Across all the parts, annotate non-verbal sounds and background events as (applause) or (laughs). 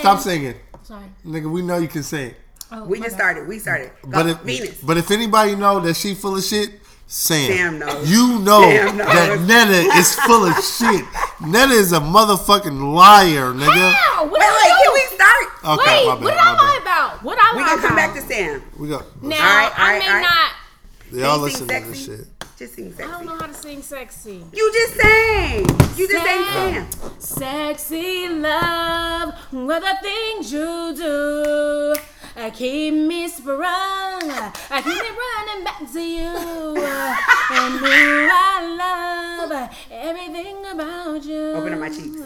Stop singing, Sorry. nigga. We know you can sing. Oh, We just bad. started. We started. Go, But if Venus. but if anybody know that she full of shit, Sam. Sam knows. You know Sam knows. that Netta is full of shit. Netta is a motherfucking liar, nigga. How? What Wait, did wait. I Can we start? Okay, Wait, my bad, what did I lie about? What I We lie gonna come about? back to Sam. We go. Now All right, all I may all right. not. Y'all Can listen to this shit. Just sing I don't know how to sing sexy. You just sang. You just sang Sam. Sam. Sexy love, what the things you do. I keep me sprung. I keep me running back to you. (laughs) And you I love everything about you. Open up my cheeks.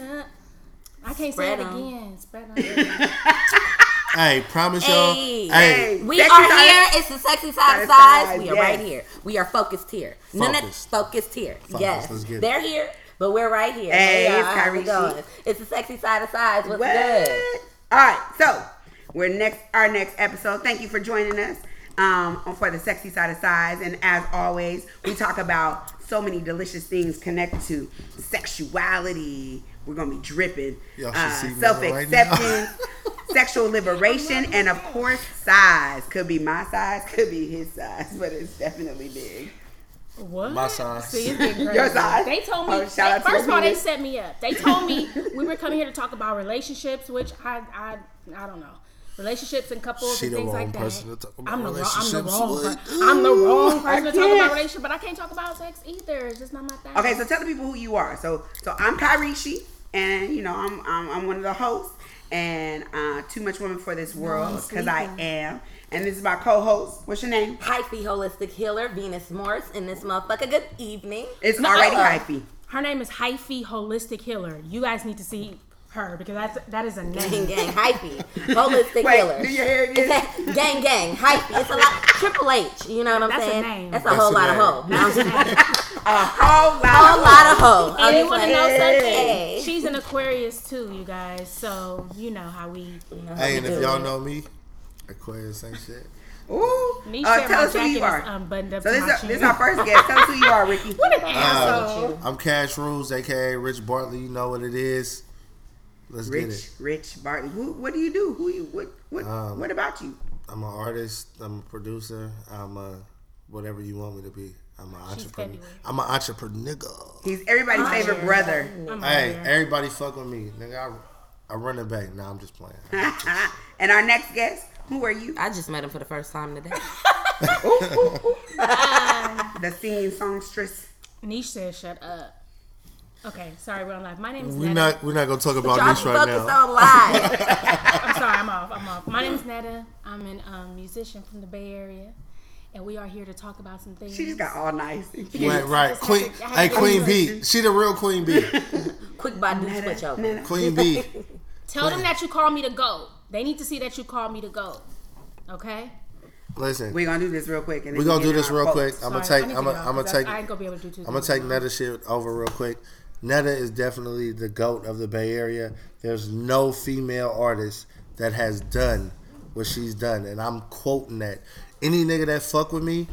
I can't Spread say it 'em. again. Spread them. (laughs) Hey, promise y'all. Hey. Hey, We Sexy are side- here. It's the sexy side of size. We are yes. right here. We are focused here. None of Focused. focused here. Focused. Yes, Let's get it. they're here, but we're right here. Hey, Hey, it's Kyrie it going? It's the sexy side of size. What's What? good? All right, so we're next our next episode. Thank you for joining us um, for the sexy side of size, and as always, we talk about so many delicious things connected to sexuality. We're gonna be dripping, uh, see me self right now. acceptance, (laughs) sexual liberation, and of course, size. Could be my size, could be his size, but it's definitely big. What? My size. See, it's (laughs) getting crazy. Your size? They told me. Oh, shout out to first of all, they set me up. They told me (laughs) we were coming here to talk about relationships, which I, I, I don't know. Relationships and couples She and things like that. to talk about I'm the wrong. I'm the relationships wrong. with. I'm the wrong person to talk about relationships, but I can't talk about sex either. It's just not my thing. Okay, so tell the people who you are. So, so I'm Kyrishi, and you know I'm I'm, I'm one of the hosts, and uh, Too Much Woman for This World because I am, and this is my co-host. What's your name? Hyphy holistic healer Venus Morris in this motherfucker. Good evening. It's No, already hyphy. Her name is Hyphy Holistic Healer. You guys need to see her because that's that is a Gang name. gang (laughs) hyphy holistic Wait, healer. do you hear it It's a- gang gang hyphy. It's a lot. Triple H. You know what I'm That's a saying? name. That's a That's whole a lot of hoe. No, I'm just kidding. (laughs) A whole lot. whole lot of hoe. And you want to know something? Hey. She's an Aquarius too, you guys. So you know how we. You know how Hey, we and if y'all it. know me, Aquarius ain't shit. Ooh. Niche Uh, tell my us who you are. unbuttoned So this my is, this is our first guest. Tell us who you are, Ricky. (laughs) What an Uh. I'm Cash Rules, aka Rich Bartley. You know what it is. Let's get Rich, it. Rich Bartley. Who, what do you do? Who you? What? What? Um, what about you? I'm an artist. I'm a producer. I'm a whatever you want me to be. I'm an entrepreneur. February. I'm an entrepreneur. Nigga. He's everybody's favorite brother. I'm Hey, out here. everybody fuck with me, nigga. I, I run it back. Nah, I'm just playing. (laughs) and our next guest, who are you? I just met him for the first time today. (laughs) The singing songstress. Niche said, "Shut up." Okay, sorry, we're on live. My name is We're Netta. not. We're not gonna talk about Y'all this be right focused now. on live. (laughs) (laughs) I'm sorry, I'm off. I'm off. My name is Netta. I'm a um, musician from the Bay Area, and we are here to talk about some things. She just got all nice. (laughs) Right, right. Queen. had to- I had Hey, to Queen go B. She the real Queen B. Quick Badu switch over. Queen B. Tell them that you call me to go. They need to see that you call me to go. Okay. Listen, We're gonna do this real quick. And we're gonna do get this our real quotes. quick. I'm gonna Sorry, take. I need I'm to gonna. gonna 'cause take. I ain't gonna be able to do two. I'm gonna things take at. Netta shit over real quick. Netta is definitely the goat of the Bay Area. There's no female artist that has done what she's done, and I'm quoting that. Any nigga that fuck with me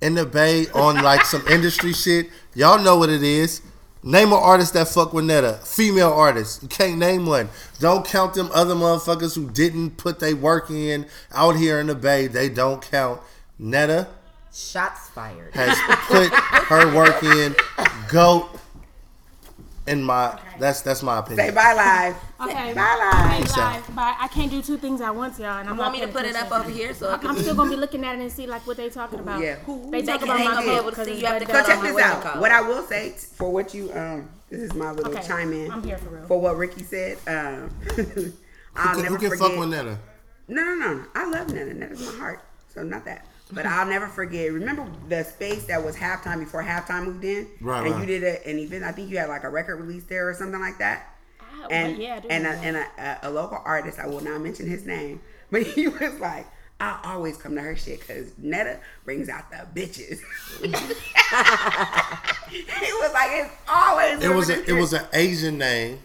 in the Bay on like some (laughs) industry shit, y'all know what it is. Name an artist that fuck with Netta. Female artist. You can't name one. Don't count them other motherfuckers who didn't put their work in out here in the Bay. They don't count. Netta Shots fired. has put her work in. Goat. In my that's that's my opinion. Say bye live. (laughs) Okay. Bye live. Hey, live. Bye. I can't do two things at once, y'all. And I'm Want me to put it up over here so it can I'm still gonna be looking at it and see like what they talking about. Yeah. Who- They They talk about they my gonna be able to 'cause see. it's You have to better So check this out. What I will say t- for what you um, this is my little Okay. chime in. I'm here for real. For what Ricky said. Um, (laughs) I'll Who, never who can forget. fuck with Netta? No, no, no, no. I love Netta. Netta's my heart. So not that. But I'll never forget. Remember the space that was halftime before halftime moved in, Right, and right. you did a, an event. I think you had like a record release there or something like that. Ah, And yeah, I and a, and a, a, a local artist. I will not mention his name, (laughs) but he was like, I always come to her shit because Netta brings out the bitches. (laughs) he was like, it's always. It was a, it was an Asian name.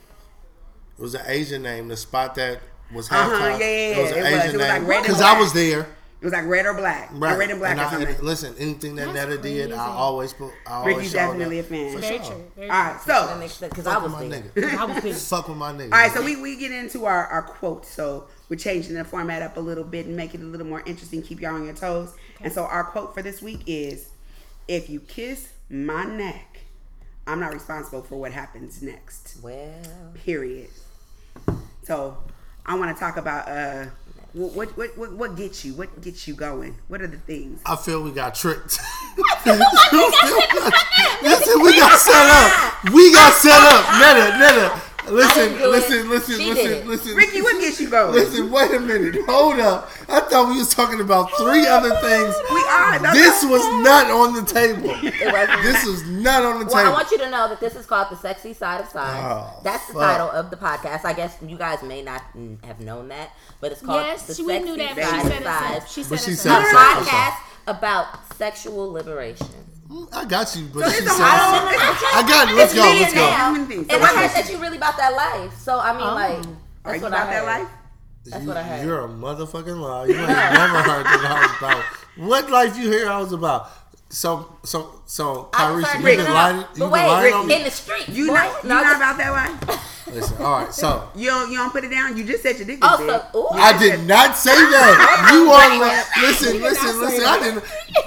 It was an Asian name. The spot that was Uh-huh, halftime. yeah, yeah, It was yeah, an it was. Asian was name red and because I was there. It was like red or black, or red and black And or I- something. and listen, anything that That's Netta did. I always put. I always Ricky's show definitely a fan. For Very sure. true. Very All right, That so makes sense because I was my there. nigga. I was pissed. Fuck with my nigga. All right, so we, we get into our, our quote. So we're changing the format up a little bit and make it a little more interesting, keep y'all on your toes. And so our quote for this week is If you kiss my neck, I'm not responsible for what happens next. Well, Period. So I want to talk about uh what, what what what what gets you? What gets you going? What are the things? I feel we got tricked. (laughs) (laughs) listen, we got set up. We got set up. Netta, Netta. Listen, didn't it. listen, listen, She listen, it. listen. Ricky, what gets you going? Listen, wait a minute. Hold up. I thought we was talking about three other things. We are. That's This all- was not on the table. it wasn't. This was not on the table. Well, I want you to know that this is called the sexy side of size. Oh, That's the fuck. title of the podcast. I guess you guys may not have known that, but it's called Yes, the she- sexy we knew that. side She of said it size. herself. She said But it she herself. said A podcast about sexual liberation. I got you, but So she it's a said. whole- I got it. Let's It's go. me Let's and go. now. Human beings. So And I what heard gets that you really about that life. So I mean, Oh. like, Are that's you what about I that life? That's what I heard. You're a motherfucking liar. You ain't (laughs) never heard that I was about. What life you hear I was about? So, so, so, I Kyrie, started you been lying? You But been wait, lying on Ricky, in the street. You boy. not you No, not just- about that life? (laughs) Listen, all right. So, You don't you don't put it down. You just said your dick Oh, was so- big. ooh. I did not say that. (laughs) You are listen, listen, listen. I didn't.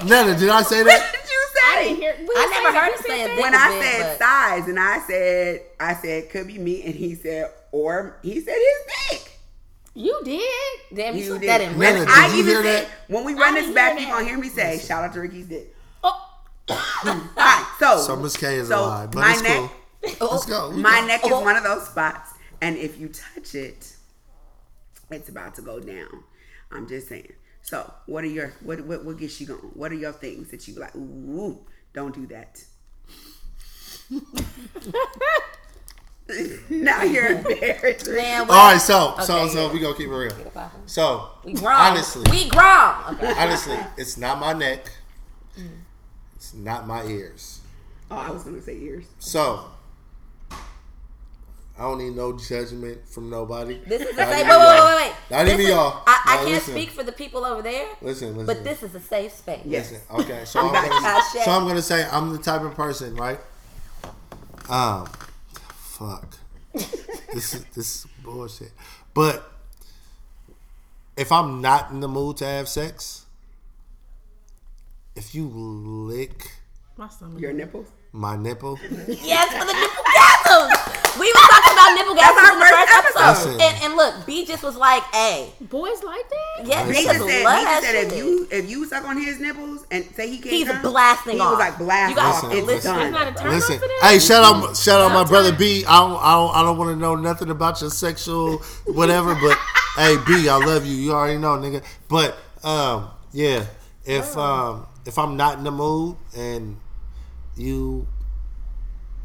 Nana, did I say that? Did you I didn't hear. I never heard him say said it. when I is said but- size and I said I said could be me and he said or he said his dick. You did. Damn, you, You did. that in. Nana, real did I you even hear said that? when we run I this back, you gonna hear me say shout out to Ricky's dick. Oh, All (laughs) right, so So Miss K is a so lie, but my it's neck, cool. Let's go. We my go. neck is Oh. one of those spots, and if you touch it, it's about to go down. I'm just saying. So, what are your what what, what gets you going? What are your things that you like? Ooh, don't do that. (laughs) now you're embarrassed. Man, All right, so, so, Okay, so yeah. we gonna keep it real. So, We grown. honestly, we grown. Okay. honestly, it's not my neck. Mm. It's not my ears. Oh, I was gonna say ears. So, I don't need no judgment from nobody. This is a Not safe. even Wait, wait, y'all. wait, wait. Not This even is- y'all. I, I can't listen. speak for the people over there. Listen, listen. But this is a safe space. Yes. Listen, okay. So I'm, gonna, so I'm gonna say I'm the type of person, right? Um, fuck. this is this is bullshit. But if I'm not in the mood to have sex, if you lick my stomach. Your nipples. My nipple, Yes, for the nipple gasms. We were talking about nipple That's gasms in the first first episode. episode. And, and look, B just was like, "Hey, Boys like that. yes, Listen. He just said, he that just said if you if you suck on his nipples and say he can't, He's come, blasting he off. was like blast You guys off. listen, It's listen. done. Not a turn listen. for them. Hey, shout out, shout out my brother B. I don't, I don't, I don't want to know nothing about your sexual whatever, but (laughs) hey, B, I love you. You already know, nigga. But um, yeah, if um, if I'm not in the mood and you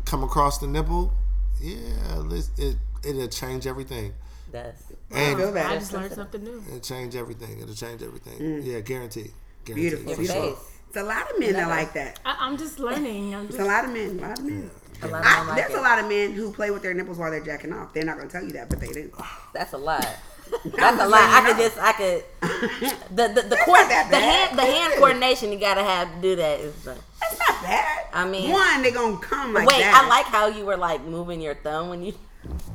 come across the nipple, yeah, let's- it it'll change everything. That's I feel And that. I just learned something new. it'll change everything. It'll change everything. Mm. Yeah, guaranteed. Guaranteed. Beautiful, For beautiful. sure. It's a lot of men that like that. I, I'm just learning. I'm It's a lot of men. A lot of men. a lot of I, like there's it. a lot of men who play with their nipples while they're jacking off. They're not gonna tell you that, but they do. That's a lot. That's a lot. I could just, I could. The the the, court, the hand the hand coordination you gotta have to do that is. uh, That's not bad. I mean- one, they gonna come like Wait, that. I like how you were like moving your thumb when you.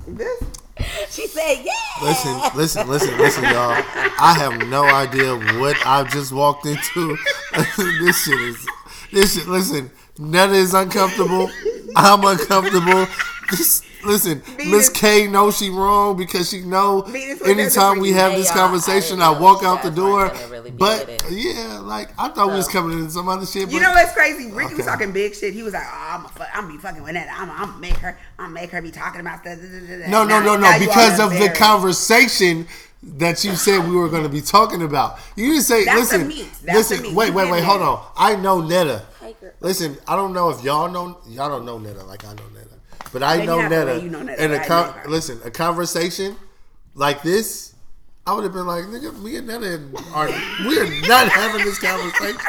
this. (laughs) She said, "Yeah." Listen, listen, listen, listen, y'all. I have no idea what I've just walked into. (laughs) this shit is, this shit. Listen, Netta is uncomfortable. (laughs) I'm uncomfortable. This, listen, Miss K knows she wrong because she know Venus was there anytime we have this y'all, I conversation, I walk out the door. really But yeah, like I thought we was coming into some other shit. But You know what's crazy? Ricky was talking big shit. He was like, "Oh, I'm a fuck, I'm be fucking with that. I'm, I'm gonna make her. I'm make her be talking about stuff." da, da, da, da." No, no, no, no. Because of the conversation that you said we were going to be talking about. You didn't say, That's listen, listen, wait, wait, wait, hold on. I know Netta. Tiger. Listen, I don't know if y'all know, y'all don't know Netta like I know Netta. But I Maybe know not Netta. you know Netta, and a but con- listen, a conversation like this, I would have been like, nigga, me and Netta are, we are not having this conversation.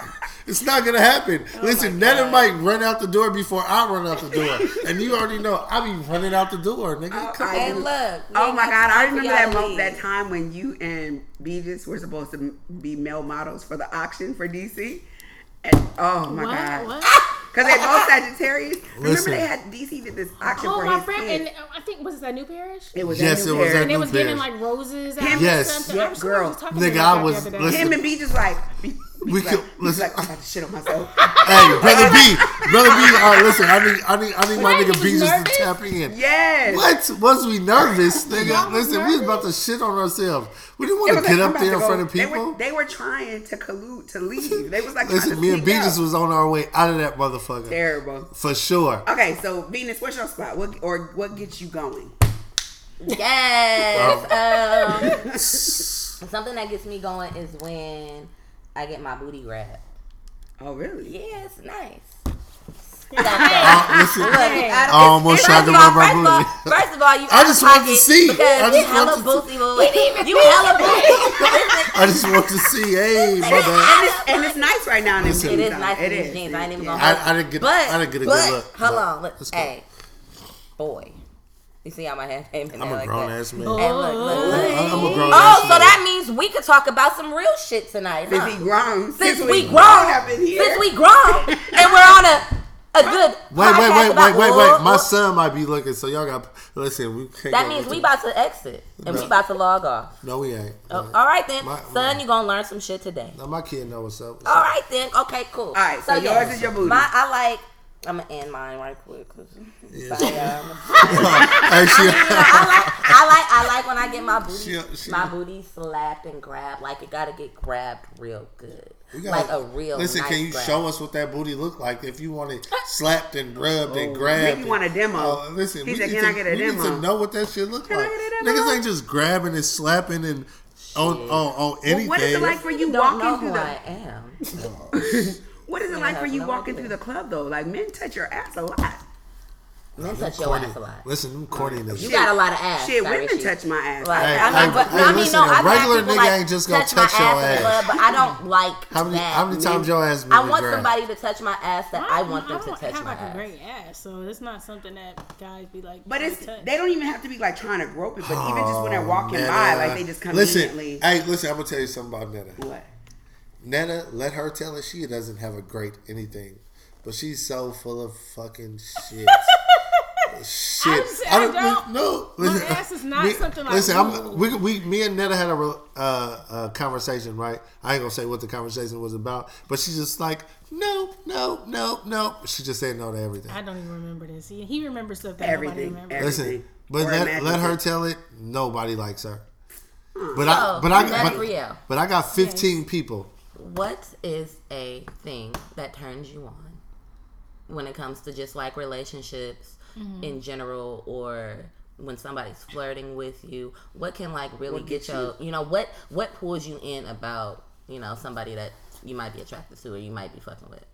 It's not gonna happen. Listen, Netta might run out the door before I run out the door, and you already know I be running out the door, nigga. Come oh I on. And look. Oh my god, I remember that moment, that time when you and Beavis were supposed to be male models for the auction for DC. And oh my What? god. What? (laughs) Because they're both (laughs) Sagittarius. Remember they had DC did this auction Oh, for my his friend, kids. and uh, I think was it that new parish? it was Yes, that new it was pair. that And they new was giving like roses Him- or Yes. something. Yeah, I girl. I was Nigga, I was- the other day. listen. Him and B just like be, (laughs) We he's could- like, listen. like, I'm about to shit on myself. (laughs) Hey, brother B, brother B. All right, listen, I need, I need, I need my nigga He B was just to tap in. yes. What? Was we nervous, (laughs) nigga? Y'all was Listen, we was about to shit on ourselves. We didn't want to get like, up there in go- front of They people. were, they were trying to collude to leave. (laughs) They was like, Listen, me and B just was on our way out of that motherfucker terrible. for sure. Okay, so Venus, what's your spot? What or what gets you going? Yes. Um, something that gets me going is when I get my booty wrapped. Oh, really? Yeah, it's nice. Uh, (laughs) listen, Look, I I almost tried to first of rub my first of all- booty. First of all, you I just want to see. I just you hella wanted to- booty. boy. You hella booty. (laughs) Listen, I just want to see. Hey, my bad. And it's, and it's nice right now in these Listen. It jeans, nice It in these jeans. I ain't even Yeah. gonna. I, I didn't get. But I didn't get a but, good look. Hold but on, look, hey, boy, you see how my hand came in I'm there a like grown that? ass man. Oh. And look, look, look. I'm a grown Oh, ass so man. that means we could talk about some real shit tonight, Since huh? we grown, Since since we we grown, up in here. since we grown, and we're on a a good. Wait, wait, wait, wait, wait, wait. My Ooh, ooh. son might be looking, so y'all got listen. We can't. That means we about to exit and we about to log off. No, we ain't. Oh, No. all right then, My- son, my- you gonna learn some shit today. Now my kid know what's up. What's All up. right then, okay, cool. All right, so yours is your booty. My, I like. I'm gonna end mine right quick. 'cause- Yeah. Sorry, um, (laughs) y'all. she, (laughs) You know, I like, I like, I like when I get my booty, She- she- my booty slapped and grabbed. Like it gotta get grabbed real good, gotta- like a real. Listen, nice can you grab. show us what that booty looked like? If you want it slapped and rubbed and oh, grabbed. Maybe and- want a demo. Oh, listen, He we said, need "Can I to- get a we need demo?" to know what that shit looked Can I like. get a demo? Niggas ain't just grabbing and slapping and on on, on anything. what is it like for you You don't know walking who through I the? am. Oh, What is it like for you no walking idea. through the club though? Like men touch your ass a lot. Men touch your Corny. ass a lot. Listen, them corny niggas. You got a lot of ass. Shit, Sky women Richie. touch my ass. Like, Hey, I mean, hey, but hey, I mean, listen, no, a I've regular had nigga like ain't just gonna touch my touch your ass in ass. the club, but I don't (laughs) like How many that. how many times your ass been I want grabbed? somebody to touch my ass that I want them I to don't touch have my like a ass. great ass, so it's not something that guys be like. But it's touch. they don't even have to be like trying to grope it, but even just when they're oh, walking Netta. by, like uh, they just Oh, Listen, conveniently. hey, listen, I'm gonna tell you something about Netta. what? Netta, let her tell it. She doesn't have a great anything, but she's so full of fucking shit. (laughs) shit. I just- I don't- no. my ass is not me- something like- Listen, I'm, we, we, me and Netta had a, re- uh, a conversation, right? I ain't gonna say what the conversation was about, but she's just like, no, no, no, no. She just said no to everything. I don't even remember this. He, he remembers stuff that Everything, nobody remembers. everything. Listen, but let, let her tell it. Nobody likes her. But I, So, but I, but, but I got 15 people. What is a thing that turns you on when it comes to just like relationships Mm-hmm. in general or when somebody's flirting with you? What can like really What get gets your, you know, what what pulls you in about, you know, somebody that you might be attracted to or you might be fucking with?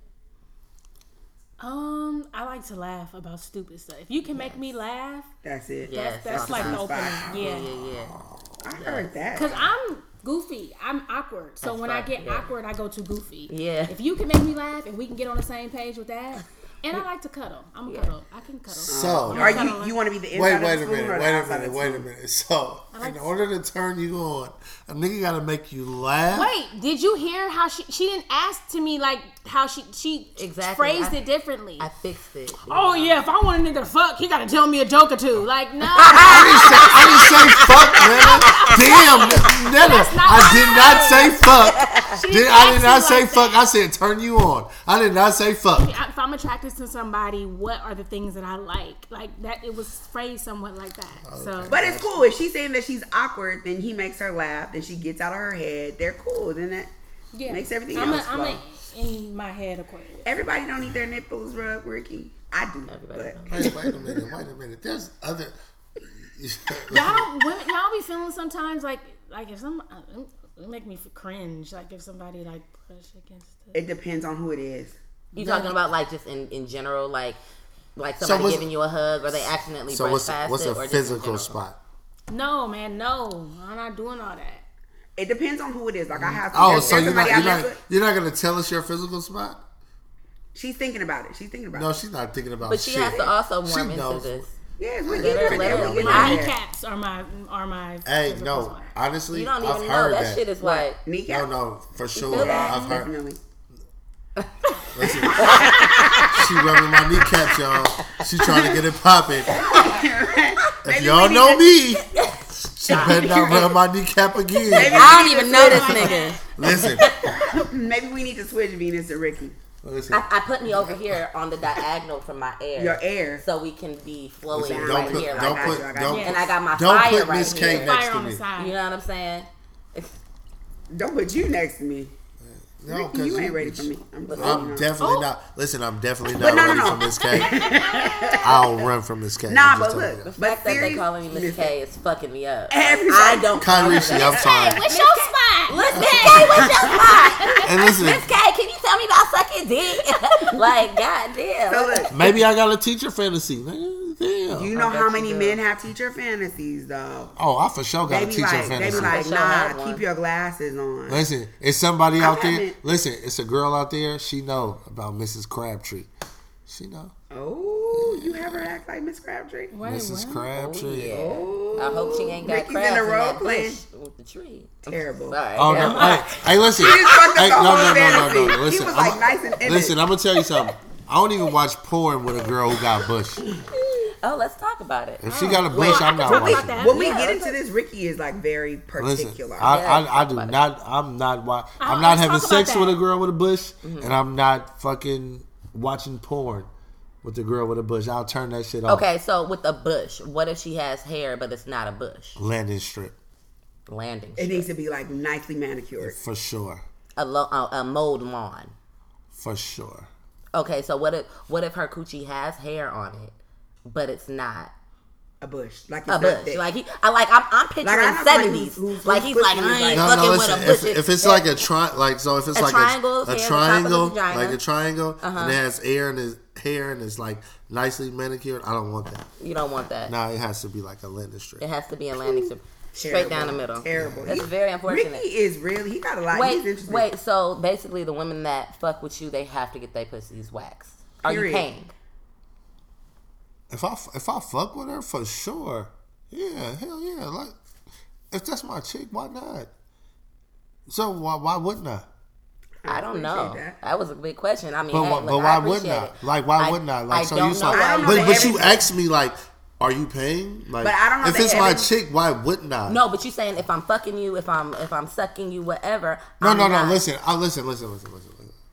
Um, I like to laugh about stupid stuff. If you can make me laugh, That's it. Yes, that's that's like the the opening. Yeah, Yeah. yeah, yeah. I heard that. Cause I'm goofy. I'm awkward. So That's when I get yeah. awkward, I go to goofy. Yeah. If you can make me laugh and we can get on the same page with that, and I like to cuddle. I'm a cuddle. I can cuddle. So, Are you you want to be the inside Wait, of wait the a minute, wait a minute, wait a minute. So, like in order to turn you on, a nigga gotta make you laugh. Wait, did you hear how she she didn't ask to me like how she she Exactly. phrased I- it differently? I fixed it. oh yeah, if I want a nigga to fuck, he gotta tell me a joke or two. Like no, I didn't say, I didn't say fuck, Netta. Damn, Netta. I did I not say fuck. Did, I did not say like fuck. that. I said turn you on. I did not say fuck. if I'm attracted to somebody, what are the things that I like? Like that, it was phrased somewhat like that. So, But it's cool if she's saying that she's awkward, then he makes her laugh, then she gets out of her head. They're cool. Then that yeah, makes everything I'm else A, I'm a, in my head Aquarius. everybody don't need their nipples rubbed, Ricky. I do, Everybody but Wait, wait a minute. Wait a minute. There's other. (laughs) Y'all don't, women, y'all be feeling sometimes like like if some uh, it make me cringe. Like if somebody like push against it. it depends on who it is. You talking about like just in, in general, like like somebody what's- giving you a hug or they accidentally So brush what's past what's it a or just in physical spot? No, man, no, I'm not doing all that. It depends on who it is. Like I mm. have. To Oh, there's- so there's you're not you're not you're not gonna tell us your physical spot? She's thinking about it. She's thinking about No, it. No, she's not thinking about But she shit. has to also She warm into knows. this. Yes, we're Let her- there. let her- We're My there. kneecaps are my are my. Hey, no, spot. honestly, You don't I've even know heard that, that. shit is like no, Kneecap. no, for sure. feel that? I've heard. Definitely. Listen, (laughs) she rubbing my kneecaps, y'all. She trying to get it popping. (laughs) If y'all know me, (laughs) she better not rub my kneecap (laughs) again. I don't even know this nigga. Listen, (laughs) Maybe we need to switch Venus and Ricky. listen. I, I put me over here on the diagonal from my air. Your air. So we can be flowing Listen, Don't don't right put, here. don't like put, you, I got don't you. And put, I got my don't fire put right Miss K here. next Fire to on the me. side. You know what I'm saying? Don't put you next to me. No, Ricky, you ain't ready for me. I'm, just letting you I'm definitely Oh. not. Listen, I'm definitely not no, no, ready no. for Miss K. (laughs) (laughs) I'll run from Miss K. Nah, but look. The fact that they serious- calling me Miss. K is fucking me up. Everybody- I don't. Kyrie, that. I'm sorry. What's your spot? Miss K, what's your spot? And listen, Miss K, can you tell me about sucking dick? (laughs) like, goddamn. So maybe I got a teacher fantasy. nigga. Damn. you know how many men have teacher fantasies though. oh, I for sure got They a be teacher like, they be like, For sure had nah, keep your glasses on. Listen, it's somebody out there. haven't- Listen, it's a girl out there. She know about Mrs. Crabtree. She know Oh, you have her act like Miss Crabtree. Wait, Mrs. what? Crabtree. Oh, yeah. Oh, I hope she ain't got Ricky's crabs in in, the role that playing. bush with the tree. Terrible. Sorry. Oh no! Hey, hey, listen. (laughs) He just fucked up Hey, the no, whole no, no, no, no, no. He Listen, was I'm- like nice and in Listen. I'm gonna tell you something. I don't even watch porn with a girl who got bush. (laughs) Oh, let's talk about it. If she got a bush, Wait, I'm not when we, watching. that. when we Yeah, get into this, Ricky is like very Listen, particular. I, Yeah, I, I talk do not. I'm not. wa- I'm Oh, not having talk about sex with a girl with a bush, Mm-hmm. and I'm not fucking watching porn with the girl with a bush. I'll turn that shit off. Okay, so with a bush, what if she has hair but it's not a bush? Landing strip Landing. it needs to be like nicely manicured. for sure, A, lo- a, a mowed lawn. for sure. Okay, so what if what if her coochie has hair on it, but it's not A bush, like a bush? thick. Like he, I like I'm, I'm picturing Like, I seventies. who's- who's- Like he's like pussy I ain't No, fucking no, with a bush. If, if it's like a tri, like so, if it's A like triangle, a, hair a at the top of the triangle, vagina. like a triangle, Uh-huh. and it has air and his hair and it's like nicely manicured. I don't want that. you don't want that. No, it has to be like a landing strip. It has to be a landing strip, straight Terrible. down the middle. Terrible. That's He- very unfortunate. Ricky is really he got a lot. He's Wait, interesting. wait. So basically, the women that fuck with you, they have to get their pussies waxed. Are Period. you paying? If I if I fuck with her for sure, yeah, hell yeah. Like if that's my chick, why not? So why why wouldn't I? I don't know. that. That. was a big question. I mean, But, hey, why- look, but I wouldn't I? it. Like why I- wouldn't I? Like I so don't you know saw, I don't but that but you asked me like, are you paying? Like, But I don't know if that it's my chick, why wouldn't I? No, but you saying if I'm fucking you, if I'm if I'm sucking you, whatever. no, I'm no, no. Listen, I listen, listen, listen, listen.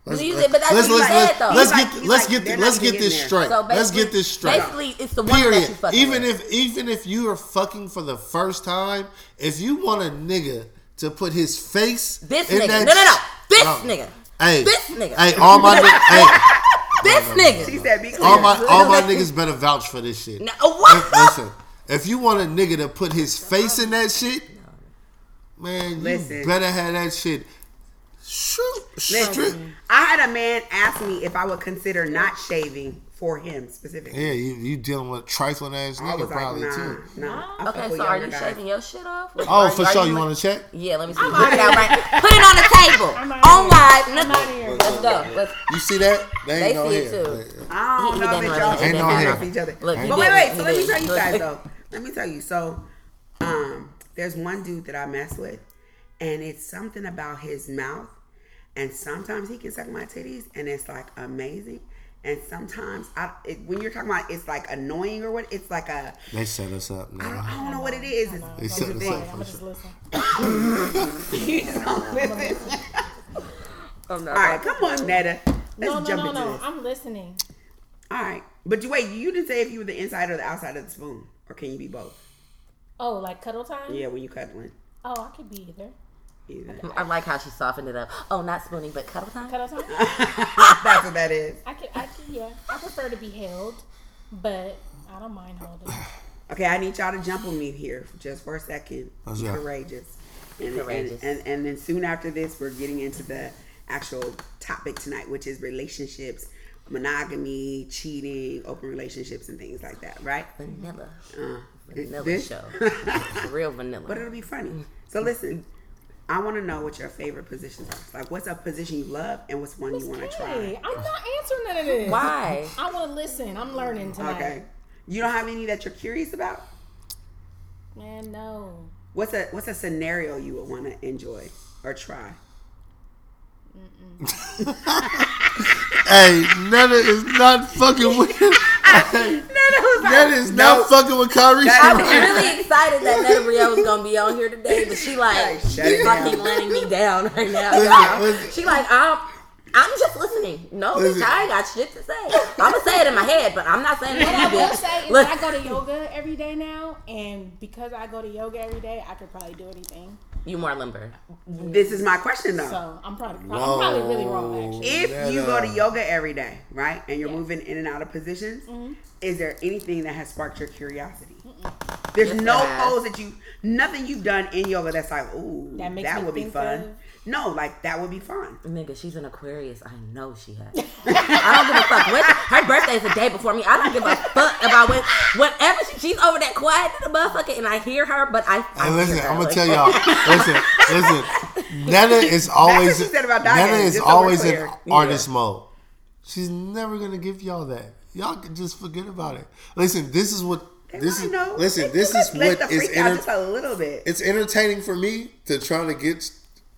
Listen. Let's, You- let's, but that's let's, what let's, let's, though. let's get like- let's he's get the, let's get this there. straight. So let's get this straight. Basically, it's the one that Period. you fucking Even with. if even if you are fucking for the first time, if you want a nigga to put his face This in nigga. that No, no, no. This No. nigga. Hey, This nigga. Hey, all my niggas. (laughs) hey, This nigga. She said, "Be clear." all my all my (laughs) niggas better vouch for this shit. No, what? If- Listen, if you want a nigga to put his face in that shit, man, you Listen. better have that shit. Shoot, strip. Listen, I had a man ask me if I would consider not shaving for him specifically. Yeah, you you dealing with trifling ass I nigga was like, probably nah, too. nah. Okay, so are you guys. shaving your shit off? Oh, Are- for are sure. You like- want to check? Yeah, let me see. Put it out right. Put it on the table. I'm On outta live. here. Let's, I'm outta here. let's go. Let's, You see that? They They no see it hair. too. I don't he know didn't that y'all it. should Ain't be no hanging hair. off each other. Look, but wait, wait. So let me tell you guys though. Let me tell you. So, um, there's one dude that I mess with, and it's something about his mouth, and sometimes he can suck my titties, and it's like amazing. And sometimes I, it, when you're talking about, it's like annoying or what? It's like a, They set us up I don't, now. I don't know what it is. It's, They set us up. (laughs) I'm just listen. you just don't listen. All right, come on, Netta. Let's No, no, jump no, into no. this. I'm listening. All right, but you wait. You didn't say if you were the inside or the outside of the spoon, or can you be both? Oh, like cuddle time? Yeah, when you cuddling. Oh, I could be either. Either. I like how she softened it up. Oh, not spooning, but cuddle time. Cuddle time? (laughs) That's what that is. I could, I could, yeah. I prefer to be held, but I don't mind holding. (sighs) Okay, I need y'all to jump on me here just for a second. Let's go. courageous. And, Courageous. And, and and then soon after this, we're getting into the actual topic tonight, which is relationships, monogamy, cheating, open relationships, and things like that. Right? Vanilla. Uh, Vanilla this- show. (laughs) Real vanilla. But it'll be funny. So listen, I want to know what your favorite positions are. Like, what's a position you love and what's one you want to try? I'm not answering none of this. (laughs) Why? I want to listen. I'm learning tonight. Okay. You don't have any that you're curious about? Man, no. What's a what's a scenario you would want to enjoy or try? (laughs) Hey, Netta is not fucking (laughs) with. Hey, Netta is not Nope. fucking with Kyrie. That- I was really excited that Netta Brielle was gonna be on here today, but she like Like, she's it down. fucking letting me down right now. Listen, listen. She like I'm I'm just listening. No, bitch, Listen. I ain't got shit to say. I'm gonna say it in my head, but I'm not saying it What I you, will bitch. say is Look, I go to yoga every day now, and because I go to yoga every day, I could probably do anything. you more limber. This is my question though. So I'm probably I'm probably really wrong actually. if you go to yoga every day, right, and you're Yeah. moving in and out of positions, Mm-hmm. Is there anything that has sparked your curiosity? There's Yes, no there has. pose that you, nothing you've done in yoga that's like, ooh, That that, makes me would be fun. of- No, like that would be fun. Nigga, she's an Aquarius. I know she has. (laughs) I don't give a fuck. What, her birthday's the day before me. I don't give a fuck about what, whatever. She, she's over that quiet to the motherfucker, and I hear her, but I. I hey, listen, I'm gonna Like, tell y'all. (laughs) Listen, listen. Netta is always she said about Diane, Netta is just so we're always in clear. artist mode. She's never gonna give y'all that. Y'all can just forget about it. Listen, this is what this is. know. Listen, You this is let what the is freak out enter- just a little bit. it's entertaining for me to try to get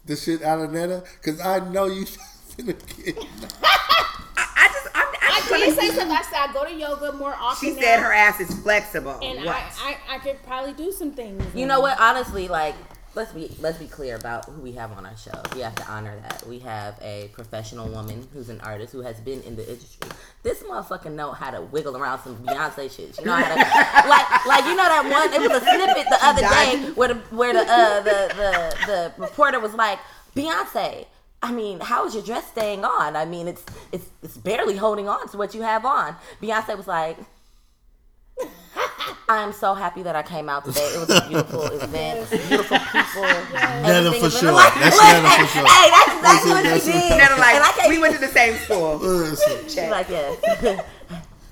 the shit out of Netta because I know you (laughs) finna get. (laughs) I just, I'm, I I'm did say see- something. I said I go to yoga more often. She now, said her ass is flexible. and what? I, I I could probably do some things. You know what? Honestly, like let's be let's be clear about who we have on our show. We have to honor that. We have a professional woman who's an artist who has been in the industry. This motherfucker know how to wiggle around some Beyonce shit. You know how to (laughs) like like you know that one. It was a snippet the other day where the where the uh the the the reporter was like Beyonce. I mean, how is your dress staying on? I mean, it's it's it's barely holding on to what you have on. Beyonce was like, I'm so happy that I came out today. It was a beautiful (laughs) event, beautiful people. Netta Everything for sure. Like, That's (laughs) like, Netta for sure. Hey, that's exactly what That's she did. Netta And like, can't- we went to the same school. (laughs) Listen, She like, yes.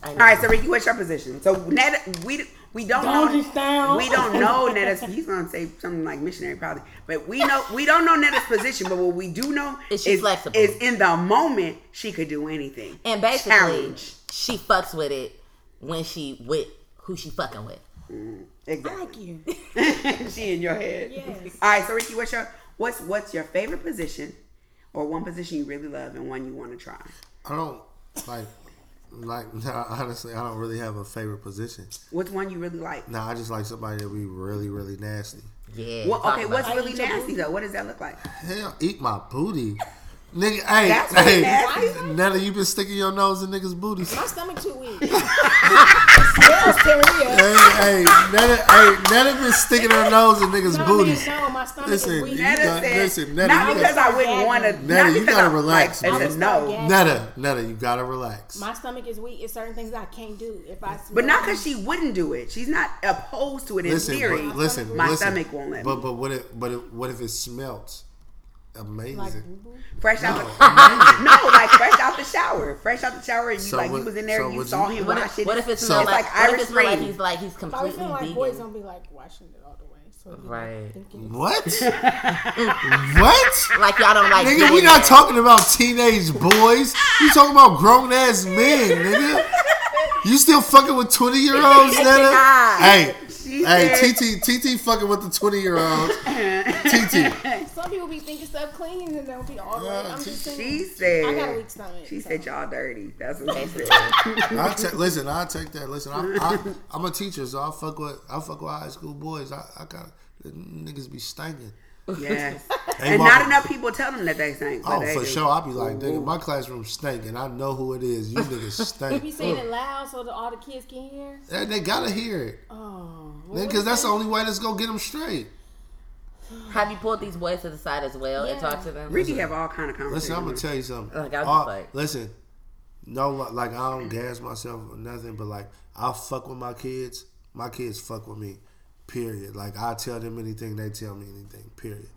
All right, so Ricky, what's your position? So Netta, we we don't Doggy know. style. We don't know Netta's. He's gonna say something like missionary probably, but we know we don't know Netta's position. But what we do know Is she flexible? Is in the moment she could do anything. And basically, Challenge. she fucks with it when she with who she fucking with. Mm-hmm. Exactly. Thank you. (laughs) she in your head. Yes. All right, so Ricky, what's your what's what's your favorite position, or one position you really love and one you want to try? I don't like like (laughs) honestly. I don't really have a favorite position. What's one you really like? Nah, I just like somebody that be really really nasty. Yeah. Well, okay, what's really nasty though? What does that look like? Hell, eat my booty. Nigga, hey, That's hey, nasty. Netta, you been sticking your nose in niggas' booties. My stomach too weak. (laughs) Smells diarrhea. hey, hey, Netta, hey, Netta been sticking her nose in niggas' No, booties. man, no, my stomach Listen, is you weak. Netta got, said, listen, Netta, not you because got, I wouldn't want to. Netta, you gotta relax, Like, man. it's a no. Yeah. Netta, Netta, you gotta relax. My stomach is weak. It's certain things I can't do. If I smell But not because she wouldn't do it. She's not opposed to it in Listen, theory. but, listen, My listen. stomach won't let But me. but what if but if, what if it smells amazing? like boo-boo. fresh out No, the (laughs) no, like fresh out the shower, fresh out the shower. And you So like what- you was in there, so and you saw you- him What wash if, it. what if it So- It's like, like Irish it like he's like he's completely feeling like boys don't be like washing it all the way. So Right. What? (laughs) what? Like y'all don't like. Nigga, we not that. talking about teenage boys. We talking about grown ass men, nigga. You still fucking with twenty year olds, (laughs) Netta? not. Hey, She hey, TT, TT fucking with the twenty year olds. (laughs) TT, Some people be thinking stuff clean and they'll be all right. I'm just saying. She said. I got a weak stomach. She so. said y'all dirty. That's what she said. (laughs) I ta- listen. I take that. Listen, I, I, I'm a teacher, so I fuck with I fuck with high school boys. I, I got niggas be stinking. Yes. (laughs) And Marco. not enough people tell them that they stink. but Oh, they for do. sure. I be like, nigga, my classroom stink, and I know who it is. You niggas (laughs) stink. You be stink. saying it loud so that all the kids can hear. They, they gotta hear it, Oh, well, because that's the only way that's gonna get them straight. Have you pulled these boys to the side as well and Yeah. talked to them? Ricky have all kind of conversations. Listen, I'm gonna tell you something. Like, I was All- like- listen, no, like I don't gas myself or nothing, but like I fuck with my kids. My kids fuck with me. Period. Like I tell them anything, they tell me anything. Period.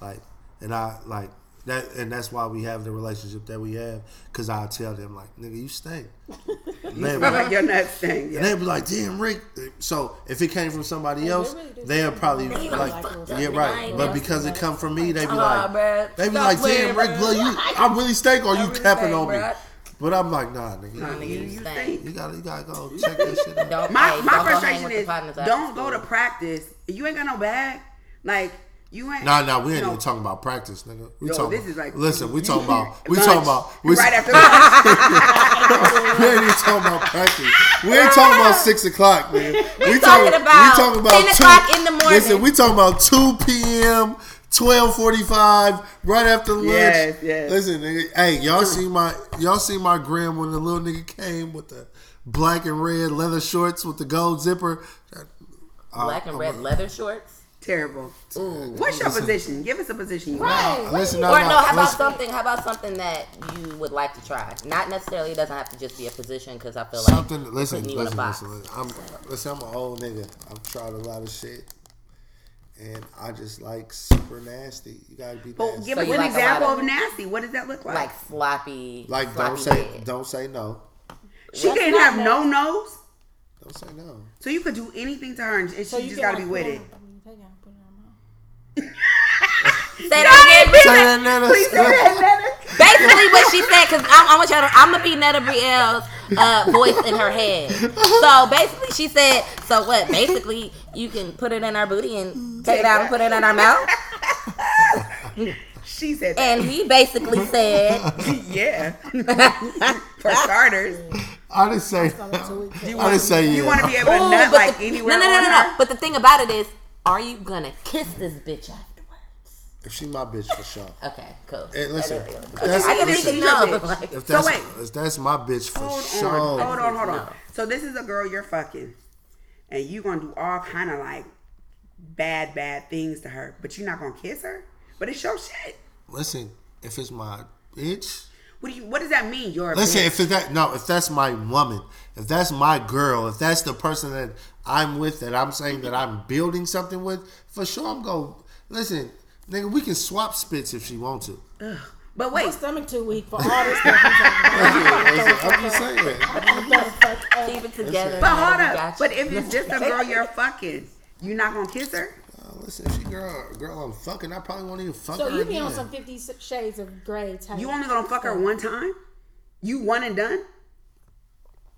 Like, and I like that, and that's why we have the relationship that we have. Cause I tell them like, nigga, you stink. (laughs) They Smell like your nuts stink. and they'd be like, "Damn, Rick." So if it came from somebody they else, really they'll probably that. like, Fucked up, yeah, right. But because it come from me, they be like, bruh. they be like, "Damn, Rick, bro, you, I'm really stink, or (laughs) you really capping on me." Bruh. But I'm like, nah, nigga, Nigga, you you, you stink. stink. you gotta, you gotta go check that shit out. Don't, My hey, my don't frustration the is don't go to practice. You ain't got no bag. Like you ain't. Nah, nah, we ain't no. even talking about practice, nigga. We No, talking. this is like listen, we (laughs) talking about, we lunch. talking about, we right after (laughs) lunch. we ain't even talking about practice. We ain't talking about (laughs) six o'clock, nigga. We, talking about we talking about 10 o'clock in the morning. Listen, we talking about two p.m. Twelve forty-five, right after lunch. Yes, yes. Listen, nigga. Hey, y'all see my y'all see my gram when the little nigga came with the black and red leather shorts with the gold zipper. Uh, black and red leather shorts. Terrible. Ooh. What's your Listen. position? Give us a position. You Right. want. Listen, Or no, how about listen. something? How about something that you would like to try? Not necessarily. It doesn't have to just be a position because I feel like Something. Listen, putting you in a listen, listen, listen. I'm listen. I'm an old nigga. I've tried a lot of shit, and I just like super nasty. You gotta be But nasty. give So us an like example of of- nasty. What does that look like? Like sloppy. like, sloppy don't say, head. don't say no. she That's can't not have no nose, Don't say no. so you could do anything to her, and she So just got to like, be with it. on- I mean, take out, put it on my- (laughs) (laughs) Say that again. Say that, Nana. Please say that, Basically, what she said, because I'm, I'm, gonna, I'm gonna be Netta Brielle's uh, voice in her head. So basically, she said, so what? Basically, you can put it in our booty and take it out and put it in our mouth. She said that. And he basically said, (laughs) yeah. (laughs) For starters, I didn't say. Like two you I want, didn't say you want to be able to Ooh, nut like the, anywhere no, no, no, no, no. But the thing about it is, are you gonna kiss this bitch afterwards? If she my bitch for sure. Okay, cool. Hey, listen, Okay, if that's, I just listen, need to your bitch. If that's, wait. if that's my bitch for Hold sure. on, hold on, hold on. No. So this is a girl you're fucking, and you gonna do all kind of like bad, bad things to her, but you're not gonna kiss her. But it's your shit. Listen, if it's my bitch. What do you? What does that mean? You're Listen, bitch? if it's that no, if that's my woman, if that's my girl, if that's the person that I'm with, that I'm saying that I'm building something with, for sure I'm going. Listen, nigga, we can swap spits if she wants to. But My wait, stomach too weak for all this stuff. I'm talking about. Listen, (laughs) I'm just saying. I'm done fuck up. keep it together. but hold up. But if it's just a girl you're (laughs) fucking, you're not gonna kiss her. Uh, listen, she girl, girl, I'm fucking. I probably won't even fuck So her you be again. on some Fifty Shades of Grey type. You only gonna fuck her one time? You one and done?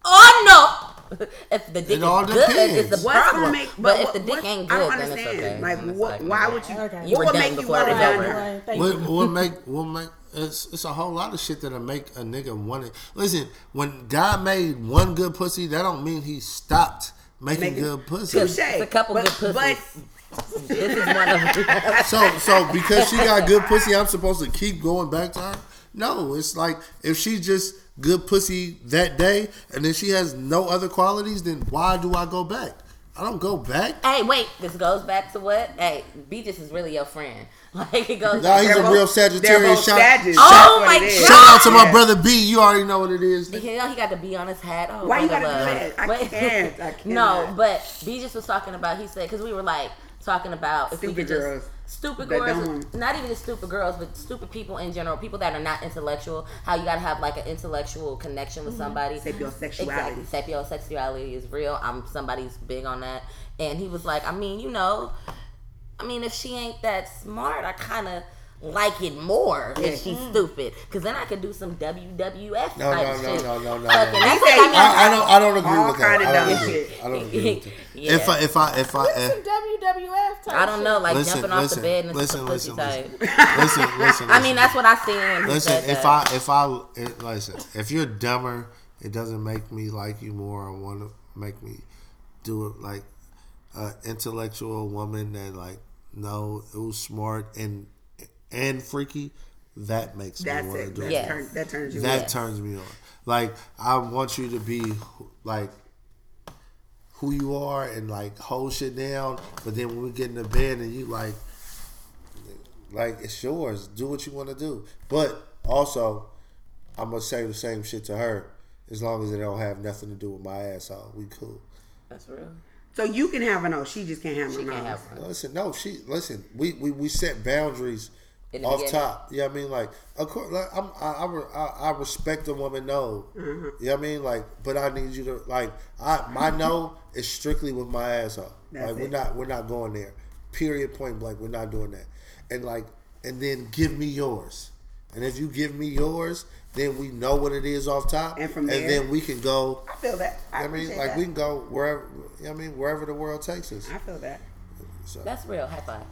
Oh no! (laughs) If the dick It all is good, depends. it's the What's problem. gonna make? but if what- the dick what- ain't I good, don't then it's understand. okay. Like, Then what? like, why uh, would you? Okay. You what would make you want it to was done her? What, you. what make (laughs) what make it's, it's a whole lot of shit that'll make a nigga want it. Listen, when God made one good pussy, that don't mean he stopped making Making- good pussy. Touche. It's a couple but, good But pussies. This is one of them. (laughs) So so because she got good pussy, I'm supposed to keep going back to her? No, it's like if she just good pussy that day and then she has no other qualities, then why do I go back? I don't go back. Hey, wait. This goes back to what? Hey, Beatrice is really your friend. (laughs) Like it goes. Nah, he's a both- real Sagittarius. both Shout, Sagittarius. Oh my. God. shout out to my Yeah. brother B. You already know what it is. You know, he got the B on his hat. Oh, Why you brother gotta do love. that? I But- can't. I (laughs) No, but B just was talking about. He said because we were like talking about if we Stupid could just girls. Stupid That girls, not even just stupid girls, but stupid people in general, people that are not intellectual. How you gotta have like an intellectual connection with somebody. Sapiosexuality. Exactly. Sapiosexuality is real. I'm somebody's big on that. And he was like, I mean, you know, I mean, if she ain't that smart, I kind of like it more Yeah. if she's stupid. Because then I could do some WWF No, type no, no, shit. no, no, no, Fucking- no. that's He I mean, I, I don't. I don't agree All with that. kinda I don't agree. I don't agree with that. (laughs) Yeah. If I, if I, if I, What's if, some WWF type I don't know, like Listen, jumping off the bed and listen, some pussy listen, type. listen, listen. (laughs) I mean, that's what I seen when he Listen, if. I if I it, listen, if you're dumber, it doesn't make me like you more I want to make me do it like an intellectual woman that like no, it was smart and and freaky. That makes That's me want to do That, it. Yes. turn, that turns you That on. turns me on. Like I want you to be like who you are and like hold shit down. But then when we get in the bed and you like, like it's yours. Do what you want to do. But also, I'm gonna say the same shit to her as long as it don't have nothing to do with my asshole. We cool. That's real. So you can have a no. She just can't have She no. can't no. have one. Listen, no, she listen. We we, we set boundaries In the off beginning? top. You know I mean? Like, of course, like, I'm, I, I, I, I respect a woman no. Mm-hmm. You know what I mean? Like, but I need you to like, I my (laughs) no is strictly with my asshole. That's like, we're not we're not going there. Period. Point blank. We're not doing that. And like, and then give me yours. And if you give me yours, then we know what it is off top. And from there- then we can go. I feel that. I, I mean, like that. we can go wherever. you know what I mean, wherever the world takes us. I feel that. So That's real. High five.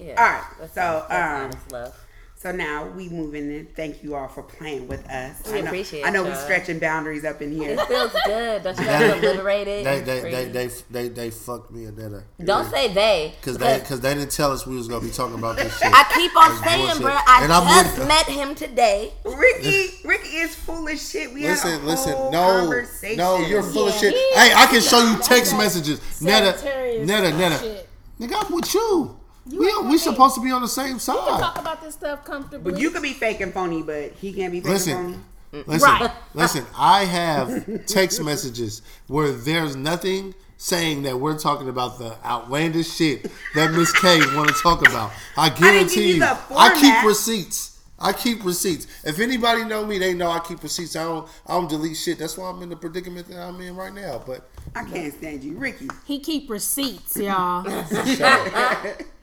Yeah. All right, That's, so, that's um, honest love. So now we moving in. Thank you all for playing with us. We I know, appreciate I know we y'all. stretching boundaries up in here. It feels good. Don't you guys feel liberated? they and they, they they they they fucked me and that. uh, Don't say they. Cause they, cause they didn't tell us we was gonna be talking about this (laughs) shit. I keep on That's saying, bullshit. bro. I And I'm just met him today. Ricky, Ricky is full of shit. We had Listen, a listen, whole no, conversation. no, you're full of shit. he- Hey, I can show you text messages. Netta, Sagittarius Netta, Netta. shit. Nigga, I'm with you. You we ain't we supposed to be on the same side. We can side. talk about this stuff comfortably. But you could be fake and phony, but he can't be fake and phony. Listen, listen, Right. listen. I have text messages where there's nothing saying that we're talking about the outlandish shit that Miss K want to talk about. I guarantee you you, I keep receipts. I keep receipts. If anybody know me, they know I keep receipts. I don't. I don't delete shit. That's why I'm in the predicament that I'm in right now. But I can't stand you, Ricky. he keep receipts, y'all. (laughs)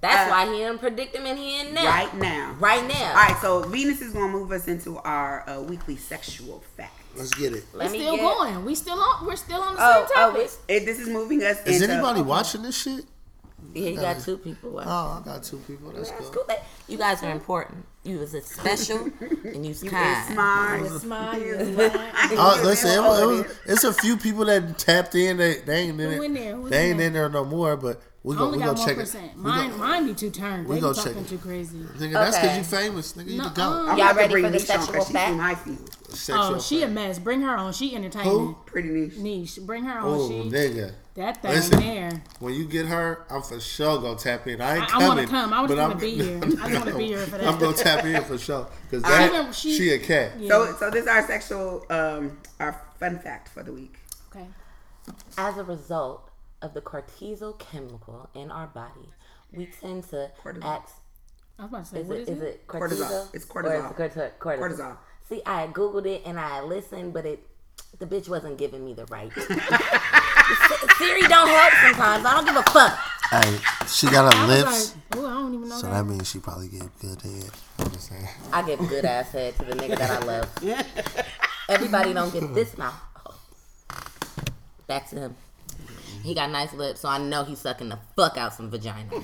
That's why he in predicament he in now. Right now. Right now. All right, so Venus is gonna move us into our uh, weekly sexual fact. let's get it. Let We're still get- going. We still on. We're still on the Oh, same oh, topic. we- It, this is moving us Is into. anybody watching this shit? Yeah, you got two people. watching. Oh, I got two people. That's That's cool. cool. They- You guys are important. You was a special and you was (laughs) You kind. is smart. You're smart, you're (laughs) You smart. Oh, listen, it was, it was, it's a few people that tapped in. They, they ain't in Who it. in there? Who's they in ain't there? in there no more. But we I go only we got go one percent. We Mine, go, mine be too turned. we They go be check talking it. too crazy. nigga, that's because Okay. you famous. Nigga, you the Nuh-uh. goat. I'm Y'all about to ready bring for the Niche sexual because she's fact? from hyphy. Sexual Oh, she a mess. Bring her on. She entertaining. Who? Pretty niche. Niche. Bring her on. Oh, she nigga. that thing Listen. there. When you get her, I'm for sure gonna tap in. I ain't I- I wanna come. I was but gonna I'm- be (laughs) here. I just wanna be here for that. I'm gonna tap in for sure. Cause She that, gonna- she, she- a cat. Yeah. So, so this is our sexual, um, our fun fact for the week. okay. As a result of the cortisol chemical in our body, we tend to Cortisol. act. I was about to say, Is what it, is is it? it Cortisol. cortisol? It's Or cortisol. is it cortisol? cortisol? Cortisol. See, I googled it and I listened, but it the bitch wasn't giving me the right. (laughs) (laughs) Siri don't help sometimes. I don't give a fuck. Hey, she got her I lips, like, oh, I don't even know so that. that means she probably gave good head. I'm just saying. I give good ass head to the nigga that I love. (laughs) Everybody don't get this mouth. Oh. That's him. He got nice lips, so I know he's sucking the fuck out some vagina. (laughs)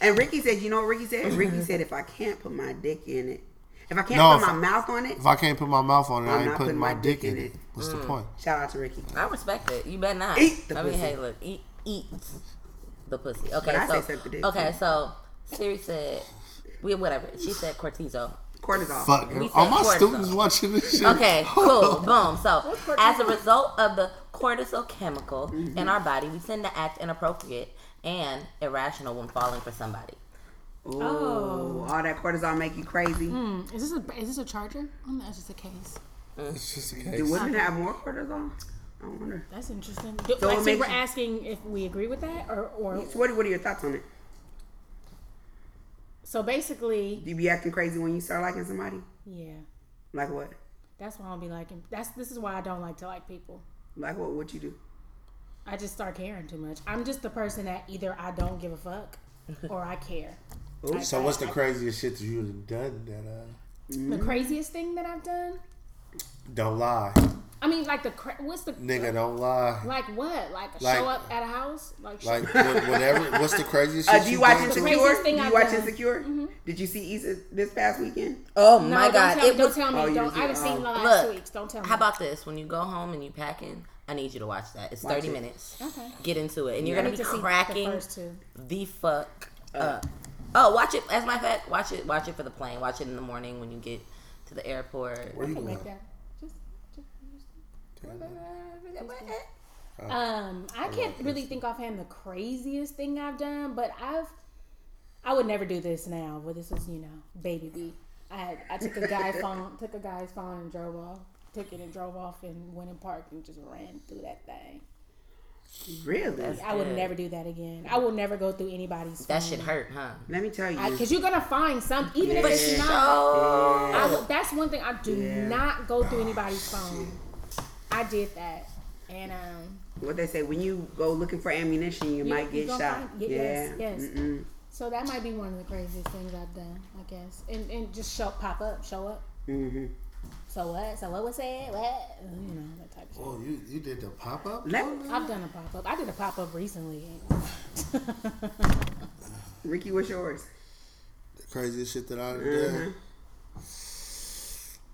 And Ricky said, you know what Ricky said? Ricky said, if I can't put my dick in it, if I can't No, put if my I- mouth on it, If I can't put my mouth on it, I'm I ain't not putting my dick in it. What's Mm. the point? shout out to Ricky. I respect it. You better not. Eat the I mean, pussy. hey, look, eat, eat the pussy. Okay, But I so say suck the dick, okay, too. so Siri said, we whatever. She said cortisol. Cortisol. Fuck. We All my cortisol. students watching this shit. Okay, (laughs) cool, boom. So, as a result of the cortisol chemical in our body, we tend to act inappropriate and irrational when falling for somebody. Ooh, Oh. all that cortisol make you crazy. Hmm, is this a is this a charger? Oh, no, that's just a case. It's just a case. Do case. women have more cortisol? I wonder. That's interesting. Do, So like, so we're you- asking if we agree with that, or or So what, what are your thoughts on it? So basically, Do you be acting crazy when you start liking somebody? yeah. Like what? That's why I'll be liking. That's this is why I don't like to like people. Like what? What you do? I just start caring too much. I'm just the person that either I don't give a fuck (laughs) or I care. I- So I- what's the I- craziest shit that you've done that uh the craziest thing that I've done? don't lie. I mean, like the cra- what's the Nigga don't lie. like what? Like, Like- show up at a house? Like, Like whatever what's the craziest Uh, do you you watch? Insecure? Do you I've watch done. Insecure? Did you see Issa this past weekend? Oh no, my don't god, tell me. it Don't was. tell me. Oh, don't. see- I haven't seen the last Look, two weeks. Don't tell me. How about this? When you go home and you packing, I need you to watch that. It's Watch 30 it. minutes. Okay. Get into it, and you're I gonna be to cracking the the fuck up. Oh, watch it. As my fact, watch it. Watch it for the plane. Watch it in the morning when you get to the airport. Where you Can going? make that. Just, just, um, I can't really think offhand the craziest thing I've done, but I've, I would never do this now. But this was, you know, baby B. I had, I took a guy (laughs) phone, took a guy's phone and drove off, took it and drove off and went and parked and just ran through that thing. Really? I would Good. never do that again. I will never go through anybody's. Phone. That phone. shit hurt, huh? Let me tell you. Because you're gonna find some, even if it's not. Oh, I that's one thing I do Yeah. not go through anybody's phone. I did that, and um, what they say when you go looking for ammunition, you, You- might get gonna shot. find- yeah. yes, yes. Mm-mm. so that might be one of the craziest things I've done, I guess, and and just show pop up, show up. Mm-hmm. So what? So what was said? What? You know that type of shit. Oh, you you did the pop up? Let I've done a pop up. I did a pop up recently. (laughs) Ricky, what's yours? The craziest shit that I done. Mhm.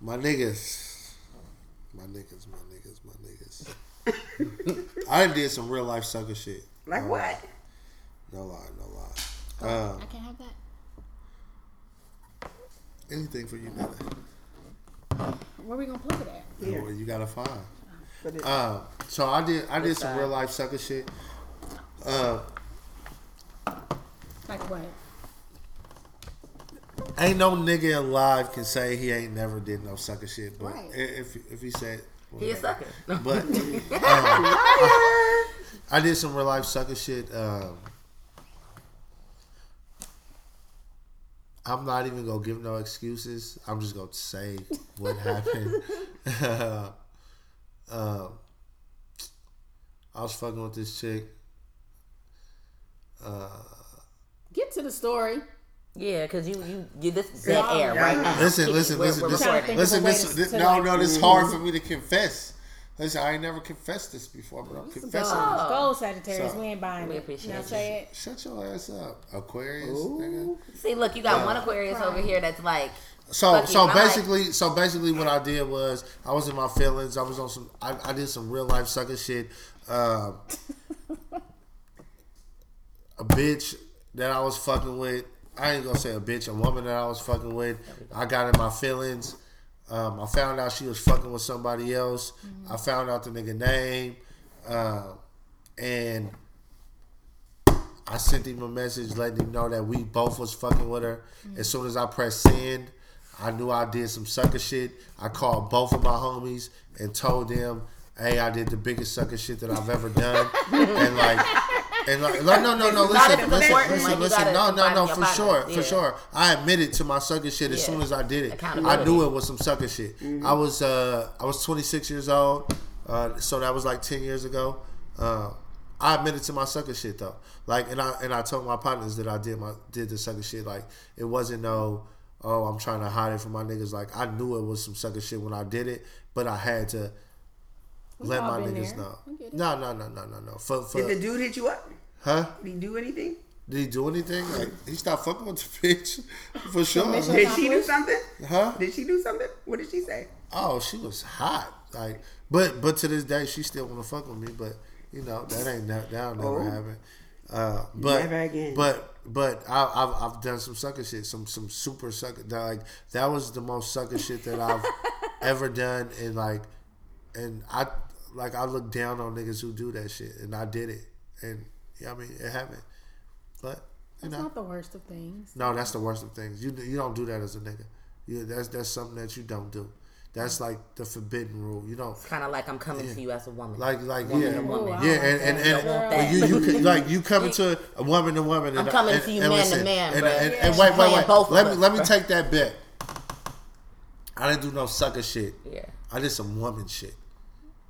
My niggas. My niggas, my niggas, my niggas. (laughs) I done did some real life sucker shit. Like No what? lie. No lie, no lie. Um, I can't have that. anything for you, nigga. Where we gonna plug it at? Here. Well, you gotta find. It- Uh, so I did I did some side? real life sucker shit. Uh, Like what? ain't no nigga alive can say he ain't never did no sucker shit. But Right. if if he said he a sucker. (laughs) But (laughs) um, I did some real life sucker shit. Um, I'm not even gonna give no excuses. I'm just gonna say what happened. (laughs) um, I was fucking with this chick. Get to the story. Yeah, because you, you, you, this is dead air Yeah. right now. Listen, listen, We're- listen, we're listen, trying to think listen. of a way This, to- this, to, no, like- no, this is hard for me to confess. Listen, I ain't never confessed this before, but I'm confessing. Go, go Sagittarius. So- we ain't buying We it. appreciate Now you. say it. Shut your ass up, Aquarius. Nigga. See, look, you got one Aquarius over here that's like, So Fuck so and I'm basically so basically what I did was I was in my feelings. I was on some I, I did some real life sucker shit. Um, (laughs) a bitch that I was fucking with. I ain't gonna say a bitch, a woman that I was fucking with. I got in my feelings. Um, I found out she was fucking with somebody else. I found out the nigga name, um, and I sent him a message letting him know that we both was fucking with her. As soon as I pressed send, I knew I did some sucker shit. I called both of my homies and told them, "Hey, I did the biggest sucker shit that I've ever done." (laughs) and like, and like, no, no, no, no. Listen, listen, listen, like, listen. No, no, no. For sure, Yeah. for sure. I admitted to my sucker shit as Yeah. soon as I did it. I knew it was some sucker shit. I was, uh, I was 26 years old, uh, so that was like 10 years ago. Uh, I admitted to my sucker shit though. Like, and I and I told my partners that I did my did the sucker shit. Like, it wasn't no, oh, I'm trying to hide it from my niggas. Like, I knew it was some sucker shit when I did it, but I had to let my niggas there. know. I get it. No, no, no, no, no, no. For, for Did the dude hit you up? huh? Did he do anything? Did he do anything? Like, he stopped fucking with the bitch (laughs) for sure. Did she do something? Huh? Did she do something? What did she say? Oh, she was hot. Like, but but to this day, she still want to fuck with me. But you know that ain't that that'll never Oh. happen. Uh, but Never again. but but I, I've I've done some sucker shit, some some super sucker. That, like that was the most sucker shit that I've (laughs) ever done, and like, and I like I look down on niggas who do that shit, and I did it, and yeah, I mean it happened. But you It's know, not the worst of things. no, that's the worst of things. You you don't do that as a nigga. You, that's that's something that you don't do. That's like the forbidden rule. You don't kind of like I'm coming to you as a woman. like like Woman yeah to woman. yeah and and, and, and that. you you like you coming (laughs) to a woman to woman. And, I'm coming and, to you and man to listen, man, and, and, Yeah. and wait wait wait. both Let me us, let me bruh. take that bet. I didn't do no sucker shit. yeah. I did some woman shit.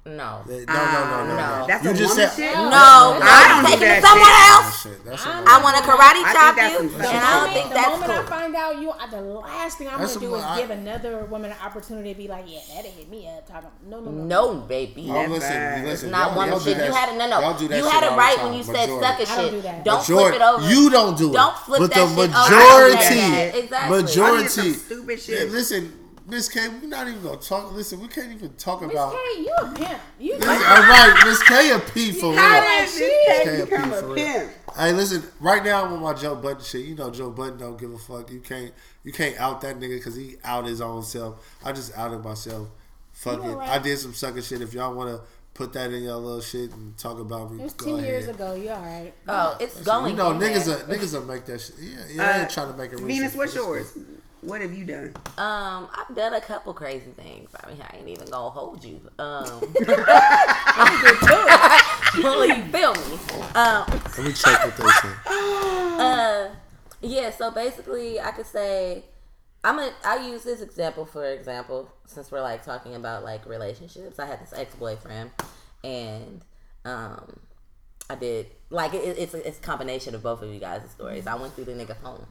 No. No no no no no. no. That's you a just woman said shit? No, No, no, I don't do it that somewhere shit. else. shit. That's I- a, I want to karate chop you, and. I The don't moment, think the that's moment I find out you, the last thing I'm gonna do what is I- give another woman an opportunity to be like, yeah, that hit me up. Talking, no, no, no. No, baby. Oh, listen, Never. listen. Not y'all- woman do shit. that You had it. No, no. y'all do that You shit had it right when you said Majority. sucker shit. do that. Don't flip it over. You don't do it. Don't flip that shit over. majority. I do that. Exactly. I Majority. stupid shit. Listen, Miss K, we're not even gonna talk. Listen, we can't even talk Miss about. Miss K, you a pimp. You Listen, all right, Miss K a P for How real. did this Can't cat become be a for real. pimp? Hey, listen. Right now, I'm with my Joe Budden shit. You know, Joe Budden don't give a fuck. You can't, you can't out that nigga because he out his own self. I just outed myself. Fuck You it. alright. I did some sucker shit. If y'all want to put that in your little shit and talk about me, It was go ten ahead. years ago. You all right? Oh, it's going. You know, niggas, there. are, niggas will make that shit. Yeah, yeah. I Uh, ain't trying to make it. Venus, what's yours? cool. What have you done? Um, I've done a couple crazy things. I mean, I ain't even gonna hold you. Um, (laughs) (laughs) well, you feel me? Um, Let me check what they say. uh, yeah. So basically, I could say I'm a. I use this example for example, since we're like talking about like relationships. I had this ex boyfriend, and um, I did like it, it's a, it's a combination of both of you guys' stories. I went through the nigga home,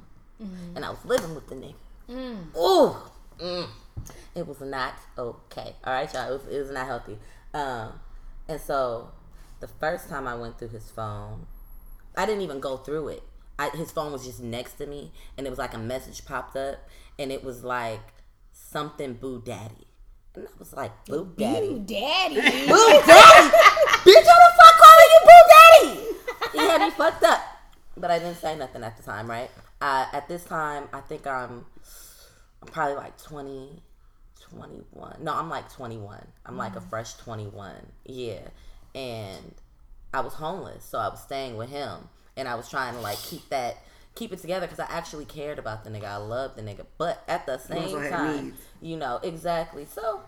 and I was living with the nigga. Ooh, mm. it was not okay. All right, y'all. It was, it was not healthy. Um, and so the first time I went through his phone, I didn't even go through it. I, his phone was just next to me, and it was like a message popped up, and it was like something boo daddy, and I was like boo daddy, Daddy. (laughs) boo daddy, bitch, who the fuck calling you boo daddy? He had me fucked up, but I didn't say nothing at the time, right? Uh, at this time, I think I'm, I'm probably like 20, 21. No, I'm like 21. I'm like a fresh 21. Yeah, and I was homeless, so I was staying with him, and I was trying to like keep that keep it together because I actually cared about the nigga. I loved the nigga, but at the same also time, needs. you know exactly. So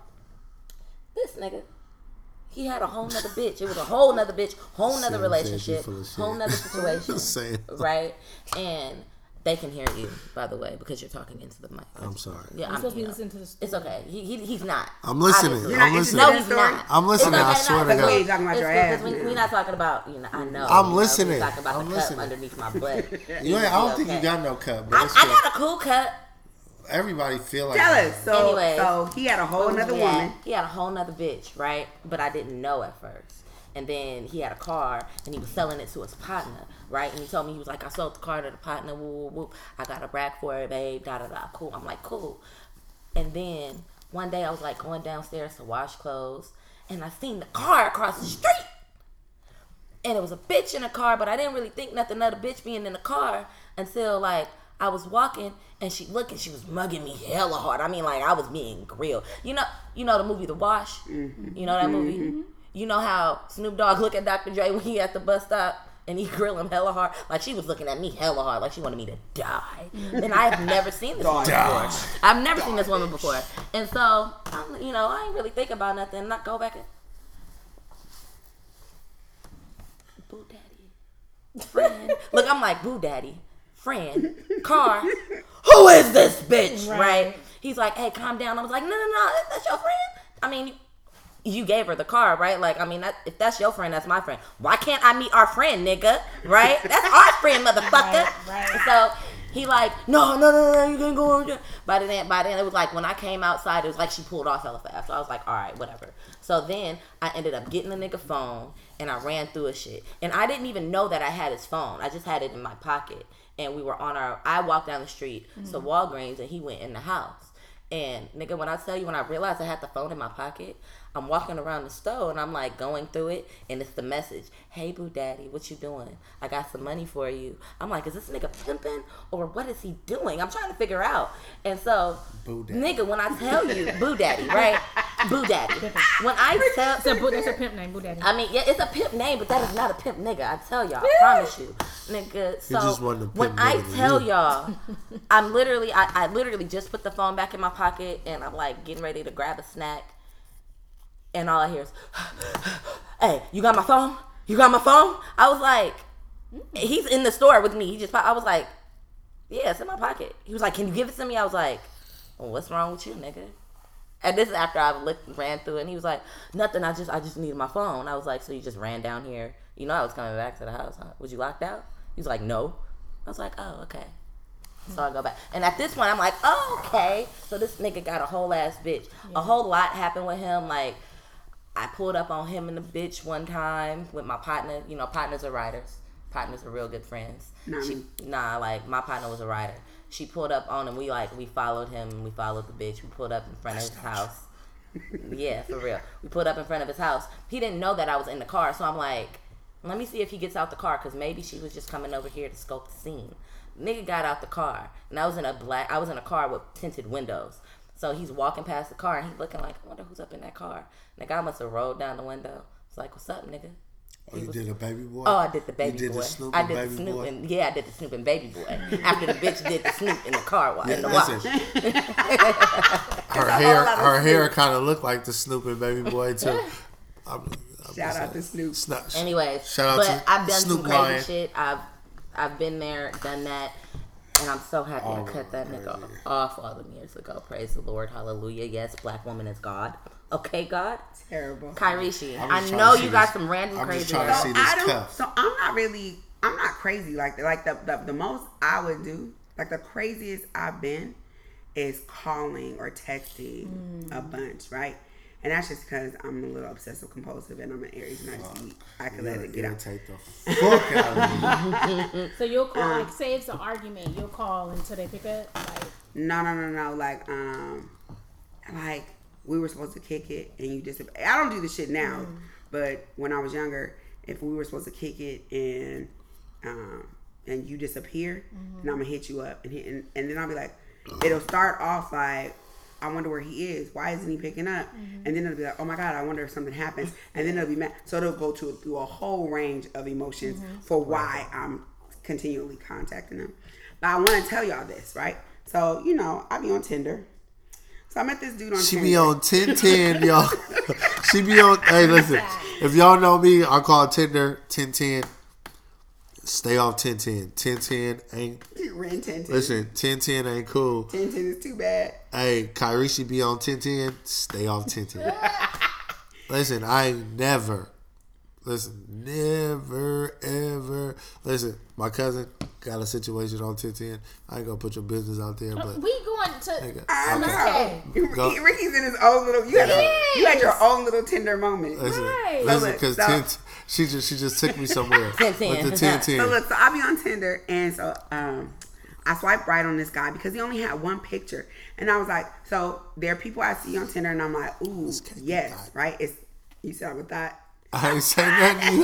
this nigga. He had a whole nother bitch. It was a whole nother bitch, whole nother Sam relationship, full of shit. whole nother (laughs) situation, right? And they can hear you, by the way, because you're talking into the mic. I'm sorry. Yeah, I'm I'm, supposed to be listening to this. It's okay. He, he he's not. I'm listening. Obviously. You're not I'm listening. No, he's not. I'm listening, It's I swear to That's God. what he's talking about your ass. we, man. we're not talking about, you know, I know. I'm listening. We're talking about I'm the listening. cup underneath my butt. (laughs) You ain't, I don't think you got no cut, but I, I got a cool cut. everybody feel like Tell that. us. So, Anyway. so he had a whole oh, He another had- woman. He had a whole nother bitch, right? But I didn't know at first. And then he had a car and he was selling it to his partner, right? And he told me he was like, I sold the car to the partner, woo woo woo. I got a rack for it, babe, da da da. Cool. I'm like, cool. And then one day I was like going downstairs to wash clothes and I seen the car across the street. And it was a bitch in the car, but I didn't really think nothing of the bitch being in the car until like I was walking and she looking, she was mugging me hella hard. I mean, like I was being grilled. You know, you know the movie The Wash. Mm-hmm. You know that movie. Mm-hmm. You know how Snoop Dogg look at Dr. Dre when he at the bus stop and he (laughs) grill him hella hard. Like she was looking at me hella hard, like she wanted me to die. And I have never seen this woman Die. before. I've never seen this woman before. And so, I'm, you know, I ain't really think about nothing. Not go back and Boo Daddy. Friend. Look, I'm like, Boo Daddy. Friend. Car. Who is this bitch? Right. Right. He's like, hey, calm down. I was like, no, no, no. That's your friend? I mean, you gave her the car, right? Like, I mean, that, if that's your friend, that's my friend. Why can't I meet our friend, nigga? Right? (laughs) That's our friend, motherfucker. Right, right. So he like, no, no, no, no, you can't go there. By then, by then, it was like when I came outside, it was like she pulled off hella fast. So I was like, all right, whatever. So then I ended up getting the nigga phone and I ran through his shit. And I didn't even know that I had his phone. I just had it in my pocket. And we were on our, I walked down the street to mm-hmm. Walgreens and he went in the house. And nigga, when I tell you, when I realized I had the phone in my pocket, I'm walking around the store and I'm like going through it, and it's the message: "Hey, boo, daddy, what you doing? I got some money for you." I'm like, is this nigga pimping or what is he doing? I'm trying to figure out. And so, Boo daddy. nigga, when I tell you, (laughs) boo, daddy, right? boo, daddy. When I tell, It's a, boo- that's a pimp name, Boo Daddy. I mean, yeah, it's a pimp name, but that is not a pimp nigga. I tell y'all, I promise you, nigga. So just wasn't a when I tell you. y'all, (laughs) I'm literally, I, I literally just put the phone back in my pocket, and I'm like getting ready to grab a snack, and all I hear is, (sighs) "Hey, you got my phone? You got my phone?" I was like, he's in the store with me. He just, I was like, yeah, it's in my pocket. He was like, can you give it to me? I was like, well, what's wrong with you, nigga? And this is after I looked, ran through it, and he was like, "Nothing. I just, I just needed my phone." I was like, "So you just ran down here? You know, I was coming back to the house. Huh? Was you locked out?" He was like, "No." I was like, "Oh, okay." So I go back, and at this point, I'm like, "Oh, okay." So this nigga got a whole ass bitch. A whole lot happened with him. Like, I pulled up on him and the bitch one time with my partner. You know, partners are riders. Partners are real good friends. Nah, She, nah, like my partner was a rider. She pulled up on him. We like we followed him. We followed the bitch. We pulled up in front of his house. yeah, for real. We pulled up in front of his house. He didn't know that I was in the car, so I'm like, let me see if he gets out the car because maybe she was just coming over here to scope the scene. Nigga got out the car, and I was in a black. I was in a car with tinted windows. So he's walking past the car, and he's looking like, I wonder who's up in that car. And the guy must have rolled down the window. It's like, what's up, nigga? Oh, you did a baby boy. Oh, I did the baby you did boy. The Snoop I did baby the Snoop boy. and yeah, I did the Snoop and baby boy. After the bitch did the Snoop in the car wa- in the listen, wash. (laughs) her hair, her hair kind of looked like the Snoop and baby boy too. (laughs) I'm, I'm Shout out to saying. Snoop. Sna- Anyway, Shout out but to I've done Snoop some crazy Lion. shit. I've I've been there, done that, and I'm so happy I cut that nigga off all them years ago. Praise the Lord, Hallelujah. Yes, black woman is God. Okay, God. Terrible. Kyrishi, I'm I know you got this- some random I'm just crazy. trying to ass- see So I don't. cuff. So I'm not really. I'm not crazy like that. Like the, the the most I would do, like the craziest I've been, is calling or texting a bunch, right? And that's just because I'm a little obsessive compulsive and I'm an Aries and I just be, I can let it get out. irritate the fuck out of me. (laughs) So you'll call, like, say it's an argument, you'll call until they pick up. Like, No, no, no, no. Like, um, like we were supposed to kick it and you just. I don't do this shit now, mm-hmm. but when I was younger, if we were supposed to kick it and um and you disappear, mm-hmm. then I'm gonna hit you up and hit, and, and then I'll be like, it'll start off like. I wonder where he is. Why isn't he picking up? Mm-hmm. And then it'll be like, oh my god, I wonder if something happens. And then it'll be mad. So it'll go to through a whole range of emotions for why I'm continually contacting them. But I want to tell y'all this, right? So you know, I be on Tinder. So I met this dude on She Tinder. be on 1010, y'all. (laughs) she be on. Hey, listen. If y'all know me, I call Tinder 1010. Stay off 1010. 1010 ain't. Ren 10 Listen, 1010 ain't cool. 10 is too bad. Hey, Kyrie she be on 1010. Stay off 1010. (laughs) listen, I never. Listen, never, ever. Listen, my cousin got a situation on 1010. I ain't gonna put your business out there, but. we going to. Okay. I Okay. know. Go. Ricky's in his own little. You had, a, you had your own little Tinder moment. Listen, Right. listen, So because so- she just she just took me somewhere 10-10. (laughs) with the 10 10. So look, so I be on Tinder, and so um, I swipe right on this guy because he only had one picture, and I was like, so there are people I see on Tinder, and I'm like, ooh, yes, right? It's you said I would thought. I ain't saying nothing.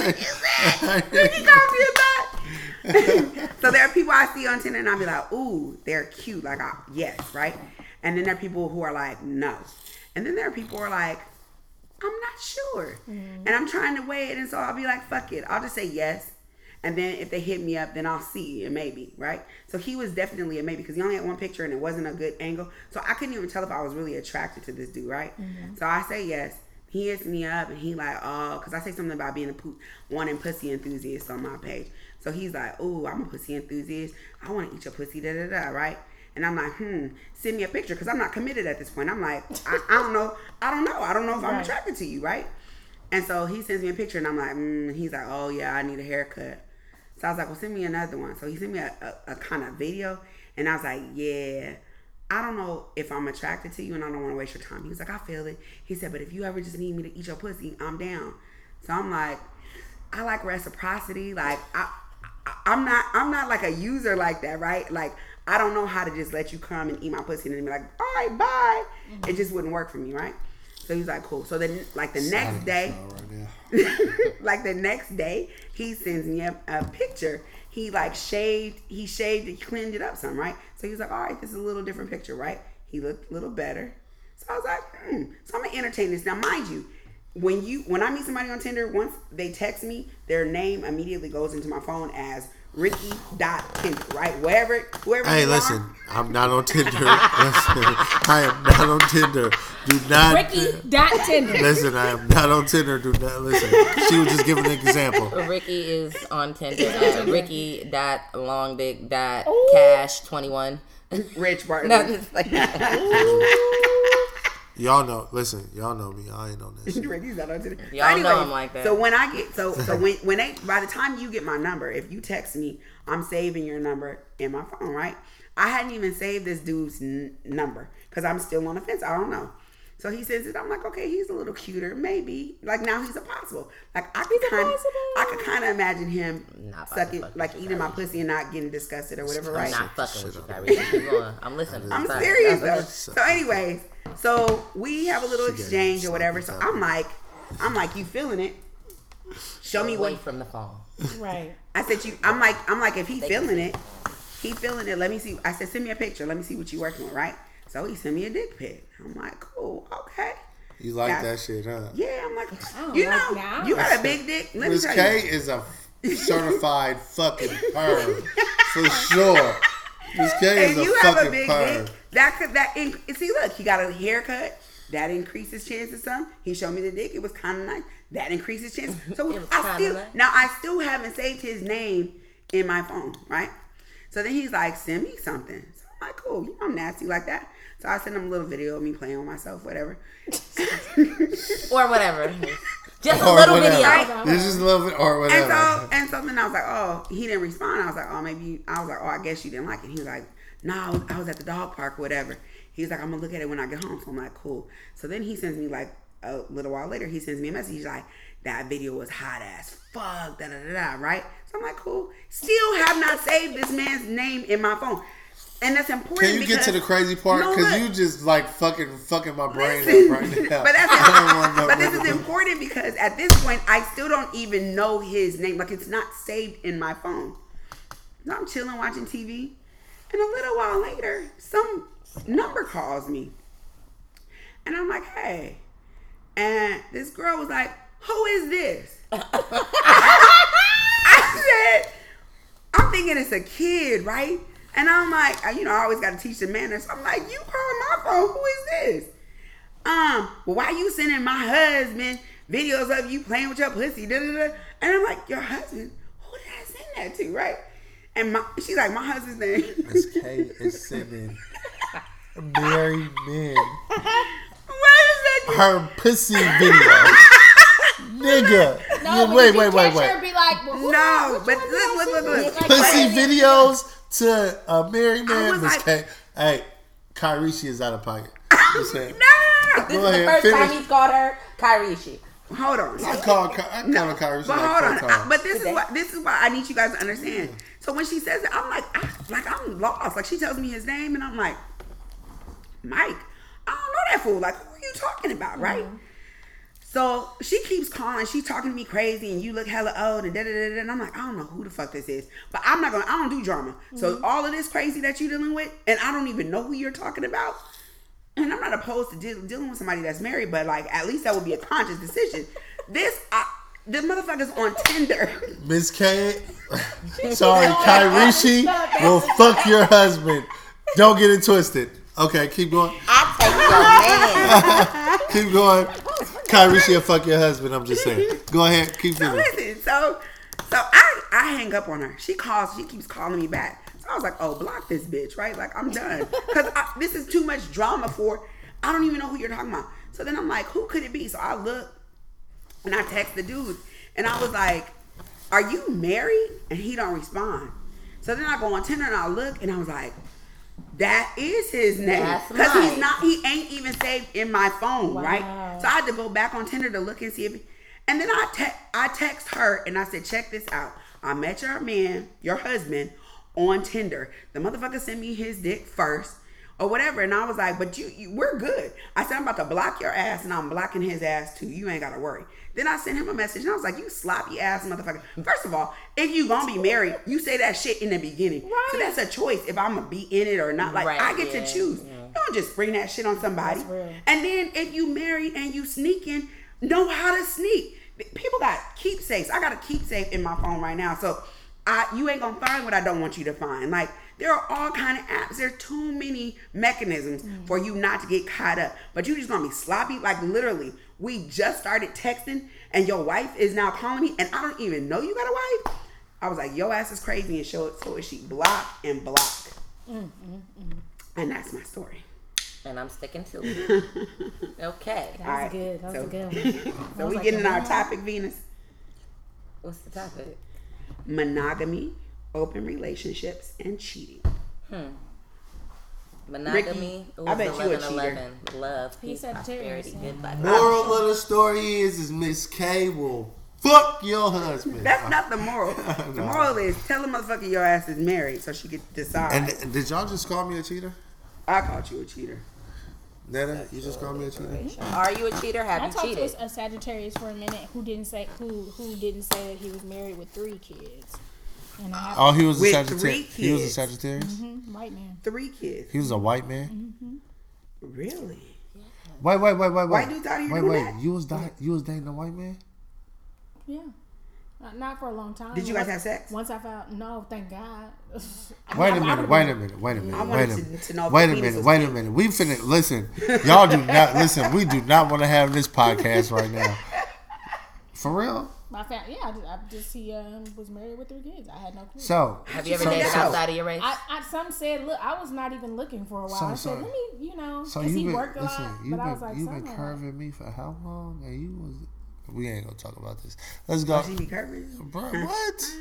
Ricky called me a thought. so there are people I see on Tinder, and I'll be like, ooh, they're cute, like, I, yes, right? And then there are people who are like, no, and then there are people who are like. I'm not sure. Mm-hmm. And I'm trying to weigh it. And so I'll be like, fuck it. I'll just say yes. And then if they hit me up, then I'll see and maybe, right? So he was definitely a maybe because he only had one picture and it wasn't a good angle. So I couldn't even tell if I was really attracted to this dude, right? Mm-hmm. So I say yes. He hits me up and he like, oh, because I say something about being a po- wanting pussy enthusiast on my page. So he's like, oh, I'm a pussy enthusiast. I want to eat your pussy, da da da, right? And I'm like, hmm, send me a picture because I'm not committed at this point. I'm like, I, I don't know. I don't know. I don't know if I'm attracted to you, right? And so he sends me a picture and I'm like, mm, he's like, oh yeah, I need a haircut. So I was like, well, send me another one. So he sent me a, a, a kind of video and I was like, yeah, I don't know if I'm attracted to you and I don't want to waste your time. He was like, I feel it. He said, but if you ever just need me to eat your pussy, I'm down. So I'm like, I like reciprocity. Like I, I I'm not I'm not like a user like that, right? Like I don't know how to just let you come and eat my pussy and then be like, all right, bye. Mm-hmm. It just wouldn't work for me, right? So he's like, cool. So then, like the next day, Right (laughs) like the next day, he sends me a, a picture. He like shaved, he shaved and cleaned it up some, right? So he was like, all right, this is a little different picture, right? He looked a little better. So I was like, hmm. So I'm gonna entertain this. Now, mind you, when you when I meet somebody on Tinder, once they text me, their name immediately goes into my phone as Ricky dot Tinder, right? Wherever, whoever. Hey, you listen, Are, I'm not on Tinder. (laughs) listen, I am not on Tinder. Do not. Ricky dot Tinder. Listen, I am not on Tinder. Do not listen. She was just giving an example. Ricky is on Tinder at uh, Ricky dot long dick dot cash twenty one. Rich Barton. (laughs) Nothing like (laughs) that. Y'all know. Listen, y'all know me. I ain't on this. (laughs) Ricky's not on Tinder. Y'all know I'm like that. So when I get so so when when they by the time you get my number, if you text me, I'm saving your number in my phone, right? I hadn't even saved this dude's n- number because I'm still on the fence. I don't know. So he says it. I'm like, okay, he's a little cuter, maybe. Like now he's a possible. Like I could kind of, I could kind of imagine him Not sucking, like eating my pussy and not getting disgusted or whatever, right? I'm not fucking with you. Kyrie. I'm listening. I'm serious though. So, anyways, so we have a little She exchange or whatever. So I'm like, I'm like, you feeling it? Show me Away what from the phone. Right. I said. You, I'm like, I'm like, if he feeling it, he feeling it. Let me see. I said, send me a picture. Let me see what you working with, right? So he sent me a dick pic. I'm like, cool, okay. You like That's- that shit, huh? Yeah, I'm like, you know, that. you got a big dick. Let me Miss tell K you. is a (laughs) certified fucking perv for (laughs) sure. Miss K is And a you have a fucking big perv. dick. That could that inc- see look, he got a haircut. That increases chances some. He showed me the dick. It was kind of nice. That increases chances. (laughs) So I still nice. now I still haven't saved his name in my phone, right? So then he's like, send me something. So I'm like, cool. You know I'm nasty like that. So I sent him a little video of me playing with myself, whatever. (laughs) or whatever. (laughs) Just a Or little whatever. video. This is a little bit, or And whatever. so and so then I was like, oh, he didn't respond. I was like, oh, maybe I was like, oh, I guess you didn't like it. He was like, no, I was, I was at the dog park or whatever. He's like, I'm gonna look at it when I get home. So I'm like, cool. So then he sends me like a little while later, he sends me a message. He's like, that video was hot as fuck, da da da da, right? So I'm like, cool. Still have not saved this man's name in my phone. And that's important. Can you get to the crazy part? Because look. you just like fucking fucking my brain Listen, up right now. but that's (laughs) but this is important because at this point I still don't even know his name. Like it's not saved in my phone. So I'm chilling watching TV, and a little while later, some number calls me, and I'm like, "Hey," and this girl was like, "Who is this?" (laughs) I said, "I'm thinking it's a kid, right?" And I'm like, you know, I always got to teach the manners. I'm like, "You call my phone? Who is this?" um, well, why you sending my husband videos of you playing with your pussy? Da, da, da. And I'm like, your husband? Who did I send that to, right? And my, she's like, my husband's name. Miss K is sending married men Why is that? her pussy video. Nigga. No, You- but wait, wait, wait, wait. Be like, well, No, but one look, look, look, look. Pussy wait. videos to a married man, was Miss like- K. Hey, Kyrie, is out of pocket. Just. (laughs) No, no, This Go is the ahead, first time finish. he's called her Kyrishi. No. Hold on. I call, Ky- I call her Kyrie. But like hold four on. I, but this is what this is why I need you guys to understand. So when she says it, I'm like, I, like I'm lost. Like she tells me his name, and I'm like, Mike. I don't know that fool. Like, who are you talking about, mm-hmm. right? So she keeps calling. She's talking to me crazy, and you look hella old, and da da da da. And I'm like, I don't know who the fuck this is, but I'm not gonna. I don't do drama. So mm-hmm. all of this crazy that you dealing with, and I don't even know who you're talking about. And I'm not opposed to deal, dealing with somebody that's married, but like at least that would be a conscious decision. This, I, the motherfucker's on Tinder. Miss K, (laughs) sorry, Kyrie will fuck your husband. Don't get it twisted. Okay, keep going. I take your man. (laughs) Keep going. Kyrie will fuck your husband. I'm just saying. Go ahead. Keep So going. listen, so so I I hang up on her. She calls. She keeps calling me back. I was like, oh, block this bitch, right? Like I'm done because this is too much drama for. I don't even know who you're talking about. So then I'm like, who could it be? So I look and I text the dude, and I was like, are you married? And he don't respond. So then I go on Tinder and I look, and I was like. That is his name because he's not. He ain't even saved in my phone, Wow. right? So I had to go back on Tinder to look and see if. And then I te- I text her and I said, check this out. I met your man, your husband, on Tinder. The motherfucker sent me his dick first or whatever, and I was like, but you, you we're good. I said I'm about to block your ass, and I'm blocking his ass too. You ain't gotta worry. Then I sent him a message, and I was like, you sloppy ass motherfucker. First of all, if you gonna be married, you say that shit in the beginning. Right. So that's a choice if I'm gonna be in it or not. Like Right, I get yeah, to choose. yeah. Don't just bring that shit on somebody. And then if you married and you sneaking, know how to sneak. People got keepsakes. I got a keepsake in my phone right now. So I you ain't gonna find what I don't want you to find. Like there are all kind of apps. There's too many mechanisms mm. for you not to get caught up. But you just gonna be sloppy. Like literally, we just started texting and your wife is now calling me and I don't even know you got a wife. I was like, your ass is crazy and show it so is she block and block. Mm, mm, and that's my story. and I'm sticking to it. (laughs) Okay. That was All right, good. That was so- a good (laughs) one. So we like, getting in our topic, Venus. What's the topic? Monogamy, open relationships, and cheating. Hmm. Monogamy. Ricky, I bet you a 11, cheater. 11. Love, He's peace, Sagittarius, prosperity, yeah. good vibes. Moral of the story is, is Miss K will fuck your husband. That's not the moral. (laughs) The moral is tell a motherfucker your ass is married so she could decide. And and did y'all just call me a cheater? I called you a cheater. Netta, you just called me a cheater? Are you a cheater? Have I you talked cheated? to a Sagittarius for a minute who didn't say who who didn't say that he was married with three kids, and I Oh, he was a With Sagittarius. He was a kids. Sagittarius. a white man. Three kids. He was a white man. Mm-hmm. Really? Wait, wait, wait, wait, wait. White dudes out here wait, wait. that? You was di- you was dating a white man? Yeah. Not, not for a long time. Did you guys have sex? Once I found, no, thank God. (laughs) Wait a mean, I- I minute, wait a minute, wait a minute, wanted wait a minute. to know Wait a minute, wait a minute. We finna listen. Y'all do not listen. We do not want to have this podcast right now. For real. My family, yeah, I just, I just he um, was married with three kids. I had no clue. So Have you ever so, dated so, outside of your race? I, I some said, look, I was not even looking for a while. So- I said, let me, you know, so because you he been worked a listen. lot. You But been I was like, you've been curving me for how long? And you was we ain't gonna talk about this. Let's go, She be curving. bro. What?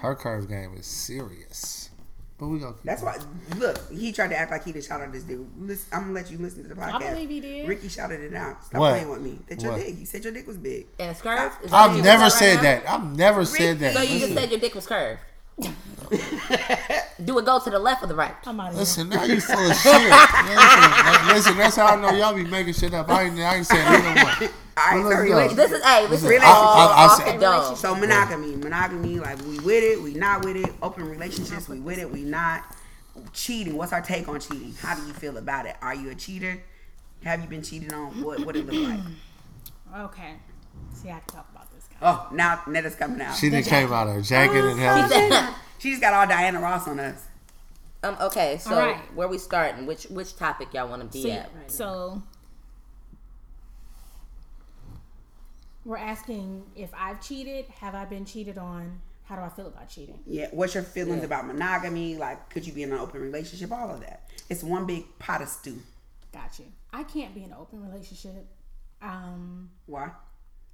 Her curve game is serious. But we gonna. That's going. why. Look, he tried to act like he did shout out this dude. Listen, I'm gonna let you listen to the podcast. I believe he did. Ricky shouted it out. Stop What? playing with me. That your What? dick. He said your dick was big. In a skirt? Is that what I've never said right that. I've never said that. So you just said your dick was curved. (laughs) (laughs) Do it go to the left or the right? I'm out of here. listen, now you full of shit. (laughs) listen, listen, that's how I know y'all be making shit up. I ain't, I ain't saying either one. (laughs) All right, so let's go. relationship. This is hey, this is Relationship. all I- I- I off said- the dome. So monogamy, monogamy, like we with it, we not with it. Open relationships, we with it, we not. Cheating. What's our take on cheating? How do you feel about it? Are you a cheater? Have you been cheated on? What what it look like? (clears throat) Okay. See, I can talk about this. Guy. Oh, now Netta's coming out. She She, done came out her jacket and oh, hell. Just got all Diana Ross on us. um, okay, so All right. where we starting? Which which topic y'all want to be See, at? Right so we're asking if I've cheated, have I been cheated on? How do I feel about cheating? Yeah. What's your feelings Yeah. about monogamy? Like, could you be in an open relationship? All of that. It's one big pot of stew. Got you. I can't be in an open relationship. Um, Why?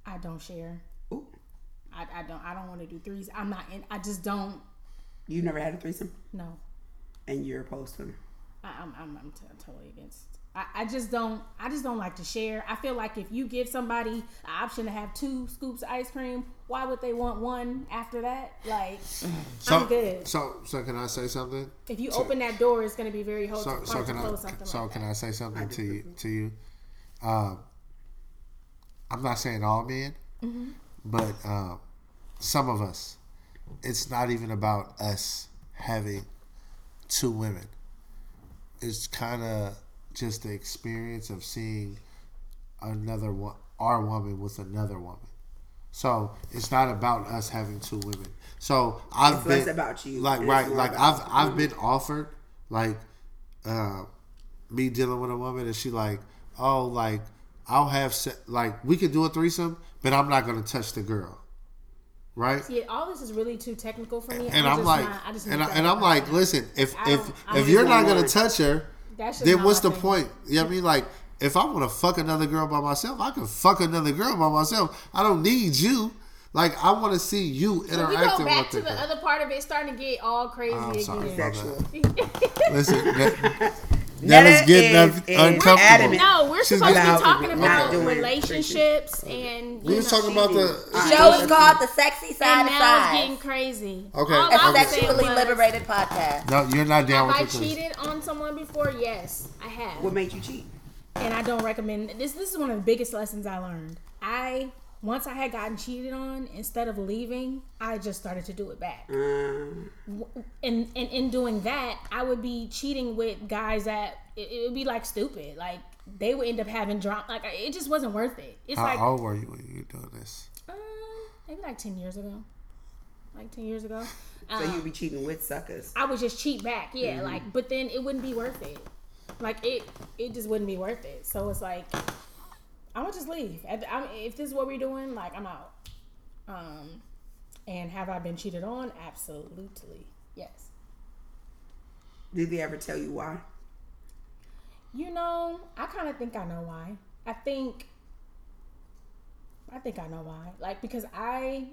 I don't share. Ooh, I, I don't. I don't want to do threes. I'm not in. I just don't. You never had a threesome, No. and you're opposed to them. I, I'm. I'm, I'm t- totally against. I, I just don't. I just don't like to share. I feel like if you give somebody an option to have two scoops of ice cream, why would they want one after that? Like, (sighs) So, I'm good. so, so can I say something? If you open that door, it's going to be very hard, So, so to can I? close something So like can that. I say something to you? To you, um, I'm not saying all men, Mm-hmm. but um, some of us. It's not even about us having two women. It's kind of just the experience of seeing another one, our woman with another woman. So it's not about us having two women. So I've It's been about you, Like it's right, like I've I've been offered like uh, me dealing with a woman, and she like, oh, like I'll have se- like we could do a threesome, but I'm not gonna touch the girl, right? Yeah, all this is really too technical for me. And I'm, I'm, like, not, and, I, and I'm like, listen, if if if you're not gonna touch her, then what's the thing. point? You know what I mean? Like, if I want to fuck another girl by myself, I can fuck another girl by myself. I don't need you. Like, I want to see you If we go interacting back to the the other part of it, starting to get all crazy I'm sorry, again. (laughs) Listen, that, (laughs) Netta that is getting is- un- is uncomfortable. adamant. no, we're She's supposed to be talking about doing relationships and We you was know, talking about the. Uh, Show is called the sexy side and of now it's getting crazy. Okay, All okay. I A was saying sexually was, liberated podcast. No, you're not down Have I with the thing. cheated on someone before? Yes, I have. What made you cheat? and I don't recommend this. This is one of the biggest lessons I learned. I once I had gotten cheated on, instead of leaving, I just started to do it back. Um, And and in doing that, I would be cheating with guys that it, it would be like stupid. Like they would end up having drama. Like it just wasn't worth it. It's like How like old were you when you were doing this? um, maybe like ten years ago. Like ten years ago. so Um, you be cheating with suckers. I would just cheat back, yeah. Like, but then it wouldn't be worth it. Like it, it just wouldn't be worth it. So it's like, I'm gonna just leave. I'm, if this is what we're doing, like I'm out. Um, and have I been cheated on? Absolutely, yes. Did they ever tell you why? You know, I kind of think I know why. I think, I think I know why. Like because I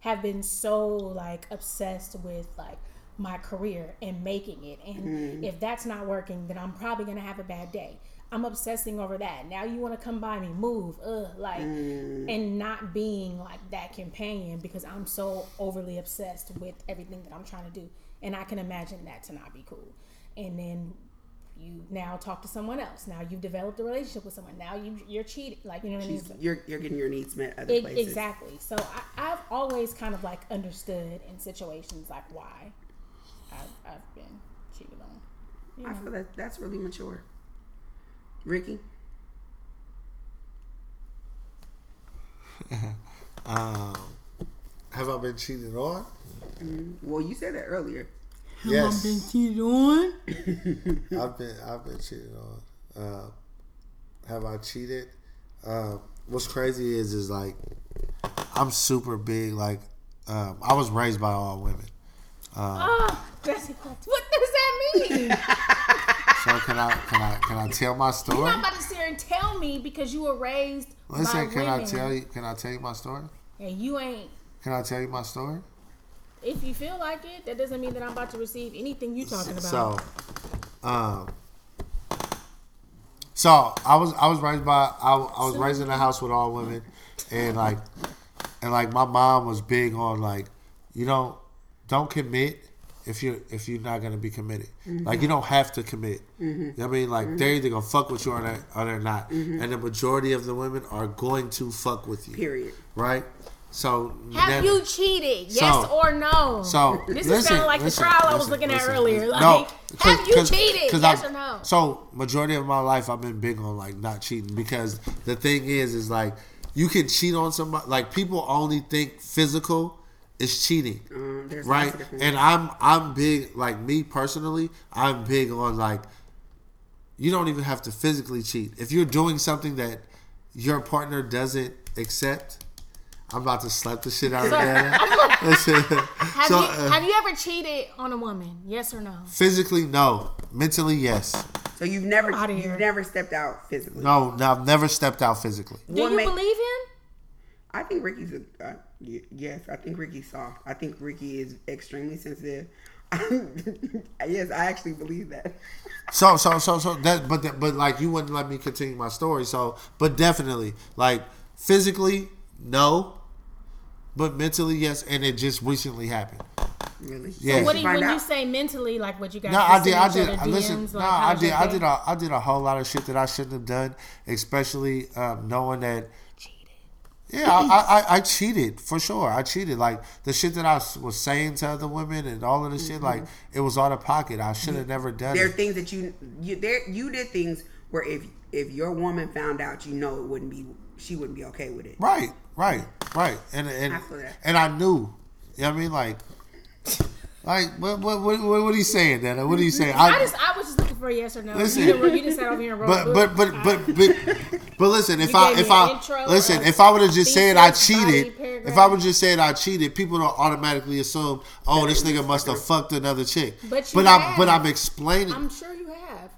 have been so like obsessed with like my career and making it, and if that's not working, then I'm probably gonna have a bad day. I'm obsessing over that. Now you want to come by me, move, ugh, like, mm. and not being like that companion because I'm so overly obsessed with everything that I'm trying to do, and I can imagine that to not be cool. And then you now talk to someone else. Now you've developed a relationship with someone. Now you you're cheating, like you know what I mean? You're you're getting your needs met other E- places. exactly. So I, I've always kind of like understood in situations like why I've, I've been cheated on. You I feel that that's really mature. Ricky? (laughs) Um, have I been cheated on? Well, you said that earlier. Have yes, I been cheated on? (laughs) I've been I've been cheated on. Uh, have I cheated? Uh, what's crazy is is like I'm super big. Like um, I was raised by all women. Oh, that's, what does that mean? (laughs) So can I can I can I tell my story? You're not about to sit here and tell me because you were raised Listen, by can I women, tell you? Can I tell you my story? and you ain't. Can I tell you my story? If you feel like it, that doesn't mean that I'm about to receive anything you're talking about. So, um, so I was I was raised by I, I was raised in a house with all women, and like, and like my mom was big on like, you know, don't commit if you if you're not gonna be committed. Mm-hmm. Like you don't have to commit. Mm-hmm. You know what I mean? Like mm-hmm. they're either gonna fuck with you or, they or they're not. And the majority of the women are going to fuck with you. Period. Right. So Have never- you cheated? Yes So- or no? So this listen, is kind of like listen, the trial I was listen, looking at earlier. listen. Like, No, have you 'cause- cheated? 'cause Yes I- or no? So majority of my life, I've been big on like not cheating because the thing is, is like you can cheat on somebody. Like people only think physical is cheating, Um, right? lots of different- And I'm I'm big like me personally. I'm big on like you don't even have to physically cheat if you're doing something that your partner doesn't accept. I'm about to slap the shit out of that. Listen, Have (laughs) so, you uh, have you ever cheated on a woman? Yes or no? Physically, no. Mentally, yes. So you've never you've never stepped out physically. No, no, I've never stepped out physically. Do What you make- believe him? I think Ricky's a uh, y- yes. I think Ricky's soft. I think Ricky is extremely sensitive. (laughs) yes, I actually believe that. So, so, so, so that, but, that, but like you wouldn't let me continue my story. So, but definitely, like physically, no, but mentally, yes. And it just recently happened. Really? Yeah. What do you, find when you say mentally, like what you guys? No, I did. I did. other I listen. DMs, No, I did. I did. A, I did a whole lot of shit that I shouldn't have done, especially um, knowing that. Yeah, I, I, I- cheated for sure. I cheated. Like the shit that I was saying to other women and all of the shit, like mm-hmm. it was out of pocket. I should have mm-hmm. never done There are things that you you there you did things where if if your woman found out, you know it wouldn't be she wouldn't be okay with it. Right, right, right. And and I and I knew. You know what I mean? Like, like what what what, what, what are you saying, Dana? What are you saying? I just I was just looking for a yes or no. Listen. you, didn't, you just sat over here and wrote a But but but but but but listen, if (laughs) You I if I intro, listen, if I would have just said I cheated, if I would just said I cheated, people don't automatically assume, oh, this nigga must have fucked another chick. But you but I'm but I'm explaining I'm sure you have.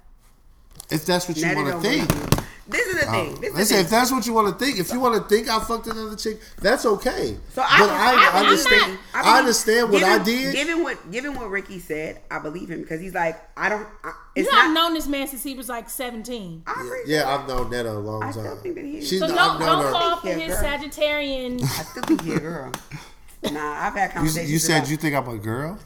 if that's what you want to don't think. Believe you. This is the thing. This is the Listen, thing. if that's what you want to think, if you want to think I fucked another chick, that's okay. So I, but I, I, I understand. I, believe- understand what given, I did. Given what given what Ricky said, I believe him because he's like, I don't. I, You it's know, I've known this man since he was like 17. I appreciate yeah. I've known Netta a long I time. still think that he is. She's So the- don't I've known don't her- fall for his girl. Sagittarian. I still think he's a girl. (laughs) Nah, I've had You, conversations. you said about- you think I'm a girl?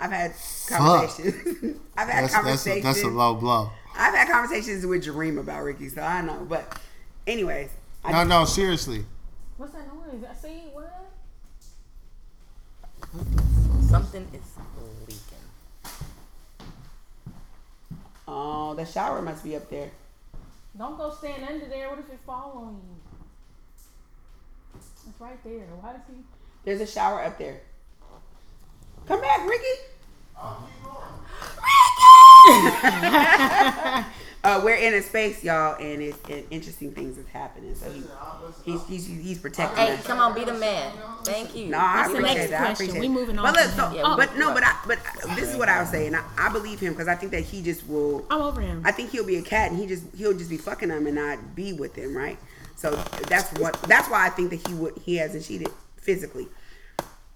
I've had conversations. (laughs) I've had That's that's a, conversations. that's a low blow. I've had conversations with Jareem about Ricky, so I know. But, anyways, I No, no, seriously. What's that noise? I see what? Something is leaking. Oh, the shower must be up there. Don't go stand under there. What if it fall on you? It's right there. Why does he? There's a shower up there. Come back, Ricky. Oh, (laughs) uh, we're in a space, y'all, and it's and interesting things is happening. So he, he's he's he's protecting Hey, us. come on, be the man. Thank you. No, I That's the appreciate next that. I question. appreciate We it. moving on But look, so. Yeah, but no, but I, but this is what I was saying. I, I believe him because I think that he just will. I'm over him. I think he'll be a cat and he just he'll just be fucking them and not be with them, right? So that's what that's why I think that he would he hasn't cheated physically.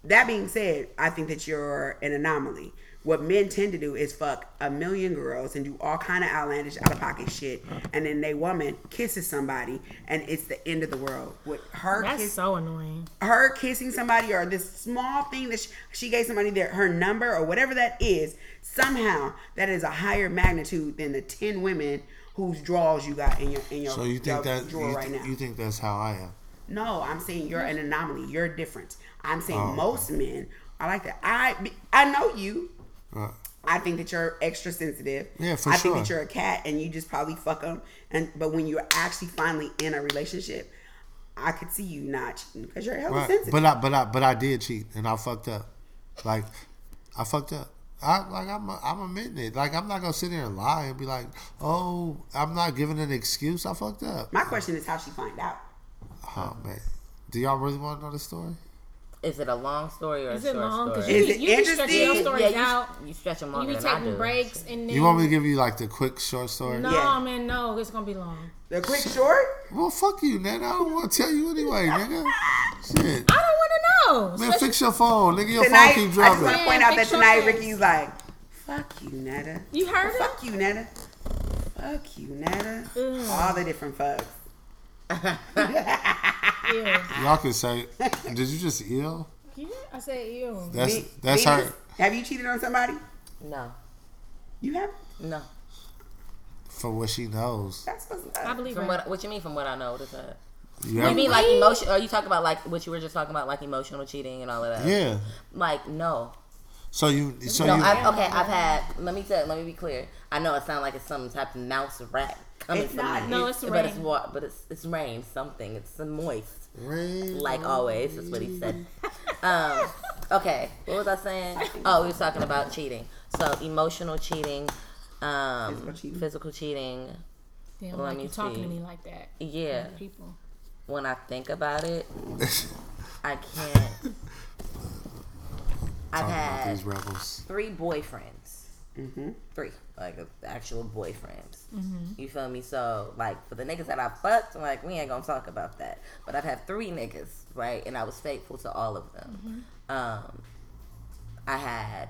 That being said, I think that you're an anomaly. What men tend to do is fuck a million girls and do all kind of outlandish, out of pocket shit, and then they woman kisses somebody, and it's the end of the world. With her That's kiss, so annoying. her kissing somebody or this small thing that she, she gave somebody their her number or whatever that is somehow that is a higher magnitude than the 10 women whose draws you got in your in your, So you think that drawer you, right th- now. you think that's how I am? no i'm saying you're an anomaly. You're different. I'm saying Oh, most men are like that. I i know you Right. I think that you're extra sensitive. Yeah, for I think that you're a cat, and you just probably fuck them. And but when you're actually finally in a relationship, I could see you not cheating because you're hella Right. sensitive. But I but I but I did cheat and I fucked up. Like I fucked up. I like I'm I'm admitting it. Like I'm not gonna sit here and lie and be like, oh, I'm not giving an excuse. I fucked up. My question is how she find out. Oh man, do y'all really want to know the story? Is it a long story or Is a it short long? Story? you, Is be- it you be stretching interesting? your stories you, out. you stretch them You longer be than I taking do. breaks and then. You want me to give you like the quick short story? No, Yeah. man, no. It's gonna be long. The quick short. Well, fuck you, nigga. I don't want to tell you anyway, nigga. Shit. I don't want to know. Man, Especially- fix your phone, nigga. Your Tonight, phone I keep just want dropping. to point out that tonight face. Ricky's like, "Fuck you, Netta." You heard it? Fuck you, Netta. Fuck you, Netta. All the different fucks. Yeah. Y'all can say, did you just ill? yeah. I said ew. That's Ve- that's Venus, her. Have you cheated on somebody? No, You have. no. For what she knows. That's what's I up. believe From her. what what you mean from what I know? What is that? You You have- mean like emotion? Are you talking about like what you were just talking about, like emotional cheating and all of that? yeah. Like no, So you so no. you I've, okay, I've had. Let me tell. Let me be clear. I know it sounds like it's some type of mouse rat coming It's not. me. No, it's but it's rain. wa- But it's it's rain. Something. It's some moist. Rain. Like always, that's what he said. (laughs) Um, okay, what was I saying? Oh, we were talking about cheating. So emotional cheating, um, Physical cheating. physical cheating. They don't Let like me you talking see. to me like that. Yeah, People. when I think about it, (laughs) I can't. I've Talking had these rebels. three boyfriends. Mm-hmm. Three, like actual boyfriends. Mm-hmm. You feel me? So, like, for the niggas that I fucked, like, we ain't gonna talk about that. But I've had three niggas, right? And I was faithful to all of them. Mm-hmm. Um, I had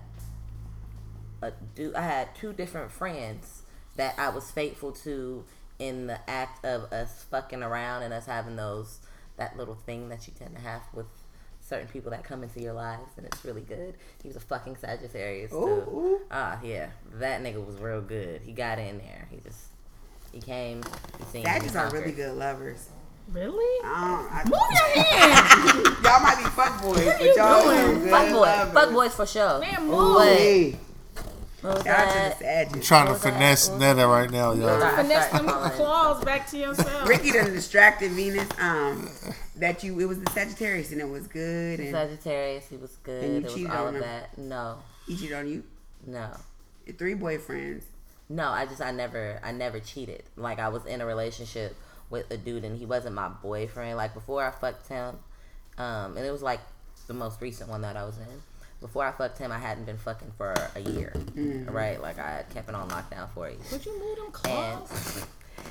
a do. I had two different friends that I was faithful to in the act of us fucking around and us having those that little thing that you tend to have with certain people that come into your lives, and it's really good. He was a fucking Sagittarius too. Ooh, ooh. Ah, yeah, that nigga was real good. He got in there. He just he came. He seen. That he just are really good lovers. Really? I don't, Move your (laughs) hand. y'all might be fuck boys, but you y'all doing? some good Fuck boy, lovers. fuck boys for sure. Man, Ooh, move. hey. What was Shout out to that? the Sagittarius. I'm trying to What was that? finesse What Netta right now, y'all. that? Finesse Sorry, them claws back to yourself. Ricky done distracted Venus. Um, that you it was the Sagittarius and it was good and Sagittarius, he was good And you It was cheated all on of him? that. No, he cheated on you. no, Your three boyfriends. no. I just I never I never cheated. Like I was in a relationship with a dude and he wasn't my boyfriend. Like before I fucked him, um, and it was like the most recent one that I was in. Before I fucked him, I hadn't been fucking for a year, Mm. right? Like I had kept it on lockdown for a year. Would you move them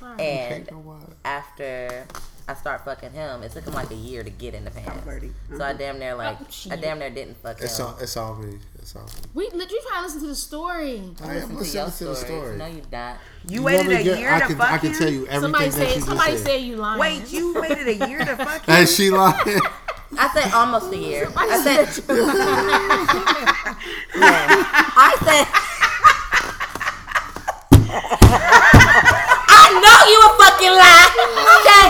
And (laughs) and Take a while. after I start fucking him, it took him like a year to get in the pants. flirty. So I damn near like Oh, I damn near didn't fuck It's him. all it's all me. It's all me. we lit- you trying to listen to the story. I am Listen to listening your to the story. No, you not. You want waited a get- year I to can, fuck I can him? tell you everything Somebody that said you somebody just said you lying. Wait, you (laughs) waited a year to fuck him? Hey, she lying. (laughs) I said almost a year. I said. (laughs) Yeah. I said. I know you a fucking lie. Okay.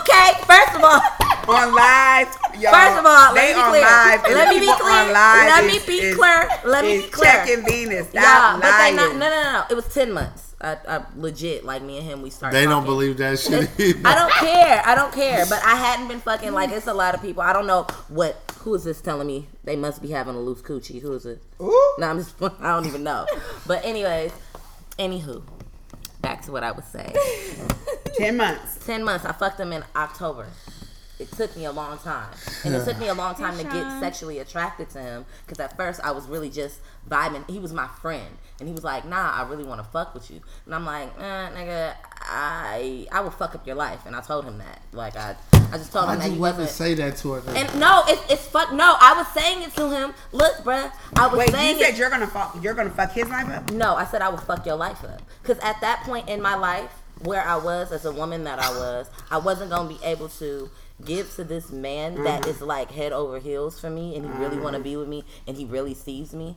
Okay. First of all, (laughs) on live. Y'all, first of all, they let me be on clear. live. Let me be people clear. Let is- me be is- clear. Let me be clear. Checking Venus. Stop yeah, but they lying. not. No, no, no, no. It was ten months. I, I legit like me and him. We started. They don't believe that shit. I don't care. I don't care. But I hadn't been fucking like it's a lot of people. I don't know what who is this telling me they must be having a loose coochie. Who is it? Ooh. No, I'm just (laughs) I don't even know. But anyways, anywho, back to what I was saying. (laughs) Ten months. Ten months. I fucked him in October. It took me a long time, and it took me a long time to get sexually attracted to him. Because at first I was really just vibing. He was my friend, and he was like, "Nah, I really want to fuck with you." And I'm like, eh, "Nigga, I I will fuck up your life." And I told him that. Like I I just told him Why'd that you he want to wasn't. say that to her? then? And no, it's, it's fuck. No, I was saying it to him. Look, bruh, I was Wait, saying you said it. you're gonna fuck. You're gonna fuck his life up. No, I said I would fuck your life up. Because at that point in my life, where I was as a woman that I was, I wasn't gonna be able to give to this man that mm-hmm. is like head over heels for me, and he really want to be with me, and he really sees me.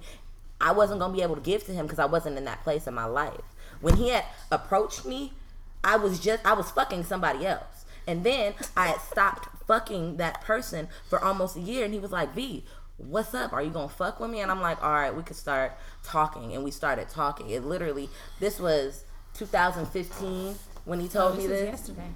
I wasn't gonna be able to give to him because I wasn't in that place in my life. When he had approached me, I was just I was fucking somebody else, and then I had stopped fucking that person for almost a year, and he was like, "V, what's up? Are you gonna fuck with me? And I'm like, all right, we could start talking. And we started talking. It literally, this was 2015 when he oh, told me This was this. yesterday.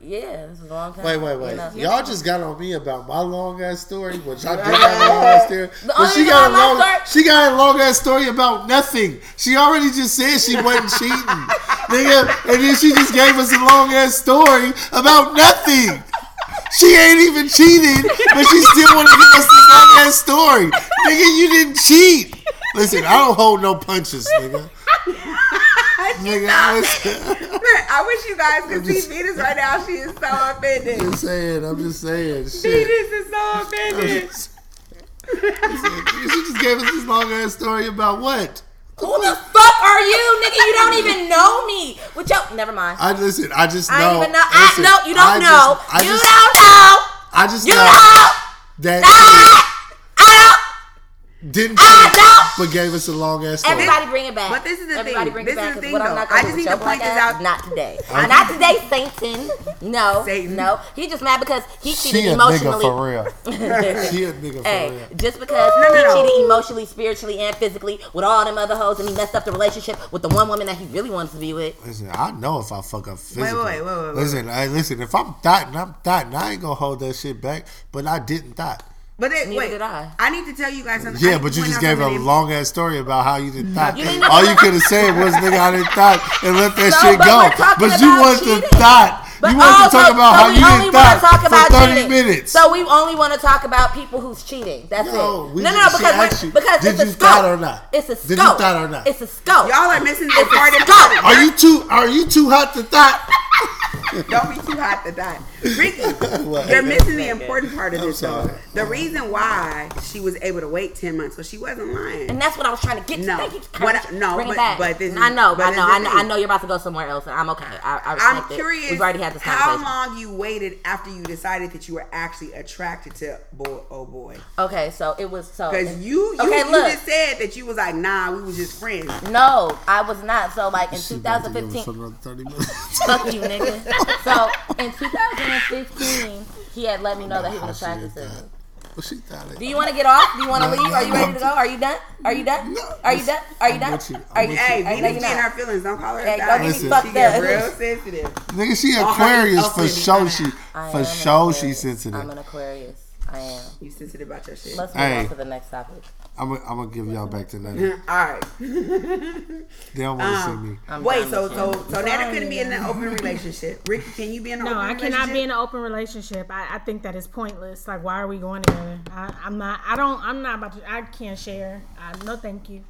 Yeah, this was a long time. Wait, wait, wait. you know. Y'all just got on me about my long ass story, which I did have a long ass story. (laughs) But she got a long, story- she got a long ass story about nothing. She already just said she (laughs) wasn't cheating, nigga, and then she just gave us a long ass story about nothing. She ain't even cheated, but she still want to give us this long ass story, nigga. You didn't cheat. Listen, I don't hold no punches, nigga. (laughs) nigga. I wish you guys could see Venus right now. She is so offended. I'm just saying. I'm just saying. Venus is so offended. (laughs) she just gave us this long ass story about what? Who the fuck are you, nigga? You don't even know me. What yo? Never mind. I listen. I just know. I don't even know. listen, I no, you don't I know. Just, you just, don't know. I just You know don't. that she didn't I cheat, but gave us a long ass story. Everybody bring it back. But this is the Everybody thing. bring This it back. is the 'cause thing, what I'm though. I not gonna just do with need to point this out. Not today. not today, Satan. No, Satan. no. He just mad because he cheated she cheated a emotionally. nigga for real. (laughs) she a nigga for Hey, real. just because No, no, he no. cheated emotionally, spiritually, and physically with all them other hoes, and he messed up the relationship with the one woman that he really wanted to be with. Listen, I know if I fuck up physically. wait, wait, wait, wait. Listen, I listen. If I'm thotting, I'm thotting. I ain't gonna hold that shit back. But I didn't thought. But then, Neither wait, did I. I need to tell you guys something. I Yeah, need but you just gave a something. long ass story about how you didn't thought. You didn't All you could have said was nigga I didn't thought and let that No, shit but go. we're But you about wanted to cheating. thought. But you wanted to also- talk about so how we you only didn't wanna thought talk about for thirty cheating. minutes. So we only want to talk about people who's cheating. That's No, it. we no, no, just- because she we're, you, because did it's a you scope. thought or not? It's a scope. Did you scope. thought or not? It's a scope. Y'all are missing the It's a important scope. part. are you too? Are you too hot to thought? Don't be too hot to die. Ricky, (laughs) What? you're missing the important part of I'm this though. sorry. The reason why she was able to wait 10 months, so she wasn't lying. And that's what I was trying to get to. No. Thank you. What I- no, Bring but- it back. but this is- I know, but I know, I know, I know you're about to go somewhere else, and I'm okay. I, I I'm respect it. curious We've already had this time. how long you waited after you decided that you were actually attracted to boy oh boy. Okay, so it was so. Because you you, okay, you look. just said that you was like, nah, we was just friends. No, I was not. So like in She about to give us 2015, another thirty minutes. fuck you, nigga. So in 2015, he had let me know that he was attracted to me. Well, she thought it. Do you want to get off? Do you want to leave? Are you ready to go? Are you done? Are you done? Are you done? Are you done? with you. I'm Are you? with Hey, Are you Venus not? getting her feelings. Don't call her Hey, a don't guy. get me Listen. fucked She up. real sensitive. Nigga, she Aquarius for sure. She for sure she sensitive. I'm an Aquarius. I am. You sensitive about your shit. Let's move on to the next topic. I'm gonna I'm gonna give y'all back to Nana. All right. They don't want to see me. I'm Wait, done so with so you. so Nana couldn't be in an open relationship. Ricky, can you be in an No, open I cannot be in an open relationship. I, I think that is pointless. Like, why are we going together? I, I'm not. I don't. I'm not about to. I can't share. I, no, thank you.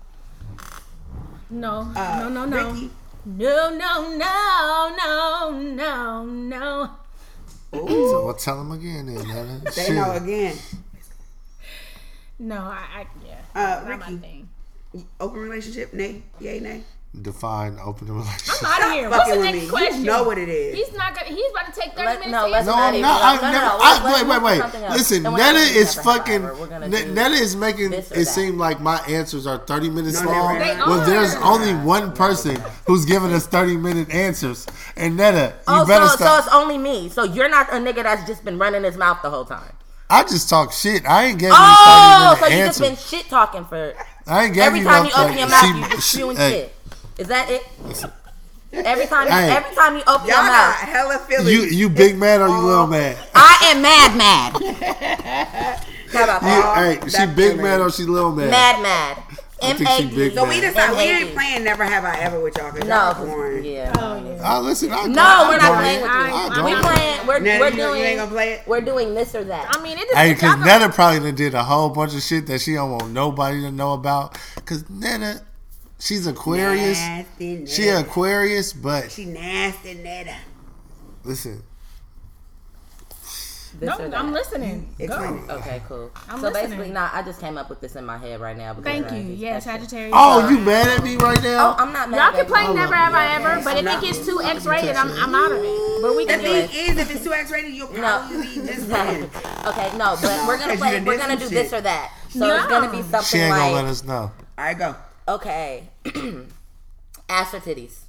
No, Uh, no, no, no, Ricky. no, no, no, no, no, no. So well, tell them again, then, Nana. They Shit. know again. No, I, I yeah. Uh, not my Ricky, thing. open relationship? Nay, yay, nay. Define open relationship. I'm out of here. What's Fucking the with next me. question? You know what it is. He's not gonna. He's about to take 30 Let- minutes. no, to let's answer. No, not I'm even- not. no, I've no, never. no, I, let's- wait, let's wait, move wait. to something else. Listen, And we're not Netta gonna is have an fucking. hour. We're gonna N- do Netta is making this or it that. seem like my answers are 30 minutes No, long. they're not. Well, They there's are. only one person who's giving us 30 minute answers, and Netta, you Oh, better so, so stop. it's only me. So you're not a nigga that's just been running his mouth the whole time. I just talk shit. I ain't giving Oh, you so 30 you minute just been shit talking for I ain't giving every you time no you open your mouth, She- you just she- spewing hey, shit. Is that it? Every time, Hey. every time you open Y'all your got mouth, hella feelings. You you big man or you little oh. man? I am mad, mad. (laughs) How about You, that? hey, she big feeling. man or she little man? Mad, mad. I M think she A big D. so we decided we M.A.D. ain't playing Never Have I Ever with y'all. Cause No, y'all 'cause- boring. yeah. Oh yeah. Ah, listen, I No, we're not playing with you. I We in. playing. We're, Nana, we're doing. you ain't gonna play it? We're doing this or that. I mean, it is. Hey, y'all because gonna- Nana probably did a whole bunch of shit that she don't want nobody to know about. Because Nana, she's Aquarius. Nasty She Aquarius, but She nasty Netta. listen, This No, or that. I'm listening. Explain Go. it. Okay, cool. I'm so listening. basically, nah, I just came up with this in my head right now. Thank you. ain't Yeah. Sagittarius. oh, you mad at me right Oh, now? I'm not mad. Y'all can play Oh, Never Have I Ever, but if it gets too X rated, I'm, I'm out of it. But we can The thing is, if it's too X rated, you'll probably be (laughs) just playing. okay, no, but we're gonna play. We're gonna do this or that. So it's gonna be No. something she ain't gonna let us know. All right, go. okay, (clears throat) ass or titties.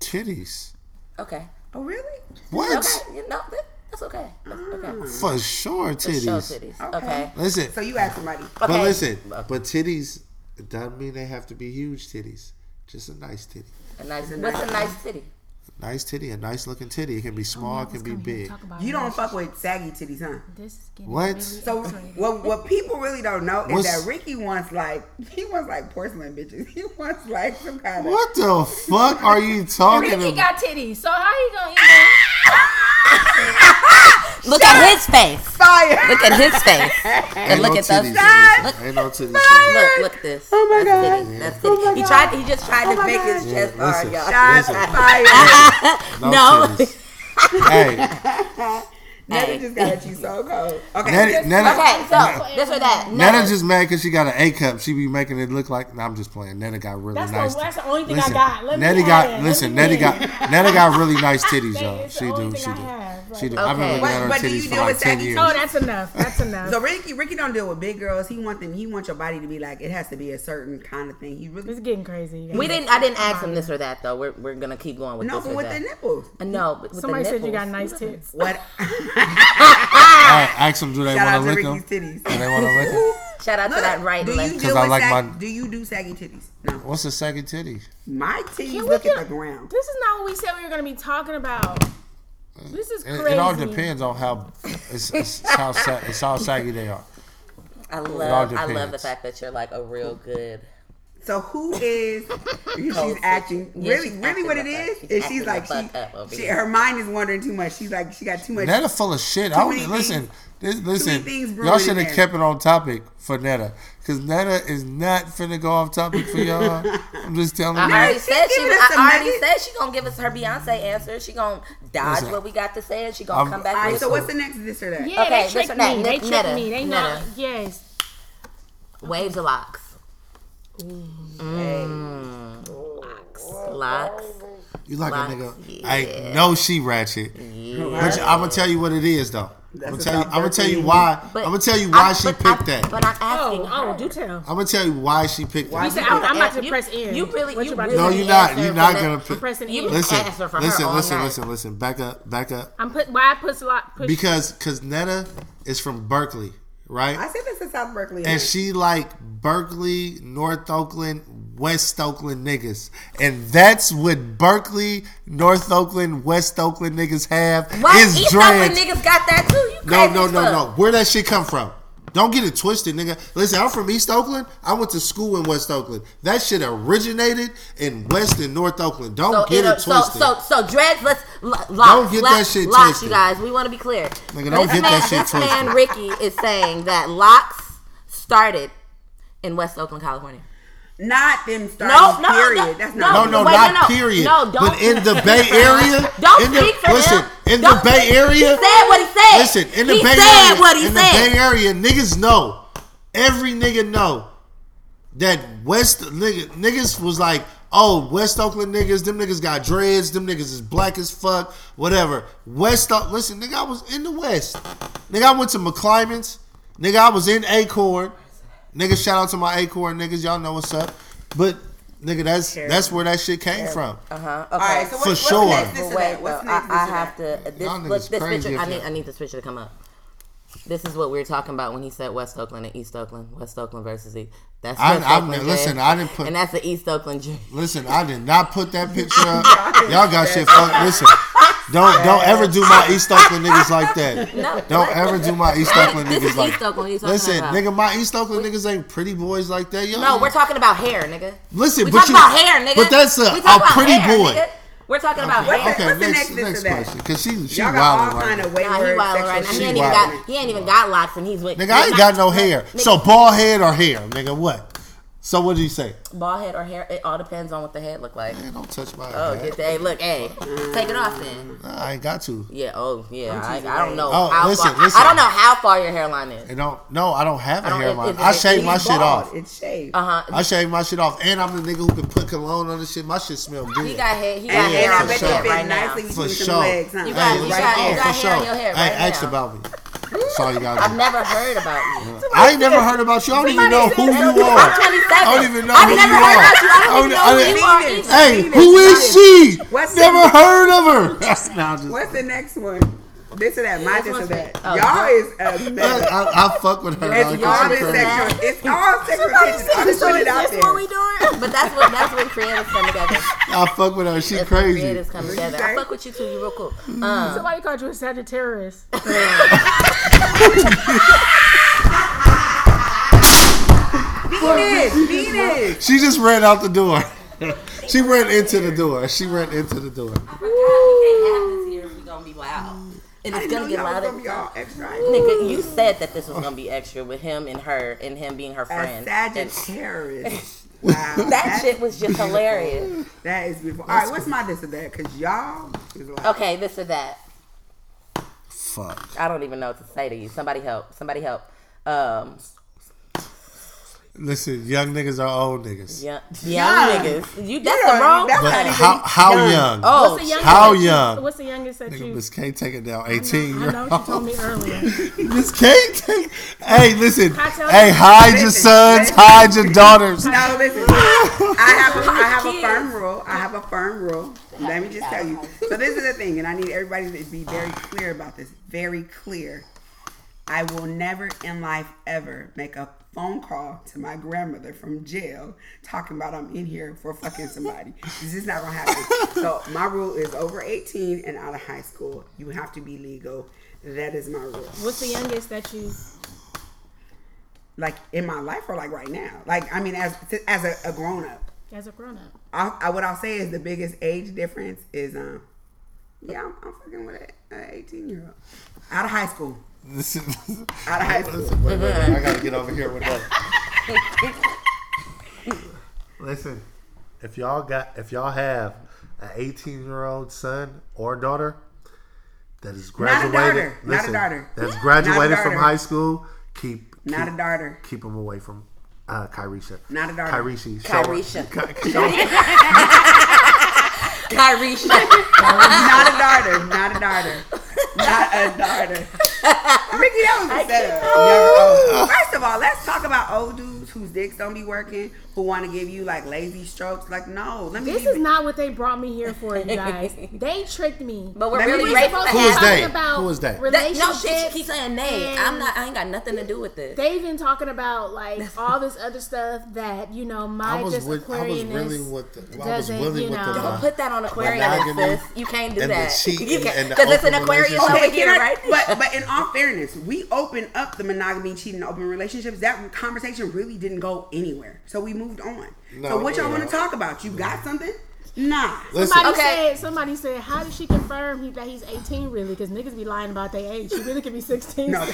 Titties. Okay. Oh, really? What? Okay, you know, that- That's okay. That's okay. Mm. For sure, Show titties. titties. Okay. Listen, So you ask somebody. but listen, but titties doesn't mean they have to be huge titties. Just a nice titty. A nice. What's a nice titty? Nice titty, a nice looking titty. It can be small, it can be big. You don't fuck with saggy titties, huh? This is getting What? really So exciting. what what people really don't know is What's- that Ricky wants like he wants like porcelain bitches. (laughs) He wants like some kind of What the fuck are you (laughs) talking about? Ricky about? got titties, so how you gonna even? (laughs) Look at his face. fire. Look at his face. And Ain't look no at those. titties. titties. Look, Ain't no titties. titties. look, look at this. Oh my That's God. titty. That's Oh titty. my He tried. He just tried Oh to my make God. his chest Yeah, hard, y'all. Shots Listen. fired. No, No. Hey, Netta Hey. just got at you so cold. Okay. Netta, Netta, Okay, so this or that. Netta No. just mad because she got an A cup. She be making it look like. No, I'm just playing. Netta got really That's, nice. the, that's the only thing listen, I got. Let Nettie me got have it. listen. Let me Nettie got have (laughs) got really nice (laughs) titties, That y'all. She do. She do. have She do. right I've been Okay. looking at her But- but do you titties for like with ten years. Oh, that's enough. That's enough. So Ricky, Ricky don't deal with big girls. He want them. He wants your body to be like it has to be a certain kind of thing. He really it's getting crazy. We didn't. I didn't ask him this or that though. We're we're gonna keep going with no, this but with the nipples. Uh, no, but Somebody said you got nice tits. What? (laughs) I ask them, do they want to to lick them? titties. Do they want to lick them? (laughs) Shout out to that right do you leg. deal 'Cause I with like sag- my- Do you do saggy titties? No. What's a second titty? My titties Can we look get- at the ground. This is not what we said we were gonna be talking about. This is It, crazy. it all depends on how it's, it's how sa- it's how saggy they are. I all love. I love the fact that you're like a real good. So who is? (laughs) she's Cold acting. Yeah, really, she's really, what it is she's is she's like she, she, her mind is wandering too much. She's like she got too much. Netta full of shit. I many would, listen. This, listen, y'all should in have kept it on topic for Netta, because Netta is not finna go off topic for y'all. (laughs) I'm just telling I you. already she's said she. I already said she gonna give us her Beyonce answer. She gonna dodge Listen, what we got to say, and she gonna I'm- come back All right. So what's the next this or that? Yeah, Okay, they this tricked me. They Netta, tricked me. They know. Netta. Yes. waves of locks? Mm. Hey. Locks. You like Locks, a nigga? yeah. I know she ratchet. But I'm gonna tell you what it is though. I'm gonna tell you. I'm gonna tell you why. But I'm gonna tell you why I- she picked I- that. But I'm asking. Oh, oh, do tell. I'm gonna tell you why she picked Why that. said oh, you I'm, pick I'm about You- to press in. you really- What you really- No, you're not. You're not gonna I'm pressing You in. can Listen, her listen, all listen, night. listen, listen. Back up, back up. I'm put. Why I put a lot? Push. Because, cause Netta is from Berkeley, right? I said this in South Berkeley. and she like Berkeley, North Oakland, West Oakland niggas, and that's what Berkeley, North Oakland, West Oakland niggas have What? is East Oakland niggas got that too. You No, no, no, fuck. no. Where that shit come from? Don't get it twisted, nigga. Listen, I'm from East Oakland. I went to school in West Oakland. That shit originated in West and North Oakland. Don't So, get it'll- it twisted. so, so, dreads. Let's lo- locks. Don't get locks, that shit locks, twisted. you guys. We want to be clear. Nigga, don't This get man, that shit this man. Ricky is saying that locks started in West Oakland, California. Not them starting. No, no, period. no, That's no, not. no, no, wait, not no, no. period. No, don't- But in the Bay (laughs) Area, Don't in the, speak for listen, him. in the Don't Bay speak- Area, He said what he said. Listen, in the he Bay said Area, what he in said. the Bay Area, niggas know. Every nigga know that West nigga, niggas was like, oh, West Oakland niggas, them niggas got dreads, them niggas is black as fuck, whatever. West, listen, nigga, I was in the West. Nigga, I went to McClymonds. Nigga, I was in Acorn. Nigga, shout out to my Acorn niggas, y'all know what's up. But nigga, that's that's where that shit came from. Uh huh. Okay. All right. So what, For what's sure. next this But or wait, that? What's though, next I, this I or have that? to. This, Y'all look, this crazy picture. I need. y'all- I need this picture to come up. This is what we were talking about when he said West Oakland and East Oakland. West Oakland versus East. That's I- West I- Oakland listen, dread, I didn't put- And that's the East Oakland. dread. Listen, I did not put that (laughs) picture up. Y'all got shit fucked. Listen, don't don't ever do my East Oakland niggas like that. (laughs) No. Don't ever do my East Oakland This niggas is like East Oakland. What are you Listen, about? nigga, my East Oakland niggas ain't pretty boys like that. Yo, No, we're talking about hair, nigga. listen, We but talking you, about hair, nigga. But that's a, a pretty hair, boy. nigga. We're talking about What's hair. the- Okay, what's the next next this or that? question, cause she she Y'all got all wilding kind right of now. wayward Nah, he wilding right now. He ain't even got. He ain't even got locks, and he's with. Nigga, I ain't got no hair. So bald head or hair, nigga, what? So what did you say? bald head or hair. It all depends on what the head look like. Man, don't touch my Oh, head. get that. Hey, look, hey, take it off then. Nah, I ain't got to. Yeah. Oh, yeah. I, I don't know Oh, how listen, far. listen. I don't know how far your hairline is. And don't no, I don't have a I don't- hairline. is it- I is shave my He's shit off. It's shaved. Uh huh. I shave my shit off, and I'm the nigga who can put cologne on the shit. My shit smell good. He got hair. He got And, Yeah, and hair I on for bet his you sure. it fit right now. nicely for between sure. legs, huh? You Hey, got- you listen, got- you oh, got for hair sure. on your hair hey, right ask now. about me. You. I've never heard about you. I ain't never heard about you. I don't even know who you I'm are. 27. I don't even know I've who never you heard are. about you. I don't even know who you are. Either. Hey, who is she? What's never the- heard of her. What's the (laughs) next one? This or that, my this or that. Oh, y'all is a I, mess. I, I fuck with her. It's dog, 'cause all she this crazy. sexual. It's all sexual tension. I'm just putting it out there. doing? But that's what that's when creatives come together. I fuck with her. She That's when crazy. creatives come together. I fuck with you too. You real cool. Um, Somebody called you a Sagittarius. (laughs) Venus, Venus. She just ran out the door. she ran into the door. She ran into the door. we can't have this here if we gonna be loud. And it's didn't gonna get y'all was louder. gonna be all extra. Nigga, you said that this was gonna be extra with him and her and him being her A friend. And Sagittarius. Wow. (laughs) that That's- shit was just hilarious. That is beautiful. All right, what's my this or that? Because y'all is like, Okay, this or that. Fuck. I don't even know what to say to you. Somebody help. Somebody help. Um, Listen, young niggas are old niggas. young, young Young. niggas. You that's Yeah, the wrong. that's But not how how young? Oh, What's the youngest How that you- young? What's the youngest that Nigga, you? Miss K take it down. I 18 year know what you told me earlier. (laughs) Miss K take. Hey, listen. Hey, you- hide your sons, listen. hide your daughters. No, listen. (laughs) I have a, I have a firm rule. I have a firm rule. Let me just tell you. So this is the thing, and I need everybody to be very clear about this. Very clear. I will never in life ever make a phone call to my grandmother from jail talking about I'm in here for fucking somebody. (laughs) this is not gonna happen. So my rule is over 18 and out of high school. You have to be legal. That is my rule. What's the youngest that you? Like in my life or like right now. Like I mean, as as a, a grown up. As a grown up. I, I, what I'll say is the biggest age difference is um yeah I'm, I'm fucking with an 18 year old out of high school Listen, out of high school listen, wait, wait, wait. I gotta get over here with that. Listen, if y'all got, if y'all have an 18 year old son or daughter that is Not a graduated, daughter. Not a listen, daughter. that's Not a graduated from high school, keep not a daughter keep them away from uh, Kyrisha. Not a daughter. Kyrishi. show her- Kyrisha. Ky- (laughs) show her- Kyrie. (laughs) not a daughter not a daughter not a daughter (laughs) Ricky that was a setup Never- oh. first of all let's talk about old dudes whose dicks don't be working who want to give you like lazy strokes like no let me This is you- not what they brought me here for, you (laughs) guys. they tricked me. But we're Let really grateful supposed Who is to be they? talking about Who is they? That, Relationships. no, she, she keeps saying they. I'm not. I ain't got nothing to do with this. They've been talking about like all (laughs) this other stuff that you know my I was just with, I was Aquarianness really with the, I was really you with know. the. Don't put that on Aquarius. You can't do and the that. cheating and the because it's an Aquarius relationship. over Okay, here, can right? But but in all fairness, we opened up the monogamy, cheating, open relationships. That conversation really didn't go anywhere, so we moved on. No, so what y'all no. want to talk about? You got something? Nah. Listen, Somebody Okay. said, somebody said, how did she confirm he, that he's 18 really? Because niggas be lying about their age. She really could be 16. No. (laughs) hey,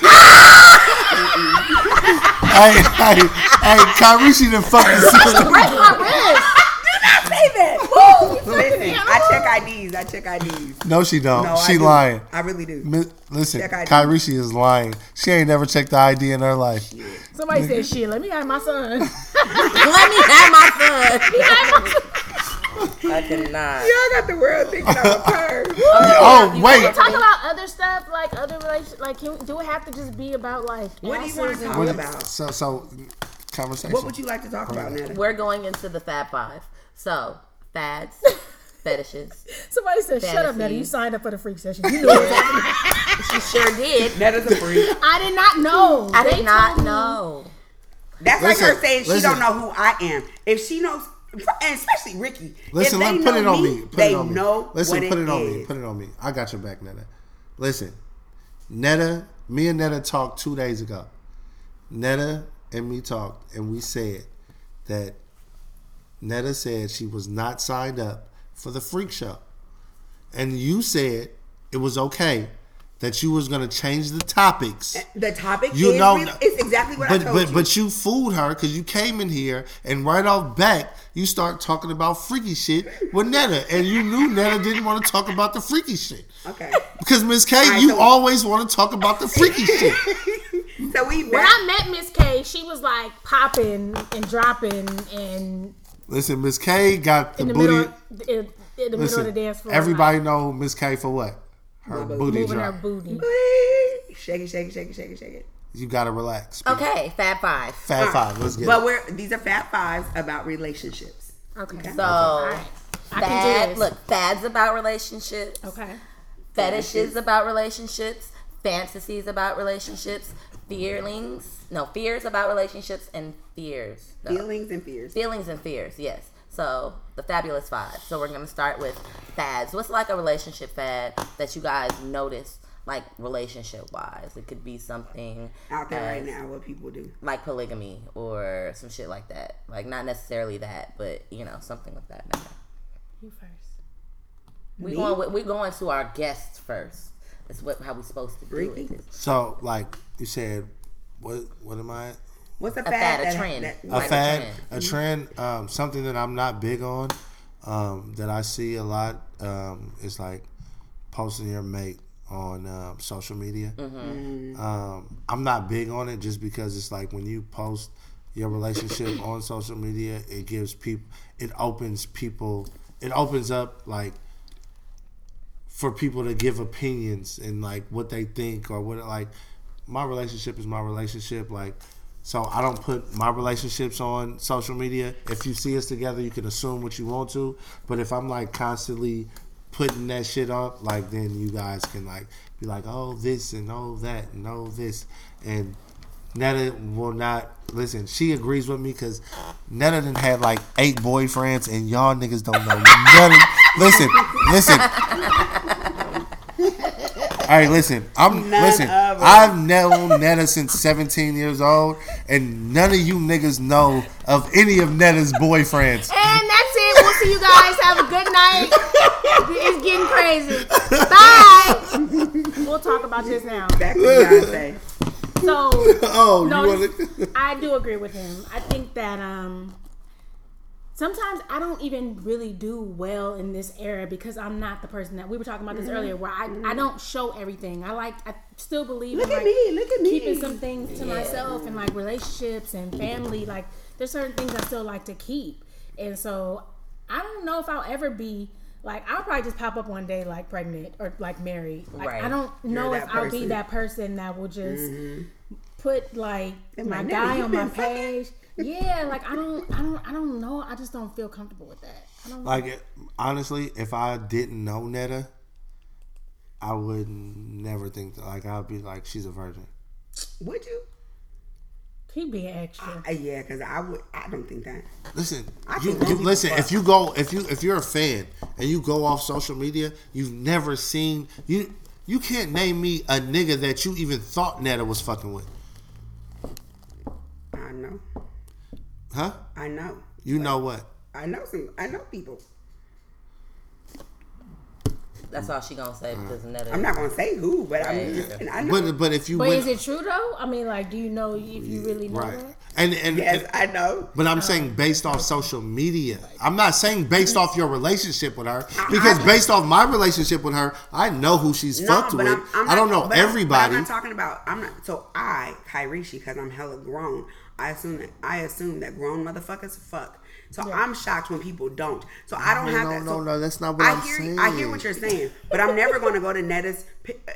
hey, hey, Kyrishi done fucked the system. Break my wrist. Say that. (laughs) Woo! Listen, I check IDs. I check IDs. No, she don't. No, I she do. lying. I really do. Mi- Listen, Check she is lying. She ain't never checked the ID in her life. Somebody said, shit, let me have my son. (laughs) Let me have my son. (laughs) I cannot. Y'all got the world thinking I'm a perv. Oh, wait. Talk about other stuff, like other relations. Like, can, do it have to just be about like What do you want to and- talk about? So, so, conversation. What would you like to talk about, Nana? We're going into the Fab Five. So fads, (laughs) fetishes. Somebody said, shut up, Fantasies. Nettie. You signed up for the freak session. You knew it. (laughs) She sure did. Nana's a freak. I did not know. I They did not know. That's Listen, like her saying she don't know who I am. If she knows, and especially Ricky, Listen, if they let put know it on me, me. Put they it on me. know Listen, what put it, on is. me. Put it on me. I got your back, Netta. Listen, Netta, me and Netta talked two days ago. Netta and me talked, and we said that Netta said she was not signed up for the freak show, and you said it was okay that you was gonna change the topics. Uh, the topic You is know- real- it's exactly what but I told but you. but you fooled her because you came in here and right off back you start talking about freaky shit with Netta and you knew Netta didn't want to talk about the freaky shit okay. because Miss K right, you so- always want to talk about the freaky (laughs) shit. So we When. I met Miss K, she was like popping and dropping and Listen, Miss K got the in the booty. middle, of, in, in the middle listen, of the dance floor. everybody know Miss K for what? Her booty. booty moving her booty. shake it, shake it, shake it, shake it, shake it. You gotta relax. Okay, Fab Five. Fat five. Let's get But it. we're these are fat fives about relationships. Okay. So All right. I can do fad. this. Look, fads about relationships. Okay. fetishes about relationships, fantasies about relationships, feelings, no, fears about relationships, and fears. No, Feelings and fears. feelings and fears, yes. So, the fabulous five. So, we're going to start with fads. What's like a relationship fad that you guys notice, like relationship wise? It could be something Out there right now, what people do. like polygamy or some shit like that. Like, not necessarily that, but, you know, something like that. You first. We Me? going with, we going to our guests first. That's what how we supposed to do Freaky. it. So, like you said, what what am I? What's a A fad? fad, a trend. that- A Like a fad, trend. a trend, um, something that I'm not big on, um, that I see a lot um, is like posting your mate on um, social media. Um, I'm not big on it just because it's like when you post your relationship on social media, it gives people, it opens people, it opens up like for people to give opinions and like what they think or what like my relationship is my relationship like so I don't put my relationships on social media. If you see us together, you can assume what you want to. But if I'm like constantly putting that shit up, like then you guys can like be like, oh this and oh that and oh this and Netta will not listen. She agrees with me because Netta done had like eight boyfriends, and y'all niggas don't know nothing. listen, listen. (laughs) All right, listen. I'm none listen. I've known Netta since 17 years old, and none of you niggas know of any of Netta's boyfriends. And that's it. We'll see you guys. Have a good night. It's getting crazy. Bye. We'll talk about this now. Back to Beyonce. So, (laughs) Oh, no, you want this- I do agree with him. I think that um sometimes I don't even really do well in this era because I'm not the person that we were talking about this mm-hmm. earlier where I, I mm-hmm. don't show everything. I like I still believe Look in at like me. Look at me. keeping some things to myself and like relationships and family. Like there's certain things I still like to keep. And so I don't know if I'll ever be like I'll probably just pop up one day like pregnant or like married. Like Right. I don't know You're if that I'll be that person that will just mm-hmm. Put like And my like, guy on my (laughs) page. Yeah, like I don't, I don't, I don't know. I just don't feel comfortable with that. I don't. Like honestly, if I didn't know Netta, I would never think that. Like I'd be like, she's a virgin. Would you? keep being extra. Uh, yeah, because I would. I don't think that. Listen, you, you listen. fuck. If you go, if you if you're a fan and you go off social media, you've never seen you. You can't name me a nigga that you even thought Netta was fucking with, I know. Huh? I know. You know what? I know some. I know people. That's all she gonna say because Netta. I'm not gonna say who, but I'm Right. just. And I know. But but if you but went is it true though? I mean, like, do you know if you really know right, that? and and, yes, and I know. But I'm saying based off social media. I'm not saying based off your relationship with her because based off my relationship with her, I know who she's fucked with. I don't know but everybody. But I'm not talking about. I'm not. So I, Kyrishi, because I'm hella grown. I assume that I assume that grown motherfuckers fuck. So I'm shocked when people don't. So I don't No, have no, that. no, so no, that's not what I I'm hear, I hear what you're saying, but I'm never going to go to Netta's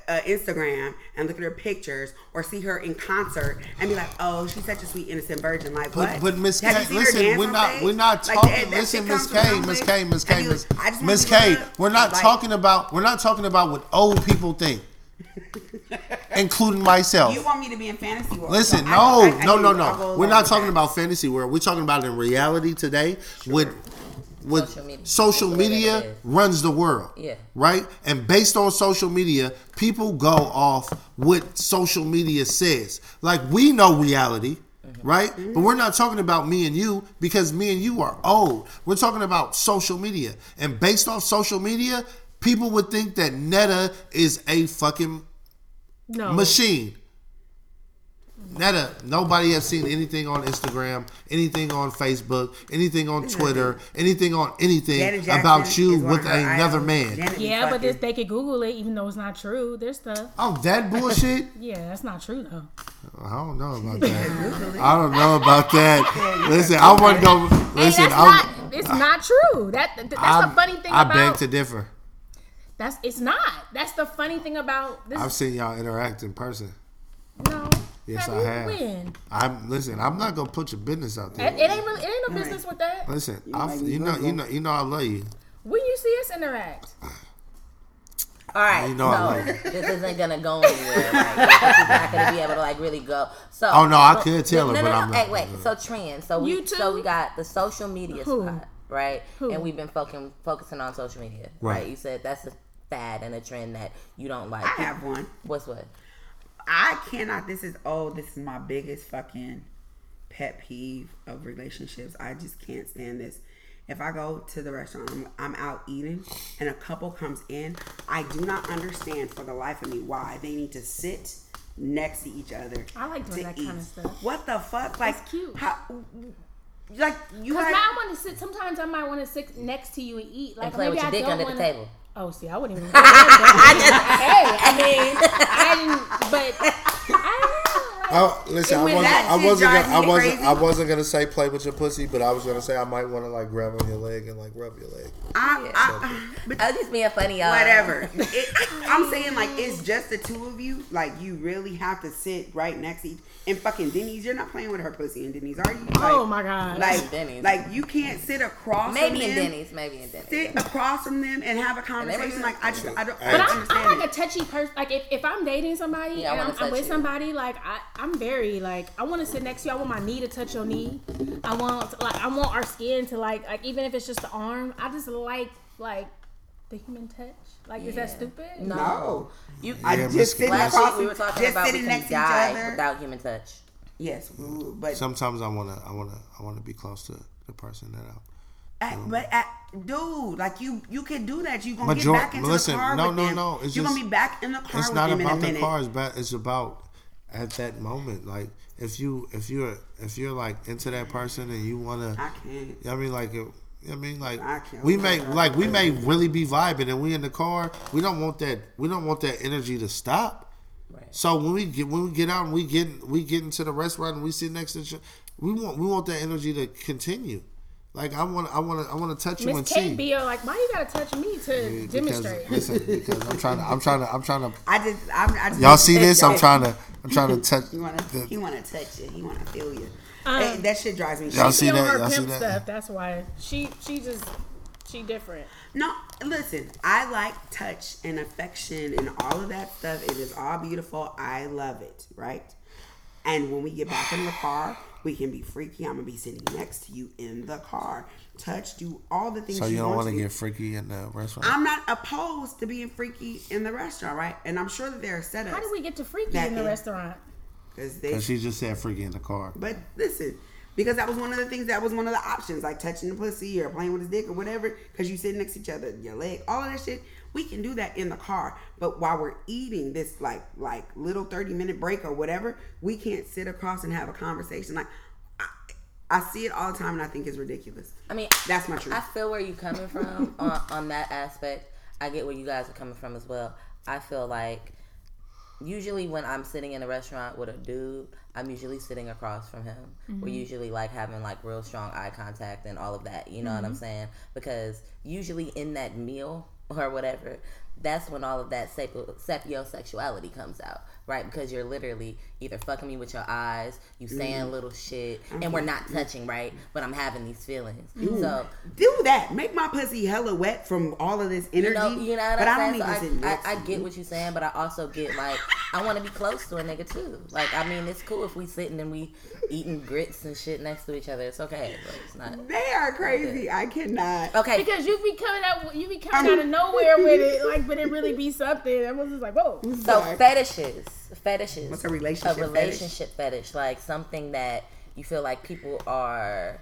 uh, Instagram and look at her pictures or see her in concert and be like, "Oh, she's such a sweet innocent virgin." Like But- what? but Miss K, listen, we're not we're not Like, talking. that- that listen, Miss K, Miss. K, Miss K, Miss I Miss K. We're not Like- talking about we're not talking about what old people think, (laughs) including myself. You want me to be in fantasy world? Listen, So no, I- I no, no, no. We're not talking that. about fantasy world. We're talking about in reality today with with Social media. social That's the way media that it is. runs the world. Yeah. Right? And based on social media, people go off what social media says. Like we know reality. Mm-hmm. Right? But we're not talking about me and you because me and you are old. We're talking about social media. And based off social media, people would think that Netta is a fucking No. machine. Netta, nobody has seen anything on Instagram, anything on Facebook, anything on Twitter, anything on anything about you with another idols. man. Janet Yeah, but this, they could Google it, even though it's not true. There's stuff. Oh, that (laughs) bullshit? Yeah, that's not true though. I don't know about (laughs) that. I don't know about that. (laughs) Listen, I want to go. Hey, Listen, that's I'm, not. It's not true. That that's I'm- the funny thing I about. beg to differ. That's it's not. That's the funny thing about this. I've seen y'all interact in person. no. Yes, I have. When? I'm listen. I'm not gonna put your business out there. it ain't really. It ain't no business with that. Listen, I, you know, you know, you know, I love you. When you see us interact, All right, You know so this isn't gonna go anywhere. Right? She's not gonna be able to like really go. So, Oh, no, I could tell her, no, but no, no, I'm Hey, not. wait. So trend. So we, You so too? we got the social media Who? spot, right? Who? And we've been focusing focusing on social media, right? Right. You said that's a fad and a trend that you don't like. I have one. What's what? I cannot. This is oh, this is my biggest fucking pet peeve of relationships. I just can't stand this. If I go to the restaurant, I'm, I'm out eating, and a couple comes in, I do not understand for the life of me why they need to sit next to each other. I like doing to that kinda stuff. What the fuck? Like That's cute. How, like you Cause guys. I want to sit. Sometimes I might want to sit next to you and eat. Like And play maybe with your I dick don't under wanna, the table. Oh, see, I wouldn't even. Go hey, I mean, I didn't, but I don't know. Oh, listen, I wasn't. I wasn't. Gonna, I wasn't. crazy. I wasn't gonna say play with your pussy, but I was gonna say I might want to like grab on your leg and like rub your leg. I, I, but I was just being funny, y'all. whatever. It, I'm saying like it's just the two of you. Like you really have to sit right next to each. And fucking Denny's, you're not playing with her pussy in Denny's, are you? Oh like, oh my god. Like Denny's. like you can't sit across. Maybe from in them, Denny's. Maybe in Denny's. Sit across from them and have a conversation. Like I just I don't, I But don't I'm, understand. I'm like it. a touchy person. Like if, if I'm dating somebody Yeah, I and wanna I'm, I'm with you. somebody, like I, I'm very like I want to sit next to you. I want my knee to touch your knee. I want like I want our skin to like like even if it's just the arm. I just like like the human touch. Like is that stupid? No. No. You. I Yeah, just Miss sitting Last across, we were talking just about we sitting can next to each die other. without human touch. yes, but Sometimes I wanna. I wanna. I wanna be close to the person that I. at, but at, dude, like you you can do that. You gonna Major- get back into listen, the car no, with no, them. no, it's You're just- gonna be back in the car It's with not them in a about the car. It's about. It's about at that moment. Like if you if you're if you're like into that person and you wanna. I can't. I mean, like, it- I mean, like, I we may, like, we may really be vibing, and we in the car. We don't want that. We don't want that energy to stop. Right. So when we get when we get out and we get we get into the restaurant and we sit next to each other, we want we want that energy to continue. Like I want I want to I want to touch you and Kate see. be all like, why you gotta touch me to Because, demonstrate? (laughs) listen, because I'm trying to I'm trying to I'm trying (laughs) to. I just I'm, I just Y'all see this? I'm trying to I'm trying to touch. You (laughs) wanna the- he wanna touch you. He wanna feel you. Um, Hey, that shit drives me. Y'all crazy. see she on that? her Y'all see pimp that? stuff. That's why she she just she different. No, listen. I like touch and affection and all of that stuff. It is all beautiful. I love it, right? And when we get back in the car, we can be freaky. I'm gonna be sitting next to you in the car. Touch, do all the things. So you don't want want to do. get freaky in the restaurant? I'm not opposed to being freaky in the restaurant, right? And I'm sure that there are setups. How do we get to freaky in the is- restaurant? Because they Because she just said freaky in the car. But listen, because that was one of the things that was one of the options, like touching the pussy or playing with his dick or whatever, because you sit next to each other, your leg, all of that shit. We can do that in the car. But while we're eating this like like little 30 minute break or whatever, we can't sit across and have a conversation. Like I, I see it all the time and I think it's ridiculous. I mean, That's my truth. I feel where you're coming from (laughs) on, on that aspect. I get where you guys are coming from as well. I feel like usually when I'm sitting in a restaurant with a dude, I'm usually sitting across from him. We're mm-hmm. usually like having like real strong eye contact and all of that. You know what I'm mm-hmm. saying? Because usually in that meal (laughs) or whatever, that's when all of that sapiosexuality comes out, right? Because you're literally either fucking me with your eyes, you saying mm. little shit, and mm-hmm. we're not touching, right? But I'm having these feelings. Mm. So do that. Make my pussy hella wet from all of this energy. you know, you know what but I I'm don't saying? need to sit So I, I, I get what you're saying, but I also get like I want to be close to a nigga too. Like I mean, it's cool if we sitting and we eating grits and shit next to each other. It's okay, but it's not They are crazy. I cannot. okay. Because you be coming out, you be coming out of nowhere with it, like, but it really be something. I was just like, whoa. So fetishes, fetishes. What's a relationship A relationship fetish? like something that you feel like people are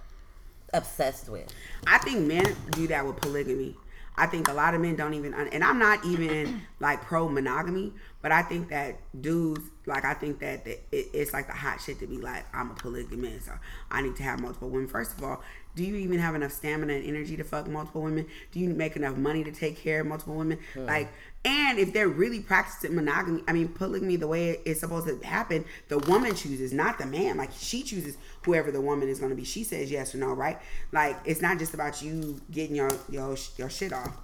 obsessed with. I think men do that with polygamy. I think a lot of men don't even, and I'm not even (clears throat) like pro monogamy, but I think that dudes, like, I think that the, it, it's like the hot shit to be like, I'm a polygamist, or I need to have multiple women. First of all, do you even have enough stamina and energy to fuck multiple women? Do you make enough money to take care of multiple women? Hmm. Like, and if they're really practicing monogamy, I mean, polygamy, the way it's supposed to happen, the woman chooses, not the man. Like, she chooses whoever the woman is going to be. She says yes or no, right? Like, it's not just about you getting your your, your shit off.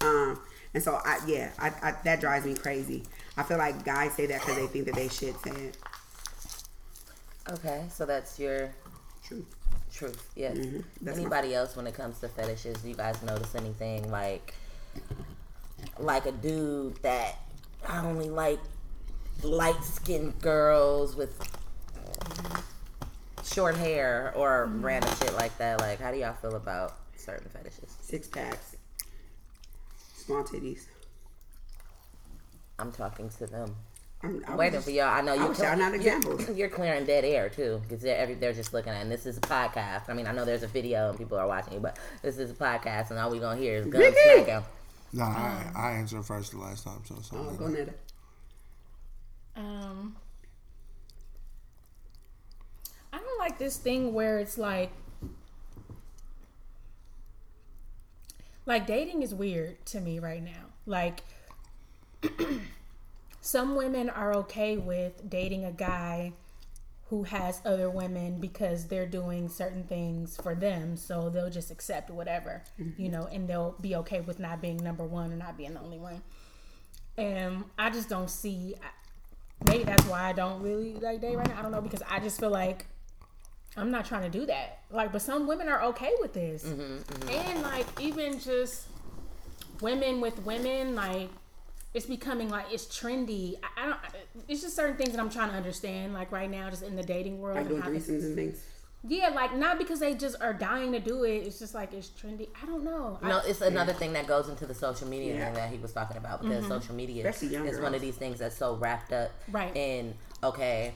Um, and so I yeah, I, I that drives me crazy. I feel like guys say that because they think that they should say it. Okay, so that's your truth. Yes. That's my- Anybody else when it comes to fetishes? Do you guys notice anything like like a dude that I only like light skinned girls with short hair or mm-hmm. random shit like that. Like, how do y'all feel about certain fetishes? Six packs. Small titties. I'm talking to them. I'm, I'm waiting just- for y'all. I know you're, shouting out you're, examples. (laughs) you're clearing dead air too, because they're every, they're just looking at. And this is a podcast. I mean, I know there's a video and people are watching, but this is a podcast, and all we're gonna hear is guns smacking. No, I, I answered first the last time, so Oh, something. go Netta. Um, I don't like this thing where it's like, like dating is weird to me right now. Like, (clears throat) some women are okay with dating a guy who has other women because they're doing certain things for them, so they'll just accept whatever, mm-hmm. you know, and they'll be okay with not being number one or not being the only one. And I just don't see. Maybe that's why I don't really like date right now. I don't know because I just feel like I'm not trying to do that. Like, but some women are okay with this, mm-hmm, mm-hmm. and like even just women with women, like it's becoming like it's trendy. I, I don't. It's just certain things that I'm trying to understand, like right now, just in the dating world. Like doing threesomes and things. yeah, like not because they just are dying to do it. It's just like it's trendy. I don't know. I- No, it's another thing that goes into the social media Yeah. thing that he was talking about because mm-hmm. social media Especially young is one of these things that's so wrapped up Right. in okay.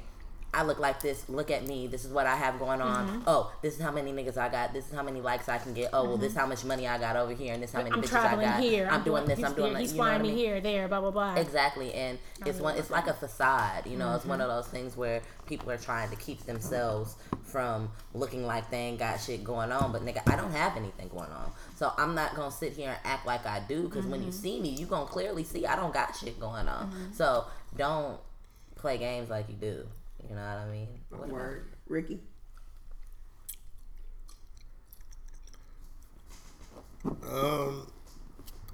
I look like this. Look at me. This is what I have going on. Mm-hmm. Oh, this is how many niggas I got. This is how many likes I can get. Oh, well, this is how much money I got over here, and this is how many I'm bitches I traveling got. here. I'm, doing this. I'm doing here, that. He's You know what I flying me mean? here, there, blah blah blah. Exactly, and it's one. It's like a facade. You know, it's one Mm-hmm. of those things where people are trying to keep themselves from looking like they ain't got shit going on. But nigga, I don't have anything going on, so I'm not gonna sit here and act like I do. Because when you Mm-hmm. see me, you gonna clearly see I don't got shit going on. So don't play games like you do. You know what I mean? What about- Word. Ricky. Um,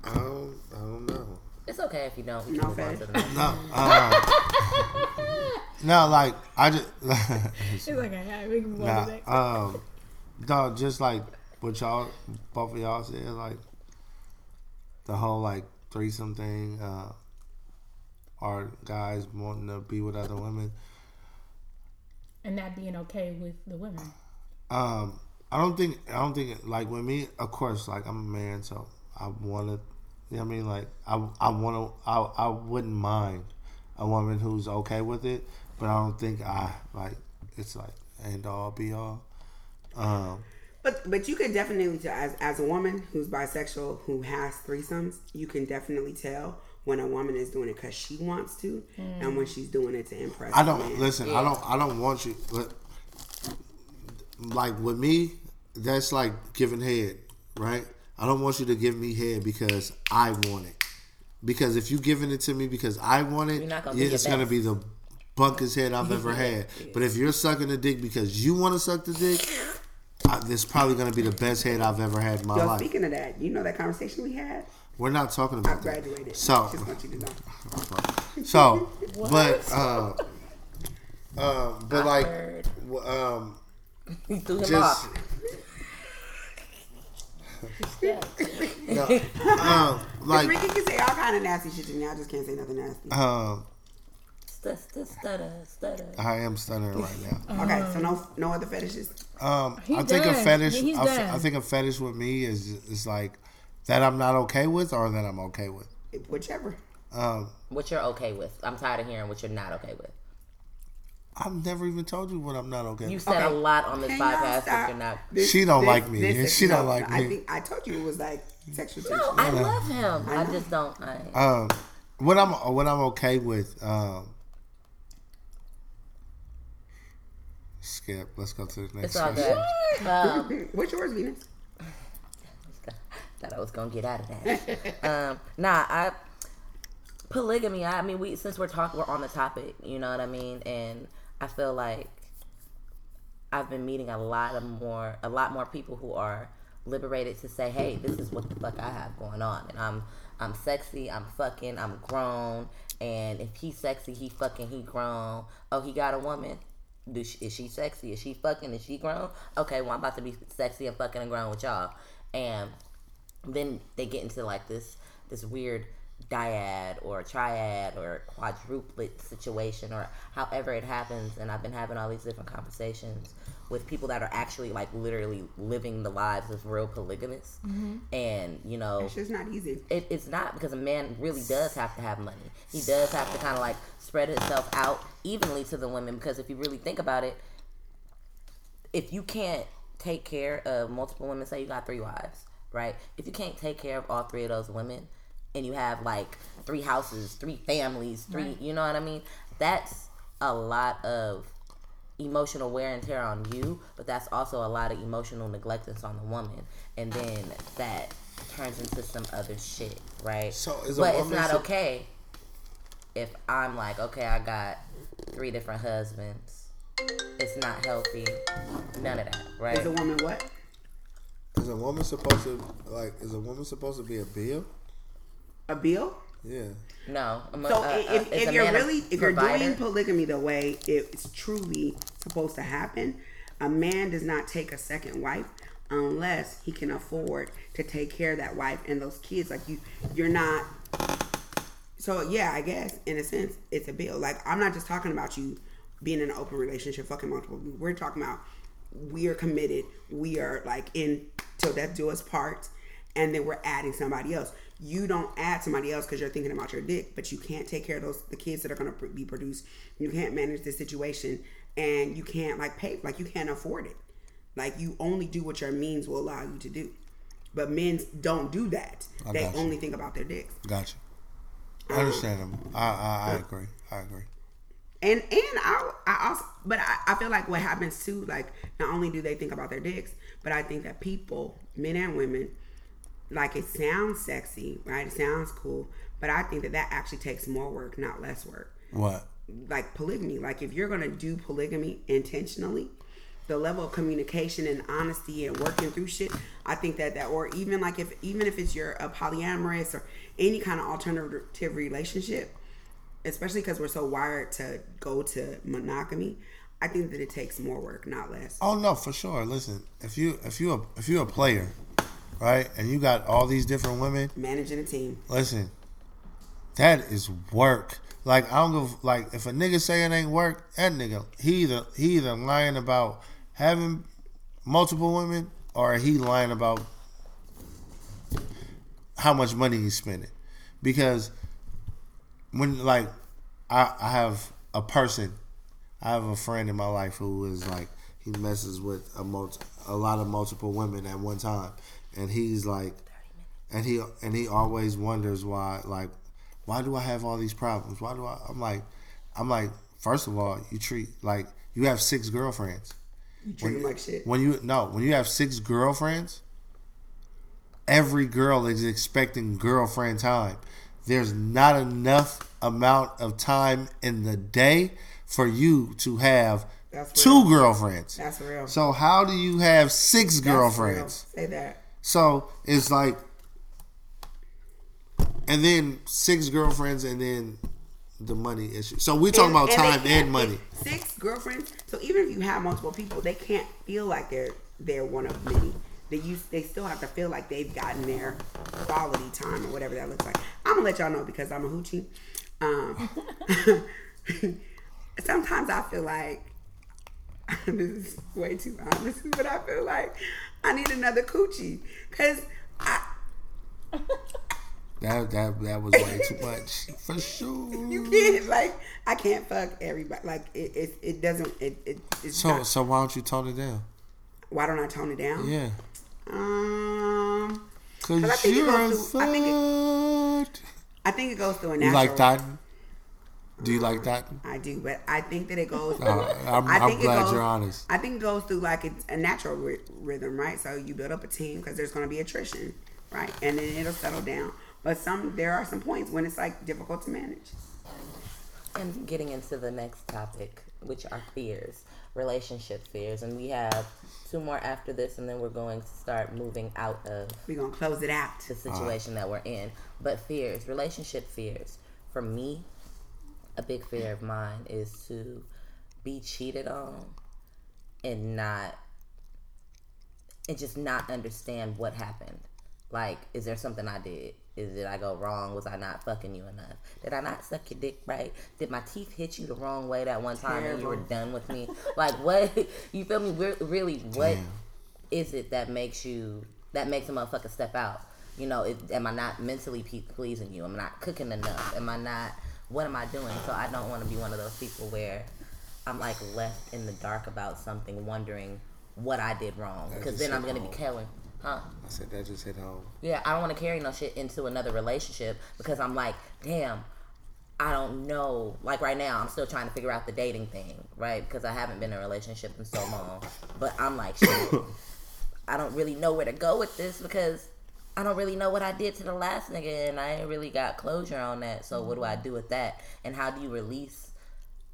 I don't, I don't know. It's okay if you don't. We No move on to the. (laughs) No, uh, no, like I just, (laughs) It's like, yeah, we can nah, to um, no, just like what y'all, both of y'all said, like the whole like threesome thing, uh, or guys wanting to be with other women. And not being okay with the women. Um, I don't think I don't think like with me. Of course, like I'm a man, so I want to. You know what I mean? Like I I want to. I I wouldn't mind a woman who's okay with it, but I don't think I like it's like end all be all. Um, But but you can definitely tell as as a woman who's bisexual who has threesomes, you can definitely tell when a woman is doing it because she wants to, and when she's doing it to impress. I a don't man. listen. I don't. I don't want you. But like with me, that's like giving head, right? I don't want you to give me head because I want it. Because if you giving it to me because I want it, You're gonna be it's gonna be the bunkest head I've ever (laughs) had. But if you're sucking the dick because you want to suck the dick, I, this probably gonna be the best head I've ever had in my Yo, life. speaking of that, you know that conversation we had. We're not talking I about that. So, just want you to know. (laughs) so, but, uh, uh, but like, Awkward. w- um, He threw him just off. no, um, like Ricky can say all kind of nasty shit to me. I just can't say nothing nasty. um, Stu- stu- Stutter, stutter. I am stuttering right now. (laughs) okay, so no no other fetishes. Um, He I think a fetish. He's I, f- I think a fetish with me is is like that I'm not okay with or that I'm okay with. Whichever. Um, What you're okay with? I'm tired of hearing what you're not okay with. I've never even told you what I'm not okay. With. You with. said a Okay. lot on this Can y'all podcast stop? that you're not. This- She don't this- like me. this is- She don't no, like I me. think I told you it was like sexual tension. No, I love him. I, just don't. I, Um, what I'm what I'm okay with. Um, skip. Let's go to the next. it's all question. good. Um, (laughs) What's yours, Venus? I was gonna get out of that. um, nah, I polygamy. I mean, we since we're talking, we're on the topic. You know what I mean? And I feel like I've been meeting a lot of more, a lot more people who are liberated to say, "Hey, this is what the fuck I have going on," and I'm, I'm sexy, I'm fucking, I'm grown, and if he's sexy, he fucking, he grown. Oh, he got a woman. She, is she sexy? Is she fucking? Is she grown? Okay, well I'm about to be sexy and fucking and grown with y'all, and then they get into like this this weird dyad or triad or quadruplet situation or however it happens and I've been having all these different conversations with people that are actually like literally living the lives of real polygamists mm-hmm. and you know It's just not easy. it, it's not because a man really does have to have money. He does have to kind of like spread himself out evenly to the women because if you really think about it, if you can't take care of multiple women, say you got three wives, right? If you can't take care of all three of those women and you have like three houses, three families, three, you know what I mean? That's a lot of emotional wear and tear on you, but that's also a lot of emotional neglectance on the woman. And then that turns into some other shit, right? So is a but it's not sup- okay if I'm like, okay, I got three different husbands. It's not healthy. None of that, right? Is a woman what? Is a woman supposed to like? Is a woman supposed to be a bill? A bill? Yeah. no. I'm a- So uh, uh, if, is if a you're really if you're doing polygamy the way it's truly supposed to happen, a man does not take a second wife unless he can afford to take care of that wife and those kids. Like you, you're not. So yeah, I guess in a sense it's a bill. Like I'm not just talking about you being in an open relationship, fucking multiple. We're talking about we are committed. We are like in till death do us part, and then we're adding somebody else. You don't add somebody else because you're thinking about your dick, but you can't take care of those the kids that are going to be produced. You can't manage the situation, and you can't like pay like you can't afford it. Like you only do what your means will allow you to do. But men don't do that. I they only think about their dicks. Gotcha. Um, I understand. I, I I agree. I agree. And and I I also but I, I feel like what happens too, like not only do they think about their dicks, but I think that people, men and women, like it sounds sexy, right? It sounds cool, but I think that that actually takes more work, not less work. What? Like polygamy, like if you're gonna do polygamy intentionally, the level of communication and honesty and working through shit, I think that that or even like if even if it's you're a polyamorous or any kind of alternative relationship, especially because we're so wired to go to monogamy, I think that it takes more work, not less. Oh no, for sure. Listen, if you if you a, if you're a player, right, and you got all these different women, Managing a team. listen, that is work. Like I don't give like if a nigga say it ain't work, that nigga he either he either lying about having multiple women or he lying about how much money he's spending. Because when like I I have a person, I have a friend in my life who is like he messes with a multi, a lot of multiple women at one time, and he's like, and he and he always wonders why like why do I have all these problems? Why do I? I'm like, I'm like, first of all, you treat like you have six girlfriends. You treat them like shit. When you no, when you have six girlfriends, every girl is expecting girlfriend time. There's not enough amount of time in the day for you to have two girlfriends. That's real. So how do you have six That's real. girlfriends? Say that. So it's like, and then six girlfriends, and then the money issue. So we're talking about they time and money. Six girlfriends. So even if you have multiple people, they can't feel like they're they're one of many. They use they still have to feel like they've gotten their quality time or whatever that looks like. I'm gonna let y'all know because I'm a hoochie. Um, (laughs) (laughs) sometimes I feel like (laughs) this is way too honest, but I feel like I need another coochie because I. (laughs) That that that was way too much for (laughs) sure. You can't like I can't fuck everybody. Like it it, it doesn't it, it it's So not, so why don't you tone it down? why don't I tone it down? Yeah, Um, cause, 'Cause I think it you're goes through- I think fucked. I think it goes through a You like that? Do you like that? I do, but I think that it goes. Through, Uh, I'm- I I'm think it glad goes- you're honest. I think it goes through like it's a natural ry- rhythm, right? So you build up a team because there's going to be attrition, right? And then it'll settle down. But some there are some points when it's like difficult to manage. And getting into the next topic, which are fears, relationship fears. And we have two more after this, and then we're going to start moving out of We're gonna close it out. the situation that we're in. But fears, relationship fears. For me, a big fear of mine is to be cheated on and not and just not understand what happened. Like, is there something I did? Is did I go wrong? Was I not fucking you enough? Did I not suck your dick right? Did my teeth hit you the wrong way that one time and you were done with me? like, what? (laughs) You feel me? We're, really, what Damn. is it that makes you that makes a motherfucker step out? You know, it, am I not mentally pe- pleasing you? Am I not cooking enough? Am I not? What am I doing? So I don't want to be one of those people where I'm like left in the dark about something, wondering what I did wrong, because then I'm gonna be home. killing, huh? I said that just hit home. Yeah, I don't want to carry no shit into another relationship because I'm like, damn, I don't know. Like right now, I'm still trying to figure out the dating thing, right? Because I haven't been in a relationship in so long. But I'm like, shit, (coughs) I don't really know where to go with this because I don't really know what I did to the last nigga, and I ain't really got closure on that. So what do I do with that? And how do you release?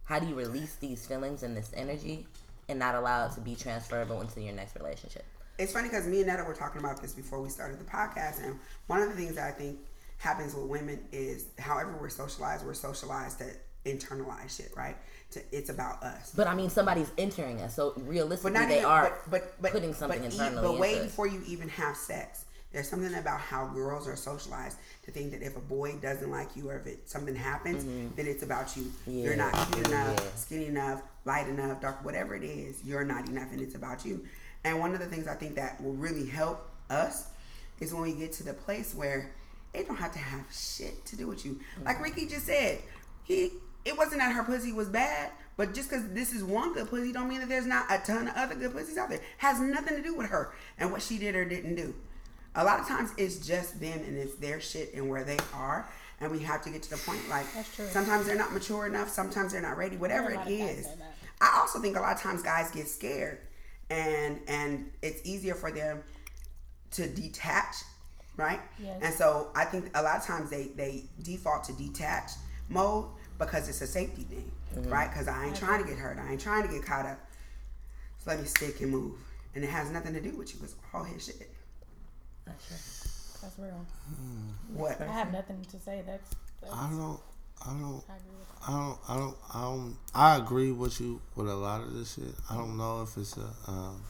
How do you release these feelings and this energy, and not allow it to be transferable into your next relationship? It's funny because me and Netta were talking about this before we started the podcast, and one of the things that I think happens with women is however we're socialized, we're socialized to internalize shit, right? To it's about us. But I mean, somebody's entering us, so realistically, they even, are but, but, but putting something but, internally. But way before you even have sex, there's something about how girls are socialized to think that if a boy doesn't like you or if it, something happens, then it's about you. You're not Mm-hmm. Cute enough, yeah. skinny enough, light enough, dark, whatever it is. You're not enough, and it's about you. And one of the things I think that will really help us is when we get to the place where it don't have to have shit to do with you. Like Ricky just said, he it wasn't that her pussy was bad, but just because this is one good pussy don't mean that there's not a ton of other good pussies out there. Has nothing to do with her and what she did or didn't do. A lot of times it's just them and it's their shit and where they are. And we have to get to the point like That's true. sometimes they're not mature enough, sometimes they're not ready, whatever it lot of guys is. I also think a lot of times guys get scared and and it's easier for them to detach, right? Yes. And so I think a lot of times they they default to detach mode because it's a safety thing, right? Because I ain't trying to get hurt, I ain't trying to get caught up. So let me stick and move, and it has nothing to do with you. It's all his shit. That's real. What? I have nothing to say. That's, that's I don't. I don't. I agree with don't. I don't. I don't. I agree with you with a lot of this shit. I don't know if it's a. Um,